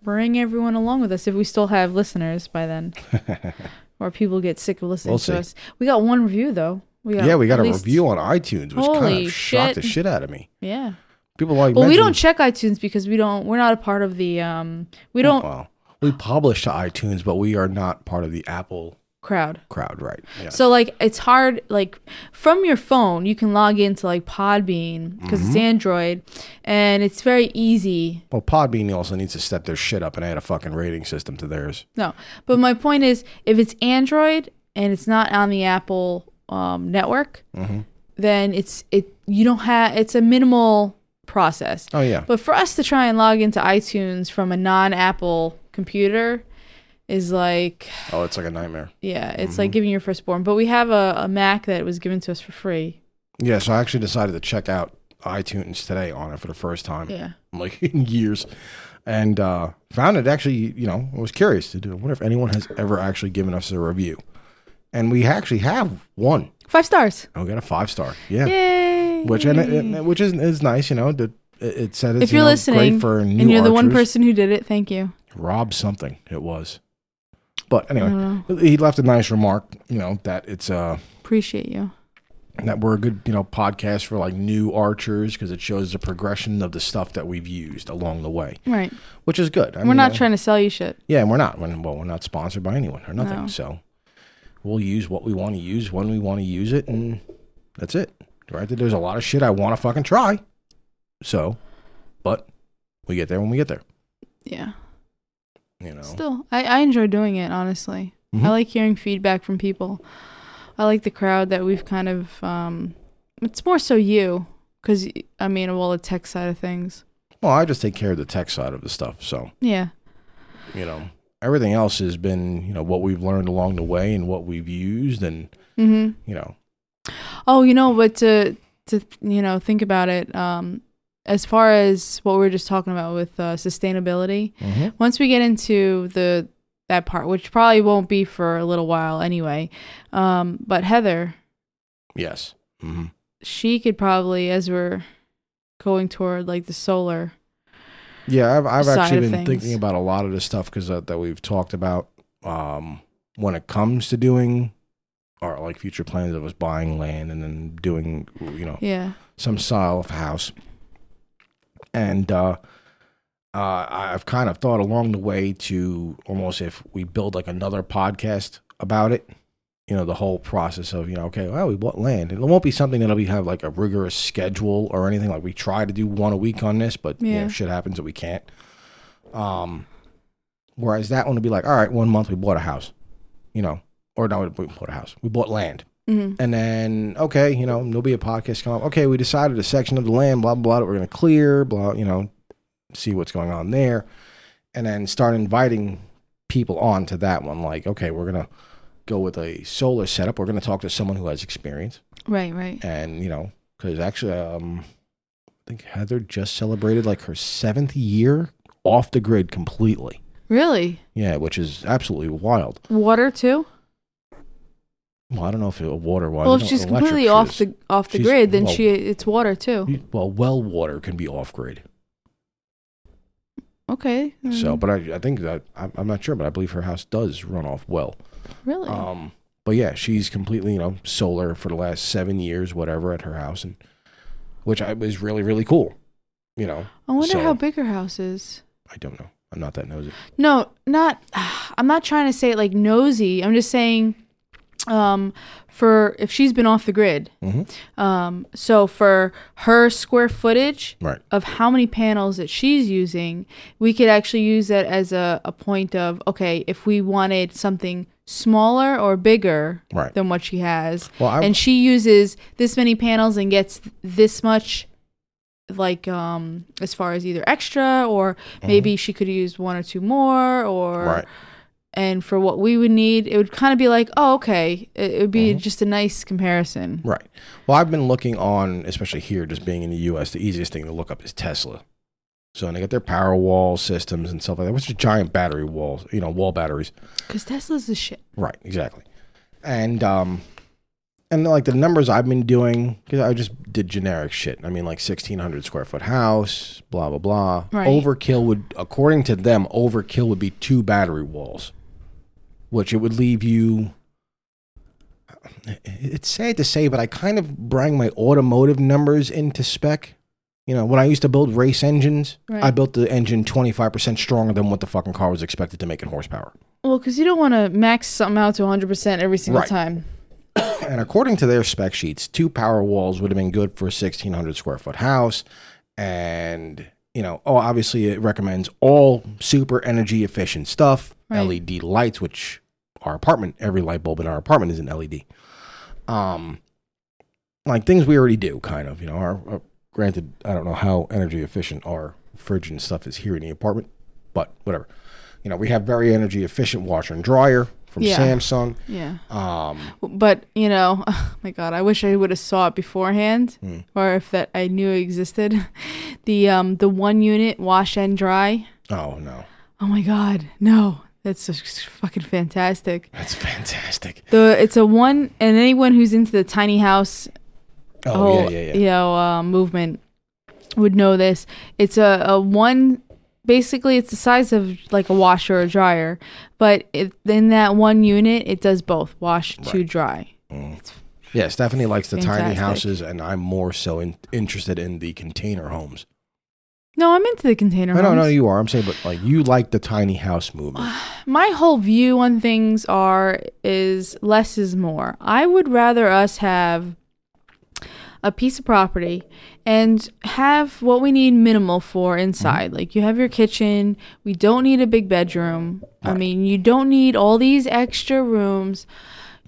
Speaker 2: bring everyone along with us if we still have listeners by then, or people get sick of listening
Speaker 1: We'll
Speaker 2: to
Speaker 1: see.
Speaker 2: us. We got one review though. We
Speaker 1: Yeah, we got a
Speaker 2: least-
Speaker 1: review on iTunes, which kind
Speaker 2: Holy
Speaker 1: of shocked the
Speaker 2: shit.
Speaker 1: shit out of me.
Speaker 2: Yeah.
Speaker 1: People like
Speaker 2: Well, we don't check iTunes because we don't. We're not a part of the. Um, we don't
Speaker 1: Well, we publish to iTunes, but we are not part of the Apple
Speaker 2: crowd.
Speaker 1: crowd, right? Yeah.
Speaker 2: So like it's hard like from your phone you can log into like Podbean because
Speaker 1: Mm-hmm.
Speaker 2: it's Android and it's very easy.
Speaker 1: well, Podbean also needs to step their shit up and add a fucking rating system to theirs.
Speaker 2: No. But my point is if it's Android and it's not on the Apple um, network,
Speaker 1: Mm-hmm.
Speaker 2: then it's it you don't have it's a minimal process.
Speaker 1: Oh yeah,
Speaker 2: But for us to try and log into iTunes from a non-Apple computer is like
Speaker 1: oh, it's like a nightmare.
Speaker 2: yeah, it's
Speaker 1: Mm-hmm.
Speaker 2: like giving your firstborn. But we have a, a Mac that was given to us for free.
Speaker 1: Yeah, so I actually decided to check out iTunes today on it for the first time,
Speaker 2: Yeah.
Speaker 1: like in years, and uh, found it actually. You know, I was curious to do. I wonder if anyone has ever actually given us a review, and we actually have one.
Speaker 2: Five stars.
Speaker 1: Oh, we got a five star. Yeah,
Speaker 2: Yay!
Speaker 1: Which and, and which is is nice. You know, that it, said it's
Speaker 2: if you're
Speaker 1: you know,
Speaker 2: listening
Speaker 1: great for new
Speaker 2: and you're the one person who did it, thank you.
Speaker 1: Rob something it was. But anyway, he left a nice remark, you know, that it's uh
Speaker 2: Appreciate you.
Speaker 1: that we're a good, you know, podcast for like new archers because it shows the progression of the stuff that we've used along the way,
Speaker 2: Right.
Speaker 1: which is good. I
Speaker 2: we're
Speaker 1: mean,
Speaker 2: not
Speaker 1: uh,
Speaker 2: trying to sell you shit.
Speaker 1: Yeah, and we're not. When well, we're not sponsored by anyone or nothing.
Speaker 2: No.
Speaker 1: So we'll use what we want to use when we want to use it, and that's it. Granted, there's a lot of shit I want to fucking try. So, but we get there when we get there.
Speaker 2: Yeah.
Speaker 1: You know.
Speaker 2: Still, I, I enjoy doing it, honestly.
Speaker 1: Mhm.
Speaker 2: I like hearing feedback from people. I like the crowd that we've kind of, um, it's more so you. Because, I mean, well, the tech side of things.
Speaker 1: Well, I just take care of the tech side of the stuff. So
Speaker 2: Yeah.
Speaker 1: you know, everything else has been you know what we've learned along the way and what we've used, and
Speaker 2: hmm
Speaker 1: you know,
Speaker 2: Oh, you know, but to, to, you know, think about it, um, as far as what we were just talking about with uh, sustainability, once we get into the that part, which probably won't be for a little while anyway, um, but Heather,
Speaker 1: yes. hmm
Speaker 2: she could probably, as we're going toward like the solar,
Speaker 1: Yeah, I've, I've actually been
Speaker 2: things.
Speaker 1: thinking about a lot of this stuff because uh, that we've talked about um, when it comes to doing our like future plans of us buying land and then doing you know
Speaker 2: yeah,
Speaker 1: some style of house. And uh, uh, I've kind of thought along the way to almost if we build like another podcast about it, you know, the whole process of, you know, okay, well, we bought land. It won't be something that'll be have like a rigorous schedule or anything. Like we try to do one a week on this, but, you know, shit happens that we can't. Um, whereas that one would be like, all right, one month we bought a house, you know, or no, we bought a house. We bought land.
Speaker 2: hmm
Speaker 1: And then, okay, you know, there'll be a podcast come up. Okay, we decided a section of the land, blah, blah, blah, that we're going to clear, blah, you know, see what's going on there. And then start inviting people on to that one. Like, okay, we're going to go with a solar setup. We're going to talk to someone who has experience.
Speaker 2: right, right.
Speaker 1: And, you know, because actually, um, I think Heather just celebrated like her seventh year off the grid completely.
Speaker 2: Really,
Speaker 1: Yeah, which is absolutely wild.
Speaker 2: water too.
Speaker 1: Well, I don't know if it water wise.
Speaker 2: well, if she's completely off the off the
Speaker 1: She's-
Speaker 2: grid, then
Speaker 1: well-
Speaker 2: she it's water too.
Speaker 1: Well, well water can be off grid.
Speaker 2: Okay.
Speaker 1: So,
Speaker 2: mm,
Speaker 1: but I, I think that I'm, I'm not sure, but I believe her house does run off well.
Speaker 2: really,
Speaker 1: Um, but yeah, she's completely you know solar for the last seven years, whatever, at her house, and which I was really really cool. You know,
Speaker 2: I wonder
Speaker 1: so-
Speaker 2: how big her house is.
Speaker 1: I don't know. I'm not that nosy.
Speaker 2: No, not. I'm not trying to say it like nosy. I'm just saying, um, for if she's been off the grid,
Speaker 1: Mhm.
Speaker 2: um, so for her square footage
Speaker 1: Right.
Speaker 2: of how many panels that she's using, we could actually use that as a, a point of okay, if we wanted something smaller or bigger
Speaker 1: Right.
Speaker 2: than what she has,
Speaker 1: Well, I,
Speaker 2: and she uses this many panels and gets this much like um as far as either extra or maybe she could use one or two more or
Speaker 1: Mm-hmm. right.
Speaker 2: And for what we would need, it would kind of be like, oh, okay, it, it would be
Speaker 1: Mm-hmm.
Speaker 2: just a nice comparison.
Speaker 1: Right. Well, I've been looking on, especially here, just being in the U.S. The easiest thing to look up is Tesla. So and they got their power wall systems and stuff like that, which is giant battery walls, you know, wall batteries.
Speaker 2: Because Tesla's the shit.
Speaker 1: Right. Exactly. And um, and like the numbers I've been doing, because I just did generic shit. I mean, like sixteen hundred square foot house, blah blah blah.
Speaker 2: Right.
Speaker 1: Overkill would, according to them, overkill would be two battery walls, which it would leave you. It's sad to say, but I kind of bring my automotive numbers into spec. You know, when I used to build race engines,
Speaker 2: Right.
Speaker 1: I built the engine 25% stronger than what the fucking car was expected to make in horsepower.
Speaker 2: Well, because you don't want to max something out to 100% every single
Speaker 1: Right.
Speaker 2: time.
Speaker 1: And according to their spec sheets, two power walls would have been good for a 1600 square foot house. And, you know, oh, obviously it recommends all super energy efficient stuff,
Speaker 2: Right.
Speaker 1: LED lights, which our apartment, every light bulb in our apartment is an LED. Um, like things we already do, kind of, you know, our, our granted, I don't know how energy efficient our fridge and stuff is here in the apartment, but whatever. You know, we have very energy efficient washer and dryer from
Speaker 2: Yeah.
Speaker 1: Samsung.
Speaker 2: Yeah.
Speaker 1: Um,
Speaker 2: But, you know, oh my God, I wish I would have saw it beforehand
Speaker 1: Hmm.
Speaker 2: or if that I knew it existed. The um the one unit wash and dry.
Speaker 1: oh no.
Speaker 2: Oh my God, no. That's just fucking fantastic.
Speaker 1: That's fantastic.
Speaker 2: The it's a one and anyone who's into the tiny house
Speaker 1: Oh,
Speaker 2: whole
Speaker 1: yeah, yeah, yeah.
Speaker 2: you know uh, movement would know this. It's a, a one basically it's the size of like a washer or dryer, but it, in that one unit it does both wash to
Speaker 1: Right.
Speaker 2: dry.
Speaker 1: Yeah, Stephanie likes the tiny houses, and I'm more so in, interested in the container homes.
Speaker 2: No, I'm into the container.
Speaker 1: I don't know you are. I'm saying, but like you like the tiny house movement.
Speaker 2: Uh, my whole view on things are is less is more. I would rather us have a piece of property and have what we need minimal for inside. Mm-hmm. Like you have your kitchen, we don't need a big bedroom. I mean, you don't need all these extra rooms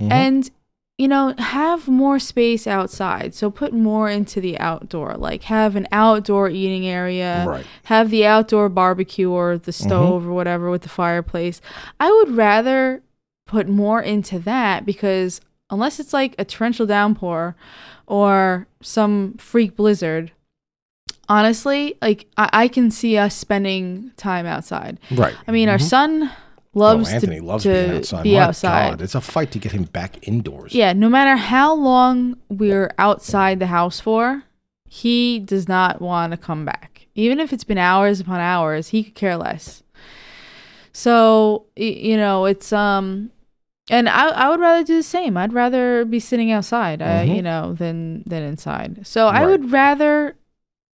Speaker 2: mm-hmm. and you know, have more space outside. So put more into the outdoor. Like have an outdoor eating area
Speaker 1: Right.
Speaker 2: have the outdoor barbecue or the stove or whatever with the fireplace. I would rather put more into that because unless it's like a torrential downpour or some freak blizzard, honestly, like I, I can see us spending time outside.
Speaker 1: Right.
Speaker 2: I mean, our
Speaker 1: Mhm.
Speaker 2: Son
Speaker 1: Oh,
Speaker 2: loves
Speaker 1: Anthony
Speaker 2: to,
Speaker 1: loves
Speaker 2: to
Speaker 1: being outside.
Speaker 2: be
Speaker 1: My
Speaker 2: outside.
Speaker 1: God, it's a fight to get him back indoors.
Speaker 2: Yeah, no matter how long we're outside the house for, he does not want to come back. Even if it's been hours upon hours, he could care less. So, you know, it's um and I I would rather do the same. I'd rather be sitting outside, uh,
Speaker 1: Mhm.
Speaker 2: you know, than than inside. So, I would rather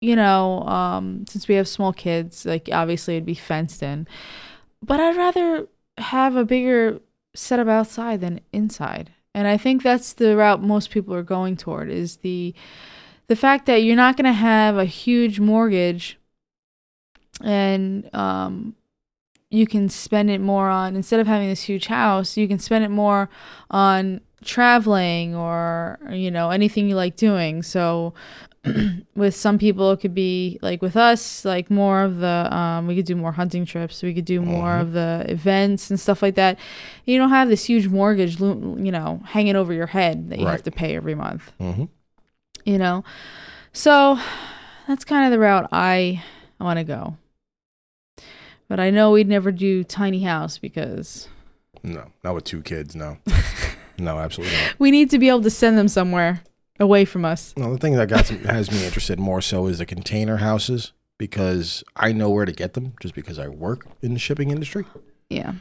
Speaker 2: you know, um since we have small kids, like obviously it'd be fenced in. But I'd rather have a bigger setup outside than inside. And I think that's the route most people are going toward is the the fact that you're not going to have a huge mortgage and um you can spend it more on instead of having this huge house, you can spend it more on traveling or you know anything you like doing. So with some people it could be like with us like more of the um we could do more hunting trips. We could do more
Speaker 1: Mhm.
Speaker 2: of the events and stuff like that. You don't have this huge mortgage you know hanging over your head that you have to pay every month.
Speaker 1: Hmm
Speaker 2: you know? So that's kind of the route i want to go. But i know we'd never do tiny house because
Speaker 1: No, not with two kids. No, no, absolutely not.
Speaker 2: we need to be able to send them somewhere away from us.
Speaker 1: No, the thing that got some, has me interested more so is the container houses because I know where to get them just because I work in the shipping industry.
Speaker 2: yeah.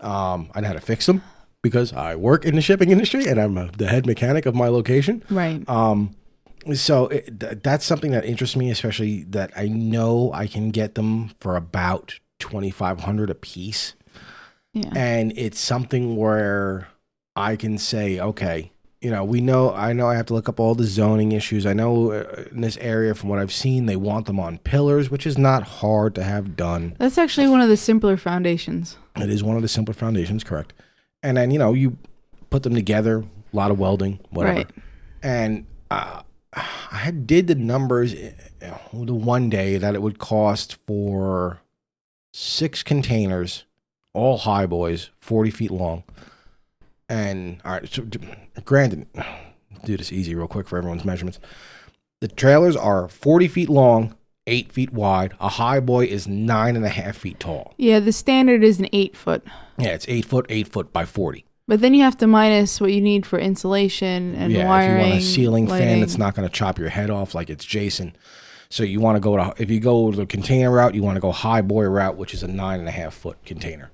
Speaker 1: Um, I know how to fix them because I work in the shipping industry and I'm uh the head mechanic of my location.
Speaker 2: right.
Speaker 1: Um, so it, th- that's something that interests me, especially that I know I can get them for about twenty five hundred a piece,
Speaker 2: yeah.
Speaker 1: And it's something where I can say, okay, you know, we know I know I have to look up all the zoning issues. I know uh, in this area, from what I've seen, they want them on pillars, which is not hard to have done.
Speaker 2: that's actually one of the simpler foundations
Speaker 1: It is one of the simpler foundations, correct? And then you know you put them together, a lot of welding, whatever.
Speaker 2: Right.
Speaker 1: And uh, I did the numbers uh, the one day that it would cost for six containers all high boys, 40 feet long. And all right, so granted, do this easy real quick for everyone's measurements. The trailers are 40 feet long, eight feet wide. A high boy is nine and a half feet tall.
Speaker 2: Yeah, the standard is an eight foot.
Speaker 1: Yeah, it's eight foot, eight foot by 40.
Speaker 2: But then you have to minus what you need for insulation and
Speaker 1: yeah,
Speaker 2: wiring.
Speaker 1: if you want a ceiling fan
Speaker 2: lighting.
Speaker 1: that's not going to chop your head off like it's Jason. So you want to go to if you go the container route, you want to go high boy route, which is a nine and a half foot container.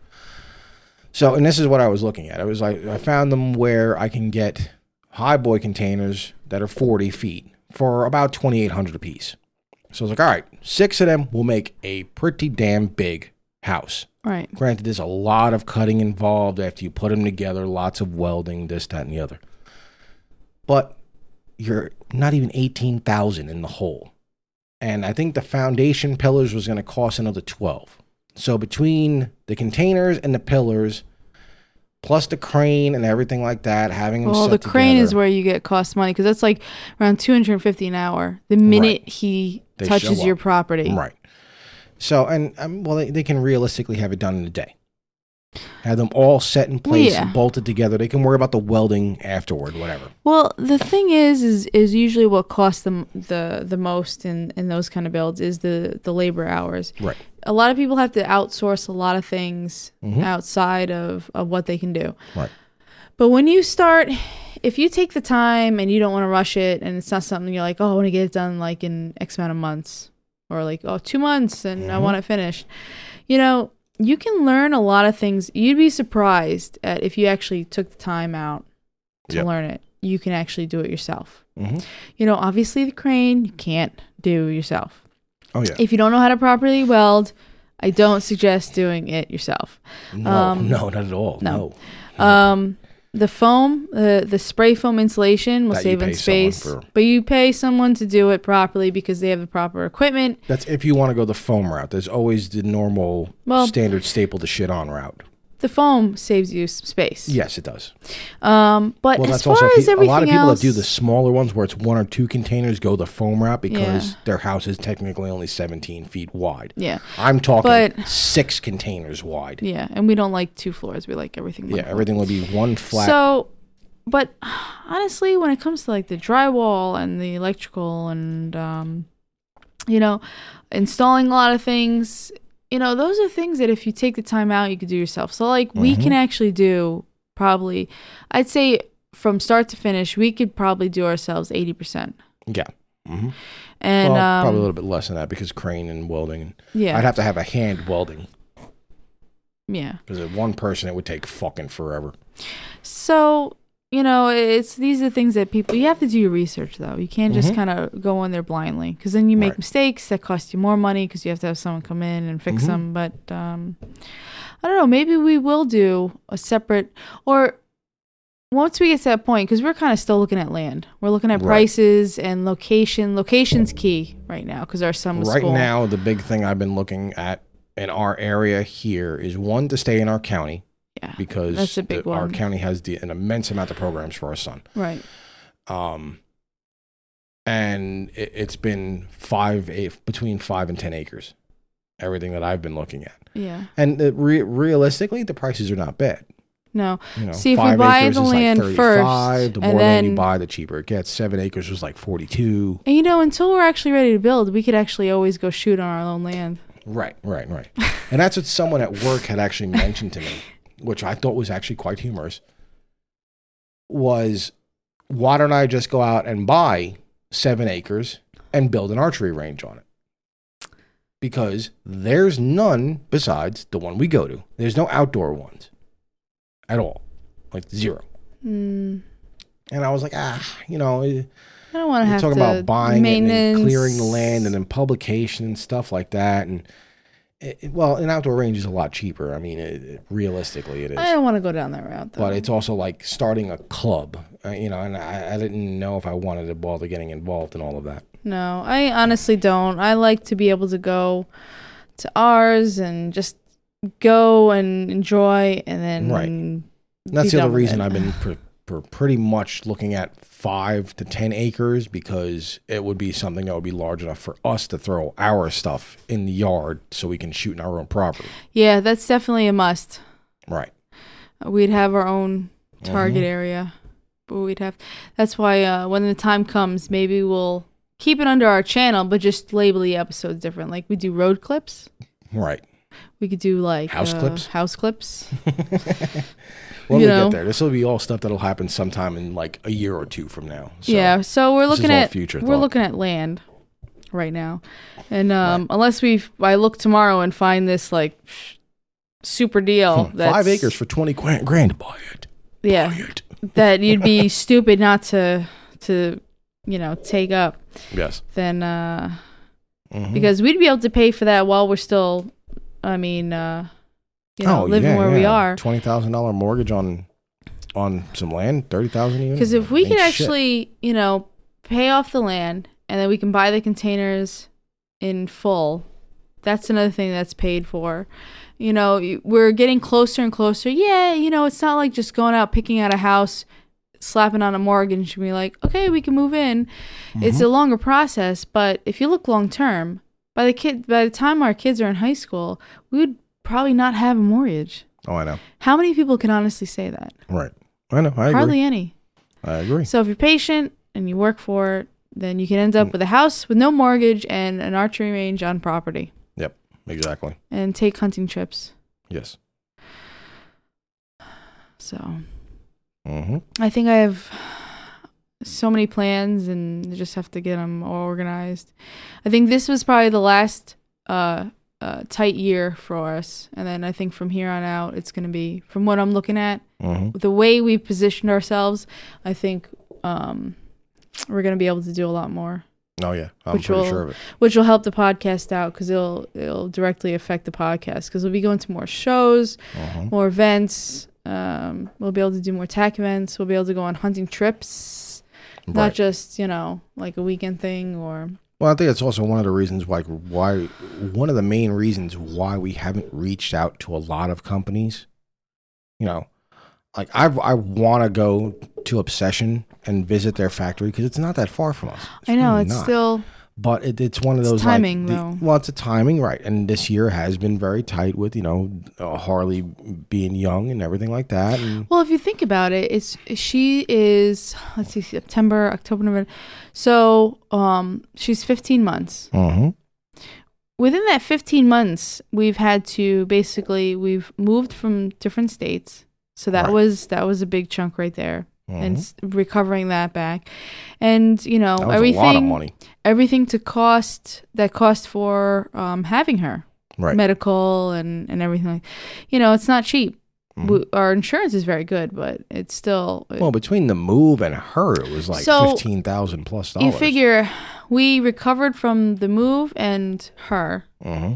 Speaker 1: So and this is what I was looking at. I was like, I found them where I can get high boy containers that are forty feet for about twenty eight hundred a piece. So I was like, all right, six of them will make a pretty damn big house.
Speaker 2: Right.
Speaker 1: Granted, there's a lot of cutting involved after you put them together, lots of welding, this, that, and the other. But you're not even 18,000 in the hole. And I think the foundation pillars was going to cost another 12. So between the containers and the pillars, plus the crane and everything like that, having them
Speaker 2: Well,
Speaker 1: set
Speaker 2: the crane is where you get cost money because that's like around 250 an hour the minute
Speaker 1: Right.
Speaker 2: he
Speaker 1: They
Speaker 2: touches your property.
Speaker 1: Right. So, and um, well, they, they can realistically have it done in a day. Have them all set in place
Speaker 2: Yeah.
Speaker 1: and bolted together. They can worry about the welding afterward, whatever.
Speaker 2: Well, the thing is, is is usually what costs them the the most in in those kind of builds is the the labor hours.
Speaker 1: Right.
Speaker 2: A lot of people have to outsource a lot of things
Speaker 1: Mhm.
Speaker 2: outside of of what they can do.
Speaker 1: Right.
Speaker 2: But when you start, if you take the time and you don't want to rush it, and it's not something you're like, oh, I want to get it done like in X amount of months, or like oh two months, and I
Speaker 1: Mhm.
Speaker 2: want it finished, you know, you can learn a lot of things. You'd be surprised at if you actually took the time out to
Speaker 1: Yep.
Speaker 2: learn it. You can actually do it yourself.
Speaker 1: hmm
Speaker 2: You know, obviously the crane you can't do yourself.
Speaker 1: Oh yeah.
Speaker 2: If you don't know how to properly weld, I don't suggest doing it yourself.
Speaker 1: No,
Speaker 2: um,
Speaker 1: no, not at all.
Speaker 2: no.
Speaker 1: No.
Speaker 2: Um, the foam, the the spray foam insulation will
Speaker 1: That
Speaker 2: save
Speaker 1: someone
Speaker 2: space,
Speaker 1: for.
Speaker 2: but you pay someone to do it properly because they have the proper equipment.
Speaker 1: That's if you want to go the foam route. There's always the normal
Speaker 2: Well-
Speaker 1: standard staple the shit on route.
Speaker 2: The foam saves you some space.
Speaker 1: Yes, it does.
Speaker 2: Um, but
Speaker 1: Well,
Speaker 2: as far
Speaker 1: also
Speaker 2: as
Speaker 1: pe- a lot of people
Speaker 2: else,
Speaker 1: that do the smaller ones where it's one or two containers go the foam route because
Speaker 2: Yeah.
Speaker 1: their house is technically only 17 feet wide.
Speaker 2: yeah,
Speaker 1: I'm talking
Speaker 2: But-
Speaker 1: six containers wide.
Speaker 2: yeah, and we don't like two floors. We like everything.
Speaker 1: Yeah,
Speaker 2: floor.
Speaker 1: everything would be one flat.
Speaker 2: So, but honestly, when it comes to like the drywall and the electrical and, um, you know, installing a lot of things, you know, those are things that if you take the time out, you could do yourself. So, like, we
Speaker 1: Mhm.
Speaker 2: can actually do probably, I'd say from start to finish, we could probably do ourselves 80%.
Speaker 1: yeah. hmm
Speaker 2: And,
Speaker 1: well,
Speaker 2: um,
Speaker 1: probably a little bit less than that because crane and welding.
Speaker 2: yeah,
Speaker 1: I'd have to have a hand welding
Speaker 2: yeah.
Speaker 1: because one person it would take fucking forever.
Speaker 2: So, you know, it's these are things that people you have to do your research though. You can't just
Speaker 1: Mhm.
Speaker 2: kind of go in there blindly because then you make
Speaker 1: Right.
Speaker 2: mistakes that cost you more money because you have to have someone come in and fix
Speaker 1: Mhm.
Speaker 2: them. But um, I don't know. Maybe we will do a separate or once we get to that point because we're kind of still looking at land. We're looking at
Speaker 1: Right.
Speaker 2: prices and location. Location's key right now because our son was
Speaker 1: Right
Speaker 2: school.
Speaker 1: now, the big thing I've been looking at in our area here is one to stay in our county
Speaker 2: Yeah,
Speaker 1: because
Speaker 2: That's a big
Speaker 1: the- our county has the, an immense amount of programs for our son.
Speaker 2: right.
Speaker 1: Um, and it, it's been five, eight, between five and ten acres. Everything that I've been looking at,
Speaker 2: Yeah.
Speaker 1: and it re- realistically, the prices are not bad.
Speaker 2: No.
Speaker 1: You know,
Speaker 2: See, if we buy the land
Speaker 1: like
Speaker 2: first,
Speaker 1: 35. The
Speaker 2: and
Speaker 1: more land you buy, the cheaper it gets. Seven acres was like forty-two.
Speaker 2: And you know, until we're actually ready to build, we could actually always go shoot on our own land.
Speaker 1: Right, right, right. and that's what someone at work had actually mentioned to me, which I thought was actually quite humorous. Was why don't I just go out and buy seven acres and build an archery range on it? Because there's none besides the one we go to. There's no outdoor ones at all, like zero.
Speaker 2: Mm,
Speaker 1: And I was like, ah, you know, eh,
Speaker 2: I don't want to have
Speaker 1: talking about buying it and clearing the land and then publication and stuff like that. And it, it- well, an outdoor range is a lot cheaper. I mean, it, realistically, it is.
Speaker 2: I don't want to go down that route though.
Speaker 1: But it's also like starting a club, uh, you know. And I, I didn't know if I wanted to bother getting involved in all of that.
Speaker 2: no, I honestly don't. I like to be able to go to ours and just go and enjoy, and then
Speaker 1: Right. And that's the other reason. I've been pr- we're pretty much looking at five to ten acres because it would be something that would be large enough for us to throw our stuff in the yard so we can shoot in our own property.
Speaker 2: Yeah, that's definitely a must.
Speaker 1: Right.
Speaker 2: We'd have our own target
Speaker 1: Mm-hmm.
Speaker 2: area, but we'd have. That's why uh, when the time comes, maybe we'll keep it under our channel, but just label the episodes different. Like we do road clips.
Speaker 1: Right.
Speaker 2: We could do like
Speaker 1: House
Speaker 2: uh,
Speaker 1: clips?
Speaker 2: House clips.
Speaker 1: When
Speaker 2: You
Speaker 1: we
Speaker 2: know.
Speaker 1: get there, this will be all stuff that'll happen sometime in like a year or two from now. So,
Speaker 2: yeah. So we're looking at
Speaker 1: future
Speaker 2: we're
Speaker 1: thought.
Speaker 2: looking at land right now, and um, unless we I look tomorrow and find this like super deal
Speaker 1: Hmm,
Speaker 2: that's
Speaker 1: Five acres for twenty grand, grand. Buy it.
Speaker 2: yeah
Speaker 1: Buy it.
Speaker 2: that you'd be stupid not to to you know take up
Speaker 1: Yes.
Speaker 2: then uh
Speaker 1: Mhm.
Speaker 2: because we'd be able to pay for that while we're still i mean uh you know living
Speaker 1: Oh, yeah,
Speaker 2: where we are
Speaker 1: Twenty thousand dollar mortgage on on some land, thirty thousand a year.
Speaker 2: because if we
Speaker 1: Ain't
Speaker 2: could
Speaker 1: shit.
Speaker 2: actually you know pay off the land and then we can buy the containers in full that's another thing that's paid for you know we're getting closer and closer yeah you know it's not like just going out picking out a house slapping on a mortgage and be like okay we can move in it's
Speaker 1: Mm-hmm.
Speaker 2: a longer process but if you look long term by the kid by the time our kids are in high school we would probably not have a mortgage
Speaker 1: Oh, I know.
Speaker 2: how many people can honestly say that
Speaker 1: Right. I know. I
Speaker 2: hardly
Speaker 1: agree.
Speaker 2: any
Speaker 1: I agree.
Speaker 2: so if you're patient and you work for it then you can end up with a house with no mortgage and an archery range on property
Speaker 1: Yep. Exactly.
Speaker 2: and take hunting trips
Speaker 1: Yes.
Speaker 2: so
Speaker 1: Mm-hmm.
Speaker 2: I think I have so many plans and just have to get them all organized. I think this was probably the last uh, uh, tight year for us. And then I think from here on out, it's going to be, from what I'm looking at,
Speaker 1: Mm-hmm.
Speaker 2: the way we've positioned ourselves, I think um, we're going to be able to do a lot more,
Speaker 1: Oh yeah. I'm
Speaker 2: Which
Speaker 1: pretty
Speaker 2: will-
Speaker 1: sure of it.
Speaker 2: which will help the podcast out because it'll, it'll directly affect the podcast because we'll be going to more shows,
Speaker 1: Mhm.
Speaker 2: more events. Um, we'll be able to do more TAC events. We'll be able to go on hunting trips, not just you know like a weekend thing or
Speaker 1: Well, I think it's also one of the reasons why why one of the main reasons why we haven't reached out to a lot of companies. You know, like I I want to go to Obsession and visit their factory because it's not that far from us. It's
Speaker 2: I know
Speaker 1: really
Speaker 2: it's
Speaker 1: not.
Speaker 2: still
Speaker 1: but it, it's one of
Speaker 2: It's
Speaker 1: those
Speaker 2: timing,
Speaker 1: like, the-
Speaker 2: though.
Speaker 1: well, it's a timing, right? And this year has been very tight with you know uh, Harley being young and everything like that. And
Speaker 2: well if you think about it. It's she is let's see September October November, so um she's 15 months.
Speaker 1: Mhm.
Speaker 2: Within that 15 months, we've had to basically we've moved from different states. So that
Speaker 1: Right.
Speaker 2: was that was a big chunk right there. And
Speaker 1: Mhm.
Speaker 2: s- recovering that back and you know everything
Speaker 1: a lot of money,
Speaker 2: everything to cost that cost for um, having her
Speaker 1: right?
Speaker 2: medical and and everything like you know it's not cheap
Speaker 1: Mhm.
Speaker 2: we, our insurance is very good but it's still
Speaker 1: Well, between the move and her, it was like
Speaker 2: So,
Speaker 1: fifteen thousand dollars.
Speaker 2: you figure we recovered from the move and her
Speaker 1: hmm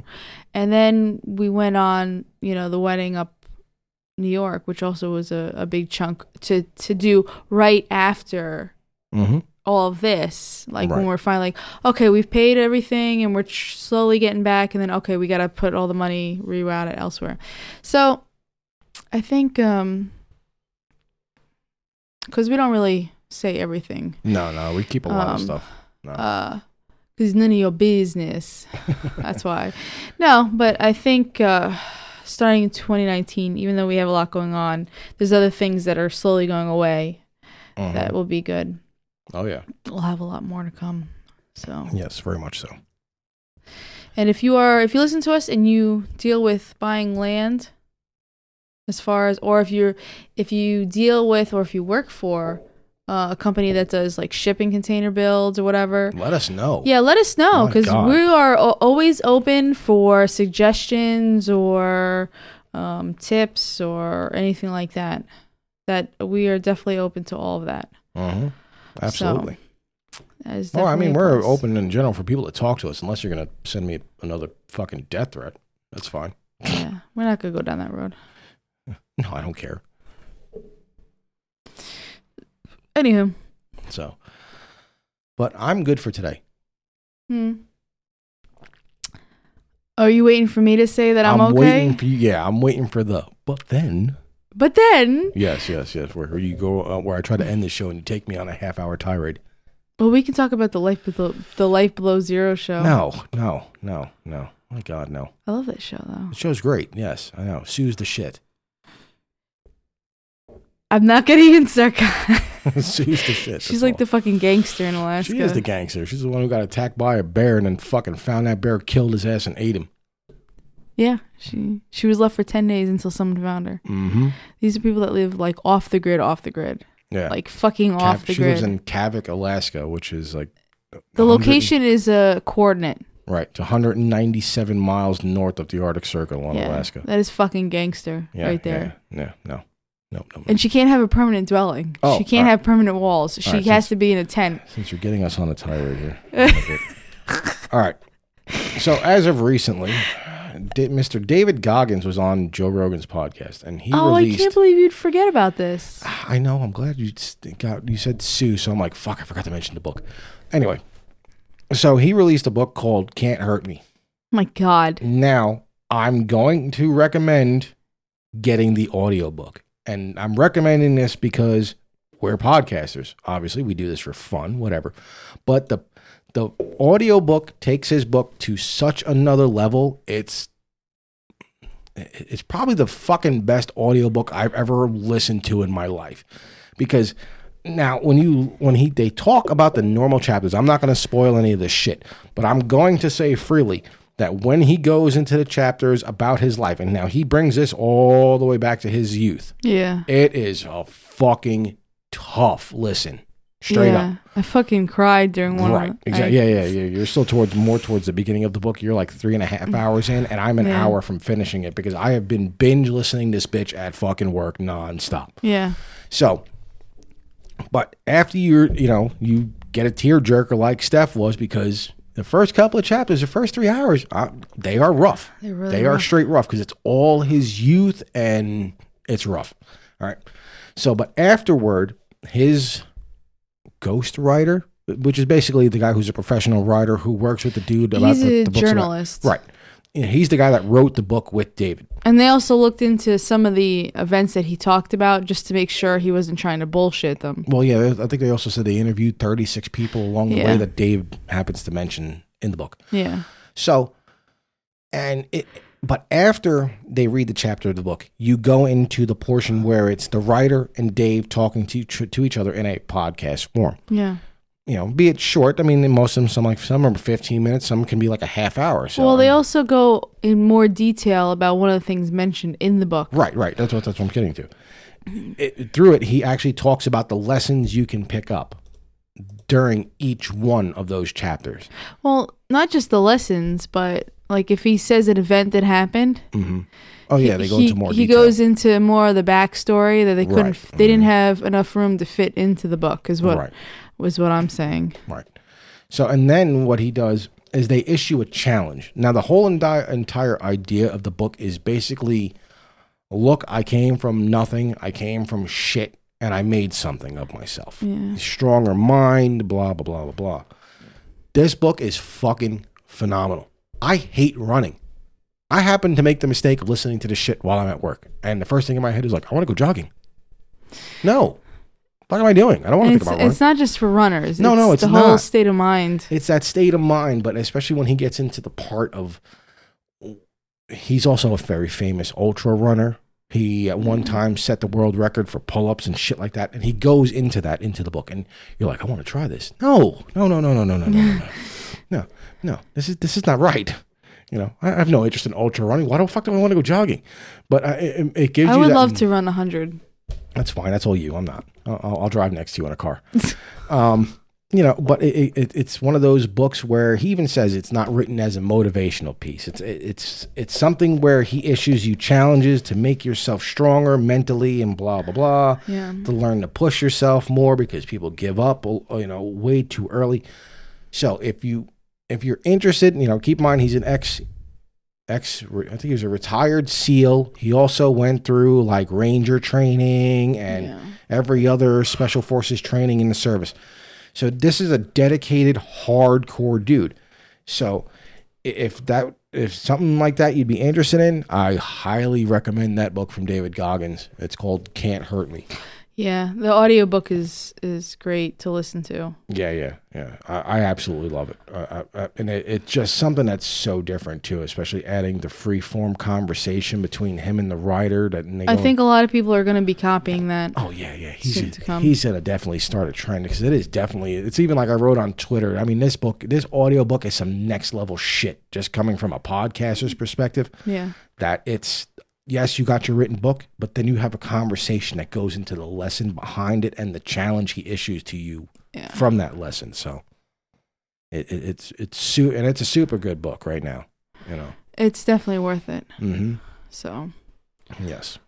Speaker 2: and then we went on you know the wedding up new york which also was a, a big chunk to to do right after
Speaker 1: hmm
Speaker 2: all of this. Like when we're finally like okay we've paid everything and we're tr- slowly getting back and then okay we got to put all the money reroute it elsewhere. So i think um because we don't really say everything.
Speaker 1: No, no, we keep a lot of
Speaker 2: Um,
Speaker 1: stuff. No.
Speaker 2: uh because none of your business. That's why. No but i think uh starting in 2019 even though we have a lot going on there's other things that are slowly going away
Speaker 1: Mhm.
Speaker 2: that will be good
Speaker 1: oh yeah,
Speaker 2: we'll have a lot more to come so
Speaker 1: yes, very much so.
Speaker 2: And if you are, if you listen to us and you deal with buying land, as far as, or if you're, if you deal with, or if you work for uh, a company that does like shipping container builds or whatever,
Speaker 1: Let us know.
Speaker 2: yeah, let us know because
Speaker 1: God.
Speaker 2: we are o- always open for suggestions or um, tips or anything like that. That we are definitely open to all of that.
Speaker 1: hmm Absolutely.
Speaker 2: That is
Speaker 1: well, I mean, we're open in general for people to talk to us, unless you're gonna send me another fucking death threat. That's fine.
Speaker 2: Yeah, we're not gonna go down that road.
Speaker 1: No, I don't care.
Speaker 2: Anywho,
Speaker 1: So, but I'm good for today.
Speaker 2: Hmm. Are you waiting for me to say that I'm, okay?
Speaker 1: waiting for you. Yeah, I'm waiting for the. But then
Speaker 2: But then,
Speaker 1: Yes, yes, yes. Where, you go, uh, where I try to end the show and you take me on a half hour tirade.
Speaker 2: well, we can talk about the life below the life below zero show.
Speaker 1: No, no, no, no. My God, no.
Speaker 2: I love that show though.
Speaker 1: The show's great. Yes, I know. Sue's the shit.
Speaker 2: I'm not getting in sarcasm.
Speaker 1: Sue's the shit.
Speaker 2: She's like the fucking gangster in Alaska.
Speaker 1: She is the gangster. She's the one who got attacked by a bear and then fucking found that bear, killed his ass, and ate him.
Speaker 2: yeah, she she was left for ten days until someone found her.
Speaker 1: Mm-hmm.
Speaker 2: These are people that live like off the grid, off the grid,
Speaker 1: Yeah.
Speaker 2: like fucking
Speaker 1: Cav-
Speaker 2: off the
Speaker 1: she
Speaker 2: grid.
Speaker 1: lives in Kavik, Alaska, which is like
Speaker 2: the location is a coordinate.
Speaker 1: Right, it's 197 miles north of the Arctic Circle on
Speaker 2: yeah,
Speaker 1: Alaska.
Speaker 2: that is fucking gangster
Speaker 1: Yeah,
Speaker 2: right there.
Speaker 1: Yeah, no, no, no, no.
Speaker 2: And she can't have a permanent dwelling.
Speaker 1: Oh,
Speaker 2: she can't have permanent walls. She
Speaker 1: Alright,
Speaker 2: has
Speaker 1: since-
Speaker 2: to be in a tent.
Speaker 1: Since you're getting us on a tirade here. All right. So as of recently, Da- Mr. David Goggins was on Joe Rogan's podcast, and he
Speaker 2: oh,
Speaker 1: released.
Speaker 2: I can't believe you'd forget about this.
Speaker 1: I know. I'm glad you got you said Sue, so I'm like, fuck, I forgot to mention the book. Anyway, so he released a book called "Can't Hurt Me."
Speaker 2: my God.
Speaker 1: Now, I'm going to recommend getting the audiobook. And I'm recommending this because we're podcasters. Obviously, we do this for fun, whatever. But the the audiobook takes his book to such another level. It's it's probably the fucking best audiobook I've ever listened to in my life. Because now when you when he they talk about the normal chapters, I'm not going to spoil any of this shit, but I'm going to say freely that when he goes into the chapters about his life, and now he brings this all the way back to his youth,
Speaker 2: Yeah.
Speaker 1: it is a fucking tough listen. Straight
Speaker 2: yeah.
Speaker 1: up.
Speaker 2: I fucking cried during one
Speaker 1: Right.
Speaker 2: of them.
Speaker 1: Exactly. Yeah, yeah, yeah. You're still towards more towards the beginning of the book. You're like three and a half mm. hours in, and I'm an
Speaker 2: Yeah.
Speaker 1: hour from finishing it because I have been binge listening this bitch at fucking work nonstop.
Speaker 2: yeah.
Speaker 1: So, but after you're, you know, you get a tearjerker like Steph was because the first couple of chapters, the first three hours, uh, they are rough.
Speaker 2: They're really
Speaker 1: they are
Speaker 2: rough.
Speaker 1: straight rough because it's all his youth and it's rough. All right. So, but afterward, his ghost writer, which is basically the guy who's a professional writer who works with the dude about
Speaker 2: He's
Speaker 1: the,
Speaker 2: a
Speaker 1: the books about-
Speaker 2: journalist.
Speaker 1: right. You know, he's the guy that wrote the book with David.
Speaker 2: And they also looked into some of the events that he talked about just to make sure he wasn't trying to bullshit them.
Speaker 1: Well, yeah, I think they also said they interviewed 36 people along the way that Dave happens to mention in the book.
Speaker 2: Yeah.
Speaker 1: So, and it, but after they read the chapter of the book, you go into the portion where it's the writer and Dave talking to to each other in a podcast form.
Speaker 2: Yeah.
Speaker 1: You know, be it short. I mean, most of them, some like some are 15 minutes, some can be like a half hour. So,
Speaker 2: well, they also go in more detail about one of the things mentioned in the book.
Speaker 1: Right, right. That's what that's what I'm getting to. It, through it, he actually talks about the lessons you can pick up during each one of those chapters.
Speaker 2: Well, not just the lessons, but like if he says an event that happened,
Speaker 1: hmm Oh yeah, they go
Speaker 2: he,
Speaker 1: into more.
Speaker 2: he
Speaker 1: detail.
Speaker 2: goes into more of the backstory that they couldn't.
Speaker 1: Right. Mm-hmm.
Speaker 2: They didn't have enough room to fit into the book. Is what
Speaker 1: Right.
Speaker 2: was what I'm saying.
Speaker 1: Right. So, and then what he does is they issue a challenge. Now, the whole enti- entire idea of the book is basically look, I came from nothing, I came from shit, and I made something of myself.
Speaker 2: Yeah.
Speaker 1: Stronger mind, blah, blah, blah, blah, blah. This book is fucking phenomenal. I hate running. I happen to make the mistake of listening to this shit while I'm at work. And the first thing in my head is like, I want to go jogging. No. What am I doing? I don't want to think about running.
Speaker 2: it's not just for runners.
Speaker 1: No, no, it's
Speaker 2: the whole state of mind.
Speaker 1: it's that state of mind, but especially when he gets into the part of he's also a very famous ultra runner. He at one mm-hmm. time set the world record for pull-ups and shit like that, and he goes into that into the book, and you're like, I want to try this. No, no, no, no, no, no, no, no, no, no, no, no. This is this is not right. You know, I I have no interest in ultra running. Why the fuck do I want to go jogging? But uh, it, it gives
Speaker 2: I would love to run a hundred.
Speaker 1: that's fine. That's all you. I'm not. I'll, I'll- I'll drive next to you in a car. um, you know, but it, it, it's one of those books where he even says it's not written as a motivational piece. It's it, it's it's something where he issues you challenges to make yourself stronger mentally and blah blah blah.
Speaker 2: Yeah.
Speaker 1: To learn to push yourself more because people give up, you know, way too early. So if you if you're interested, you know, keep in mind he's an ex ex I think he was a retired SEAL. He also went through like Ranger training and
Speaker 2: Yeah.
Speaker 1: every other special forces training in the service. So this is a dedicated hardcore dude. So if that if something like that you'd be interested in, I highly recommend that book from David Goggins. It's called Can't Hurt Me.
Speaker 2: Yeah, the audiobook is is great to listen to.
Speaker 1: Yeah, yeah, yeah. I, I absolutely love it, uh, I, I, and it, it's just something that's so different too. Especially adding the free form conversation between him and the writer. That
Speaker 2: I think a lot of people are going to be copying that.
Speaker 1: Oh yeah, yeah. He's
Speaker 2: to come.
Speaker 1: he's gonna definitely start a trend because it is definitely. It's even like I wrote on Twitter. I mean, this book, this audio book is some next level shit. Just coming from a podcaster's perspective,
Speaker 2: Yeah.
Speaker 1: that it's yes, you got your written book, but then you have a conversation that goes into the lesson behind it and the challenge he issues to you
Speaker 2: Yeah.
Speaker 1: from that lesson. So it, it, it's it's su- and it's a super good book right now. You know.
Speaker 2: It's definitely worth it.
Speaker 1: Mm-hmm.
Speaker 2: So,
Speaker 1: Yes,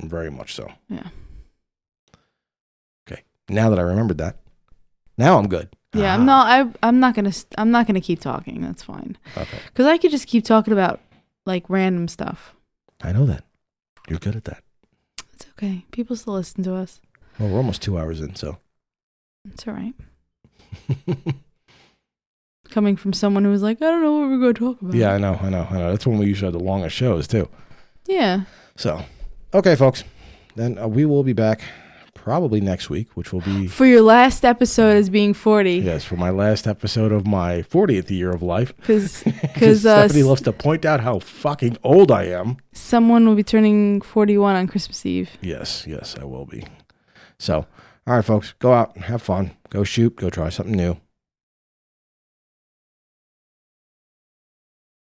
Speaker 1: very much so.
Speaker 2: Yeah.
Speaker 1: Okay. Now that I remembered that, now I'm good.
Speaker 2: yeah,
Speaker 1: Ah,
Speaker 2: I'm not I I'm not going to I'm not going to keep talking. That's fine.
Speaker 1: Okay.
Speaker 2: Cuz I could just keep talking about like random stuff.
Speaker 1: I know that. You're good at that.
Speaker 2: It's okay. People still listen to us.
Speaker 1: Well, we're almost two hours in, so.
Speaker 2: It's all right. Coming from someone who was like, I don't know what we're going to talk about.
Speaker 1: yeah, I know, I know, I know. That's when we usually have the longest shows too.
Speaker 2: Yeah.
Speaker 1: So, okay, folks. Then uh, we will be back probably next week, which will be
Speaker 2: For your last episode as being 40
Speaker 1: yes for my last episode of my 40th year of life. Because
Speaker 2: cuz uh,
Speaker 1: Stephanie loves to point out how fucking old I am.
Speaker 2: someone will be turning 41 on Christmas Eve.
Speaker 1: Yes, yes, I will be. So, all right, folks, go out, have fun, go shoot, go try something new.